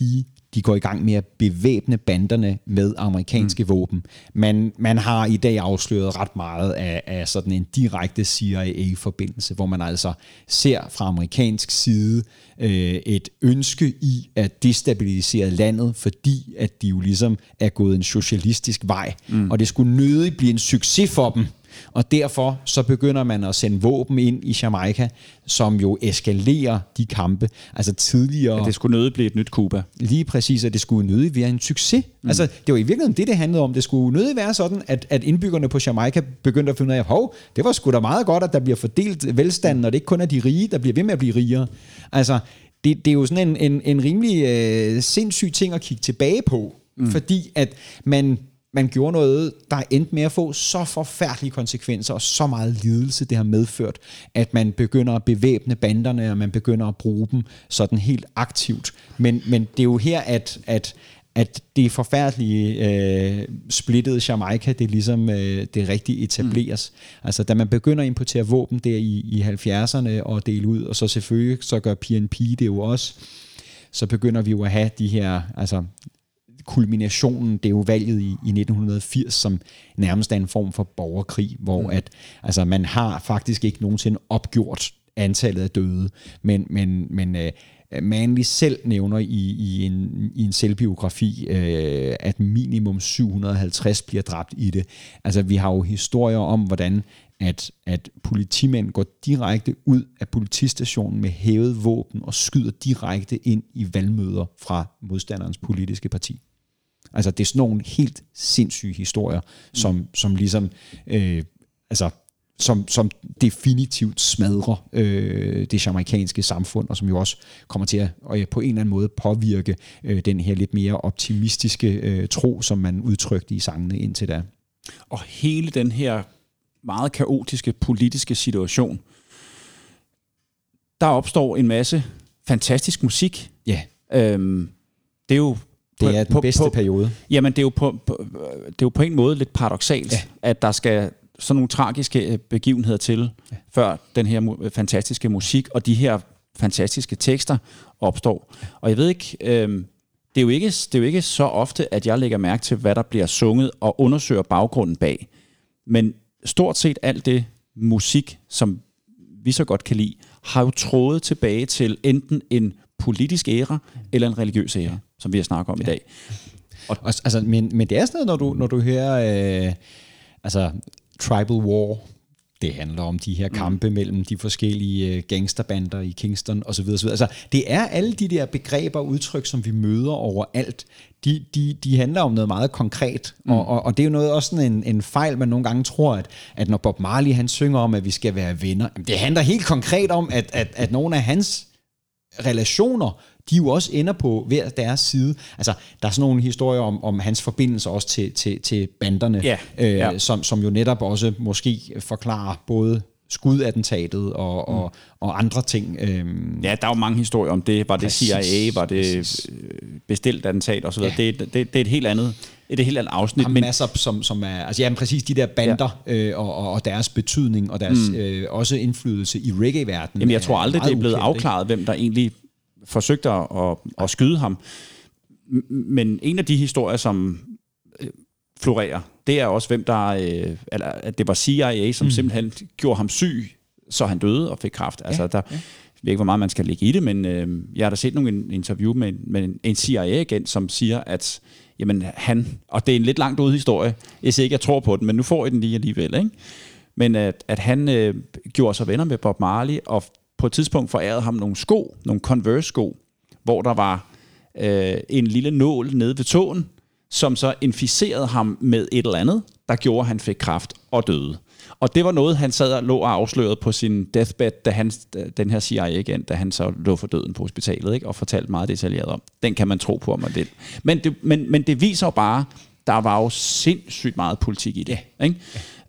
de går i gang med at bevæbne banderne med amerikanske mm. våben. Man, man har i dag afsløret ret meget af, af sådan en direkte CIA-forbindelse, hvor man altså ser fra amerikansk side øh, et ønske i at destabilisere landet, fordi at de jo ligesom er gået en socialistisk vej, mm. og det skulle nødigt blive en succes for dem. Og derfor så begynder man at sende våben ind i Jamaica, som jo eskalerer de kampe. Altså tidligere... At det skulle nødigt blive et nyt Cuba. Lige præcis, at det skulle nødigt være en succes. Mm. Altså, det var i virkeligheden det, det handlede om. Det skulle nødigt være sådan, at, at indbyggerne på Jamaica begyndte at finde ud af, hov, det var sgu da meget godt, at der bliver fordelt velstanden, og det ikke kun er de rige, der bliver ved med at blive rigere. Altså, det, det er jo sådan en, en, en rimelig øh, sindssyg ting at kigge tilbage på, mm. fordi at man man gjorde noget, der endte med at få så forfærdelige konsekvenser og så meget lidelse, det har medført, at man begynder at bevæbne banderne, og man begynder at bruge dem sådan helt aktivt. Men, men det er jo her, at, at, at det forfærdelige øh, splittede Jamaica, det ligesom øh, det rigtigt etableres. Mm. Altså da man begynder at importere våben der i, i 70'erne og dele ud, og så selvfølgelig så gør PNP det jo også, så begynder vi jo at have de her, altså kulminationen, det er jo valget i, i 1980, som nærmest er en form for borgerkrig, hvor mm. at, altså, man har faktisk ikke nogensinde opgjort antallet af døde, men, men, men uh, Manley selv nævner i, i, en, i en selvbiografi, uh, at minimum 750 bliver dræbt i det. Altså vi har jo historier om, hvordan at, at politimænd går direkte ud af politistationen med hævet våben og skyder direkte ind i valgmøder fra modstanderens politiske parti. Altså det er sådan nogle helt sindssyge historier, som, som ligesom, øh, altså som, som definitivt smadrer øh, det jamaikanske samfund, og som jo også kommer til at og på en eller anden måde påvirke øh, den her lidt mere optimistiske øh, tro, som man udtrykte i sangene indtil da. Og hele den her meget kaotiske politiske situation, der opstår en masse fantastisk musik. Ja, Øhm, det er jo det er den på, bedste på, periode. Jamen, det er, jo på, på, det er jo på en måde lidt paradoxalt, Ja. at der skal sådan nogle tragiske øh, begivenheder til, ja. før den her mu- fantastiske musik og de her fantastiske tekster opstår. Og jeg ved ikke, øhm, det, er jo ikke, det er jo ikke så ofte, at jeg lægger mærke til, hvad der bliver sunget og undersøger baggrunden bag. Men stort set alt det musik, som vi så godt kan lide, har jo trådet tilbage til enten en politisk æra eller en religiøs æra, som vi har snakket om ja. i dag. Og, altså, men, men det er sådan noget, når du, når du hører... Øh, altså, tribal war. Det handler om de her kampe mm. mellem de forskellige øh, gangsterbander i Kingston osv. osv. Altså, det er alle de der begreber og udtryk, som vi møder overalt. De, de, de handler om noget meget konkret, mm. og, og, og det er jo noget også sådan en, en fejl, man nogle gange tror, at, at når Bob Marley han synger om, at vi skal være venner, jamen, det handler helt konkret om, at, at, at nogle af hans relationer, de jo også ender på hver deres side. Altså, der er sådan nogle historier om, om hans forbindelse også til, til, til banderne, Ja, øh, ja. Som, som jo netop også måske forklarer både skudattentatet og, og, Mm. og andre ting. Øhm, Ja, der er jo mange historier om det. Var det Præcis, CIA? Var det præcis. øh, bestilt attentat osv.? Ja. Det, det, det er et helt andet, et helt andet afsnit. har Men, masser, som, som er, altså jamen præcis de der bander ja. øh, og, og, og deres betydning og deres mm. øh, også indflydelse i reggae-verdenen. jamen, jeg tror aldrig, det er blevet ukendt, ikke? afklaret, hvem der egentlig forsøgte at, at, skyde ham. Men en af de historier, som øh, florerer, det er også, hvem der, øh, eller at det var CIA, som mm. simpelthen gjorde ham syg, så han døde og fik kræft. Altså, der, jeg ved ikke, hvor meget man skal lægge i det, men øh, jeg har da set nogle in- interview med, med en CIA-agent, som siger, at jamen, han, og det er en lidt langt ude historie, jeg siger ikke, jeg tror på den, men nu får I den lige alligevel, ikke? Men at, at han øh, gjorde sig venner med Bob Marley, og på et tidspunkt forærede ham nogle sko, nogle Converse-sko, hvor der var øh, en lille nål nede ved tåen, som så inficerede ham med et eller andet, der gjorde, at han fik kraft og døde. Og det var noget, han sad og lå og afslørede på sin deathbed, da han, den her CIA-agent, da han så lå for døden på hospitalet, ikke? og fortalte meget detaljeret om. Den kan man tro på, om man vil. Men det, men, men det viser jo bare, der var jo sindssygt meget politik i det. Ja. Ikke?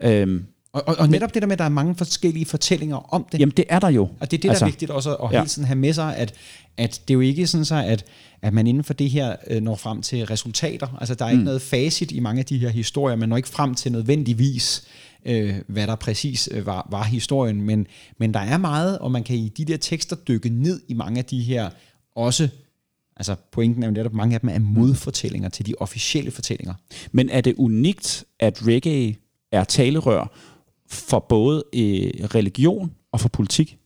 Øhm, Og, og, og netop det der med, at der er mange forskellige fortællinger om det. jamen, det er der jo. Og det er det, der altså, er vigtigt også at, at ja. hele tiden have med sig, at, at det er jo ikke sådan så, at, at man inden for det her øh, når frem til resultater. Altså der er ikke Mm. noget facit i mange af de her historier, man når ikke frem til nødvendigvis, øh, hvad der præcis øh, var, var historien, men, men der er meget, og man kan i de der tekster dykke ned i mange af de her også, altså pointen er jo netop, mange af dem er modfortællinger til de officielle fortællinger. Men er det unikt, at reggae er talerør for både øh, religion og for politik?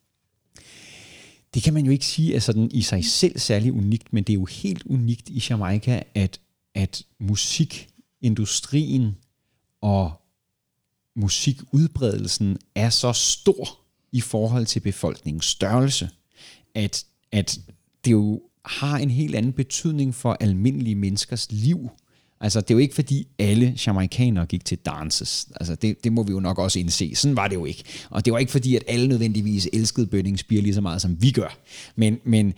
Det kan man jo ikke sige er sådan i sig selv særlig unikt, men det er jo helt unikt i Jamaica, at, at musikindustrien og musikudbredelsen er så stor i forhold til befolkningens størrelse, at, at det jo har en helt anden betydning for almindelige menneskers liv. Altså, det er jo ikke fordi alle jamaikanere gik til dances. Altså, det, det må vi jo nok også indse. Sådan var det jo ikke. Og det var ikke fordi, at alle nødvendigvis elskede Burning Spear lige så meget, som vi gør. Men, men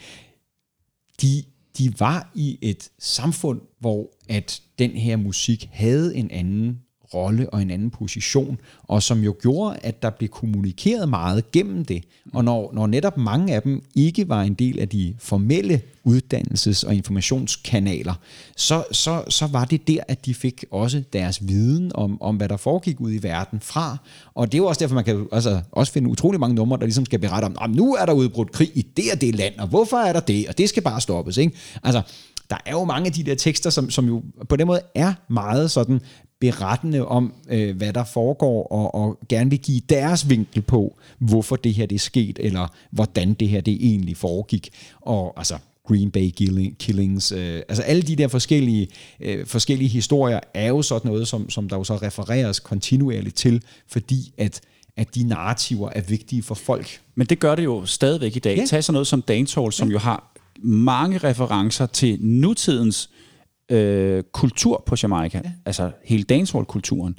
de, de var i et samfund, hvor at den her musik havde en anden rolle og en anden position, og som jo gjorde, at der blev kommunikeret meget gennem det. Og når, når netop mange af dem ikke var en del af de formelle uddannelses- og informationskanaler, så, så, så var det der, at de fik også deres viden om, om hvad der foregik ud i verden fra. Og det er jo også derfor, man kan altså, også finde utrolig mange numre, der ligesom skal berette om, om nu er der udbrudt krig i det og det land, og hvorfor er der det, og det skal bare stoppes. Ikke? Altså, der er jo mange af de der tekster, som, som jo på den måde er meget sådan berettende om, øh, hvad der foregår, og, og gerne vil give deres vinkel på, hvorfor det her det er sket, eller hvordan det her det egentlig foregik. Og altså, Green Bay killing, Killings, øh, altså alle de der forskellige, øh, forskellige historier er jo sådan noget, som, som der jo så refereres kontinuerligt til, fordi at, at de narrativer er vigtige for folk. Men det gør det jo stadigvæk i dag. Ja. Tag sådan noget som dancehall, som ja. jo har mange referencer til nutidens øh, kultur på Jamaica. Ja. Altså hele dancehall-kulturen.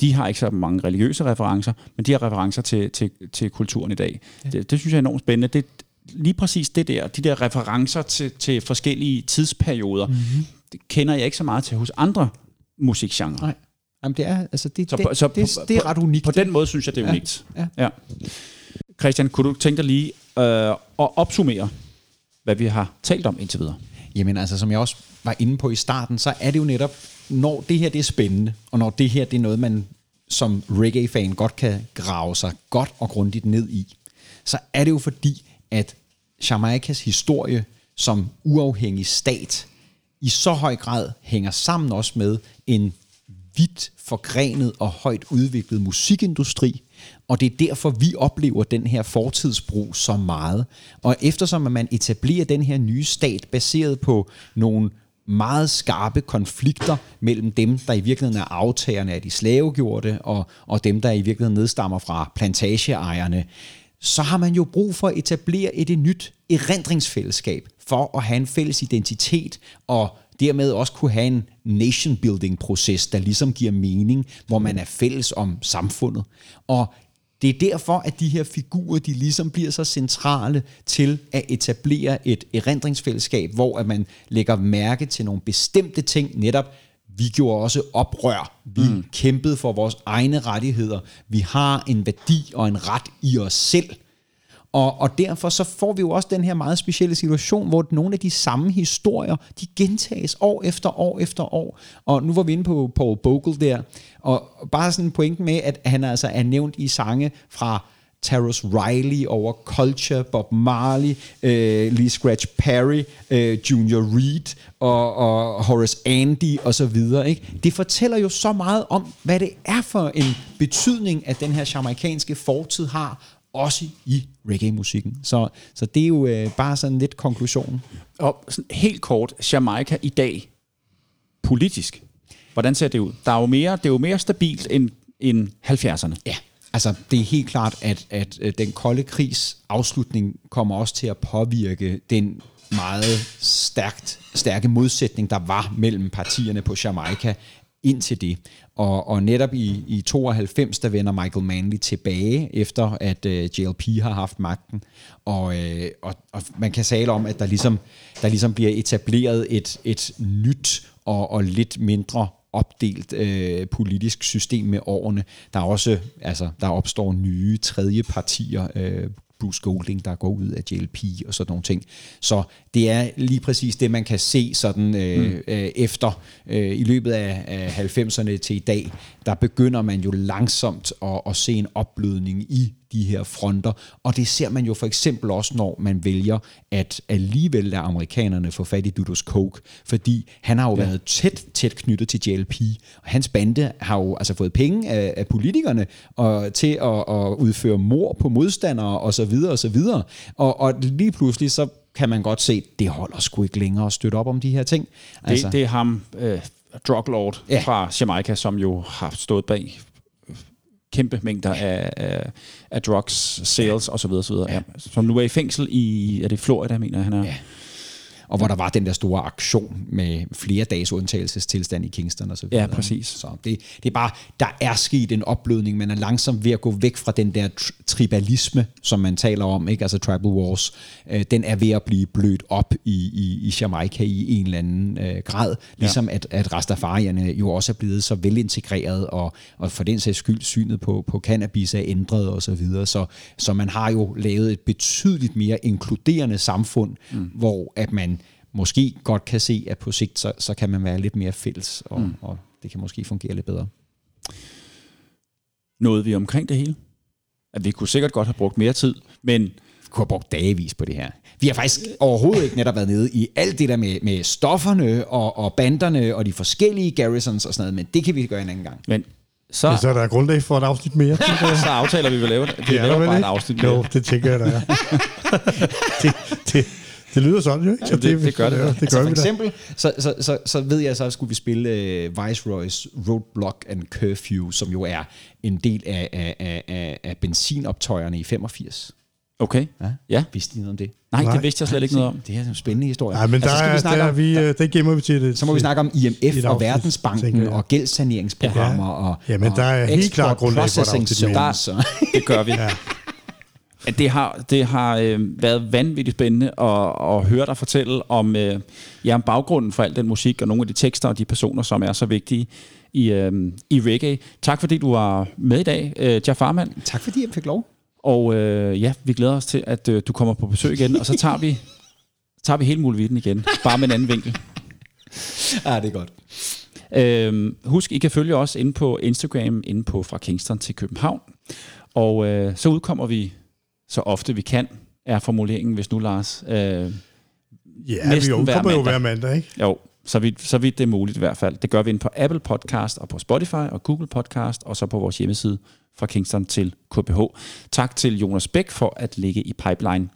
De har ikke så mange religiøse referencer, men de har referencer til, til, til kulturen i dag. Ja. Det, det synes jeg er enormt spændende. Det, lige præcis det der, de der referencer til, til forskellige tidsperioder, mm-hmm. det kender jeg ikke så meget til hos andre musikgenre. Nej. Jamen det er, altså det, Så det, på- så det, på- det er ret unikt. På den måde synes jeg, det er Ja. unikt. Ja. ja. Christian, kunne du tænke dig lige øh, at opsummere, hvad vi har talt om indtil videre? Jamen altså, som jeg også var inde på i starten, så er det jo netop, når det her det er spændende, og når det her det er noget, man som reggae-fan godt kan grave sig godt og grundigt ned i, så er det jo fordi, at Jamaicas historie som uafhængig stat i så høj grad hænger sammen også med en vidt forgrenet og højt udviklet musikindustri, og det er derfor, vi oplever den her fortidsbrug så meget. Og eftersom at man etablerer den her nye stat baseret på nogle meget skarpe konflikter mellem dem, der i virkeligheden er aftagerne af de slavegjorte, og, og dem, der i virkeligheden nedstammer fra plantageejerne, så har man jo brug for at etablere et, et nyt erindringsfællesskab for at have en fælles identitet og dermed også kunne have en nation building proces, der ligesom giver mening, hvor man er fælles om samfundet. Og det er derfor, at de her figurer, de ligesom bliver så centrale til at etablere et erindringsfællesskab, hvor at man lægger mærke til nogle bestemte ting, netop vi gjorde også oprør. Vi mm. kæmpede for vores egne rettigheder. Vi har en værdi og en ret i os selv. Og, og derfor så får vi jo også den her meget specielle situation, hvor nogle af de samme historier, de gentages år efter år efter år. Og nu var vi inde på Paul Bogle der, og bare sådan en pointen med, at han altså er nævnt i sange fra Terrace Riley over Culture, Bob Marley, øh, Lee Scratch Perry, øh, Junior Reed og, og Horace Andy og så videre. Ikke? Det fortæller jo så meget om, hvad det er for en betydning, at den her jamaikanske fortid har, også i reggae-musikken. Så, så det er jo øh, bare sådan lidt konklusionen. Og sådan helt kort, Jamaica i dag, politisk, hvordan ser det ud? Der er jo mere, det er jo mere stabilt end, end 70'erne. Ja, altså det er helt klart, at, at øh, den kolde krigs afslutning kommer også til at påvirke den meget stærkt, stærke modsætning, der var mellem partierne på Jamaica ind til det. Og, og netop i, i 92, der vender Michael Manley tilbage, efter at øh, JLP har haft magten. Og, øh, og, og man kan tale om, at der ligesom, der ligesom bliver etableret et, et nyt og, og lidt mindre opdelt øh, politisk system med årene. Der er også, altså, der opstår nye tredje partier, øh, Bruce Golding, der går ud af JLP og sådan nogle ting. Så det er lige præcis det, man kan se sådan øh, mm. øh, efter øh, i løbet af, af 90'erne til i dag, der begynder man jo langsomt at, at se en opblødning i de her fronter, og det ser man jo for eksempel også, når man vælger at alligevel lade amerikanerne få fat i Dudos Coke, fordi han har jo ja. været tæt, tæt knyttet til JLP, og hans bande har jo altså fået penge af, af politikerne og, til at, at udføre mor på modstandere og så videre og så videre, og, og lige pludselig så kan man godt se, det holder sgu ikke længere at støtte op om de her ting. Altså, det, det er ham, øh, druglord ja. fra Jamaica, som jo har stået bag kæmpe mængder af, af, af drugs, sales ja. osv. osv. Ja. Som nu er i fængsel i, er det Florida, mener han er. Ja og hvor der var den der store aktion med flere dages undtagelsestilstand i Kingston og så videre. Ja, præcis. Så det, det er bare, der er sket en opblødning, man er langsomt ved at gå væk fra den der tribalisme, som man taler om, ikke? altså tribal wars. Øh, den er ved at blive blødt op i, i, i Jamaica i en eller anden øh, grad, ligesom ja. at, at Rastafarierne jo også er blevet så velintegreret, og, og for den sags skyld synet på, på cannabis er ændret og så videre. Så, så man har jo lavet et betydeligt mere inkluderende samfund, mm. hvor at man måske godt kan se, at på sigt, så, så kan man være lidt mere fælles, og, mm. og det kan måske fungere lidt bedre. Nåede vi omkring det hele? At vi kunne sikkert godt have brugt mere tid, men... Vi kunne have brugt dagevis på det her. Vi har faktisk overhovedet ikke netop været nede i alt det der med, med stofferne og, og banderne og de forskellige garrisons og sådan noget, men det kan vi gøre en anden gang. Men så, ja, så er der grund for et afsnit mere. så aftaler vi, vil lave det. Vi ja, laver bare et afsnit mere. Jo, det tænker jeg, der er. det, det, det lyder sådan jo, ikke? Så det, det, det gør det. Ja, det altså gør for eksempel, så, så, så, så ved jeg, så skulle vi spille uh, Viceroys Roadblock and Curfew, som jo er en del af, af, af, af benzinoptøjerne i 85. Okay. Ja. ja. Vidste I noget om det? Nej, Nej, det vidste jeg slet ikke noget om. Det er en spændende historie. Nej, men altså, der, skal vi snakke der, om, vi, der, det gemmer vi til det. Så må vi snakke om IMF og Verdensbanken og gældssaneringsprogrammer. Ja. Og, Jamen, der er helt klart grundlag for det. Der, det gør vi. ja. Det har, det har øh, været vanvittigt spændende at, at høre dig fortælle om, øh, ja, om baggrunden for al den musik og nogle af de tekster og de personer, som er så vigtige i, øh, i reggae. Tak fordi du var med i dag, øh, Jeff Farman. Tak fordi jeg fik lov. Og øh, ja, vi glæder os til, at øh, du kommer på besøg igen, og så tager vi, tager vi hele muligheden igen, bare med en anden vinkel. Ja, det er godt. Øh, husk, I kan følge os inde på Instagram, inde på Fra Kingston til København. Og øh, så udkommer vi så ofte vi kan, er formuleringen, hvis nu Lars... Øh, ja, vi udkommer jo hver mandag, ikke? Jo, så vidt, så vidt det er muligt i hvert fald. Det gør vi ind på Apple Podcast og på Spotify og Google Podcast, og så på vores hjemmeside fra Kingston til KBH. Tak til Jonas Bæk for at ligge i pipeline.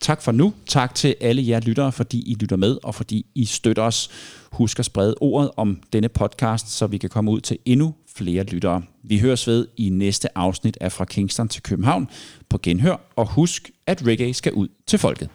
Tak for nu. Tak til alle jer lyttere, fordi I lytter med, og fordi I støtter os. Husk at sprede ordet om denne podcast, så vi kan komme ud til endnu flere lyttere. Vi høres ved i næste afsnit af Fra Kingston til København på Genhør, og husk, at reggae skal ud til folket.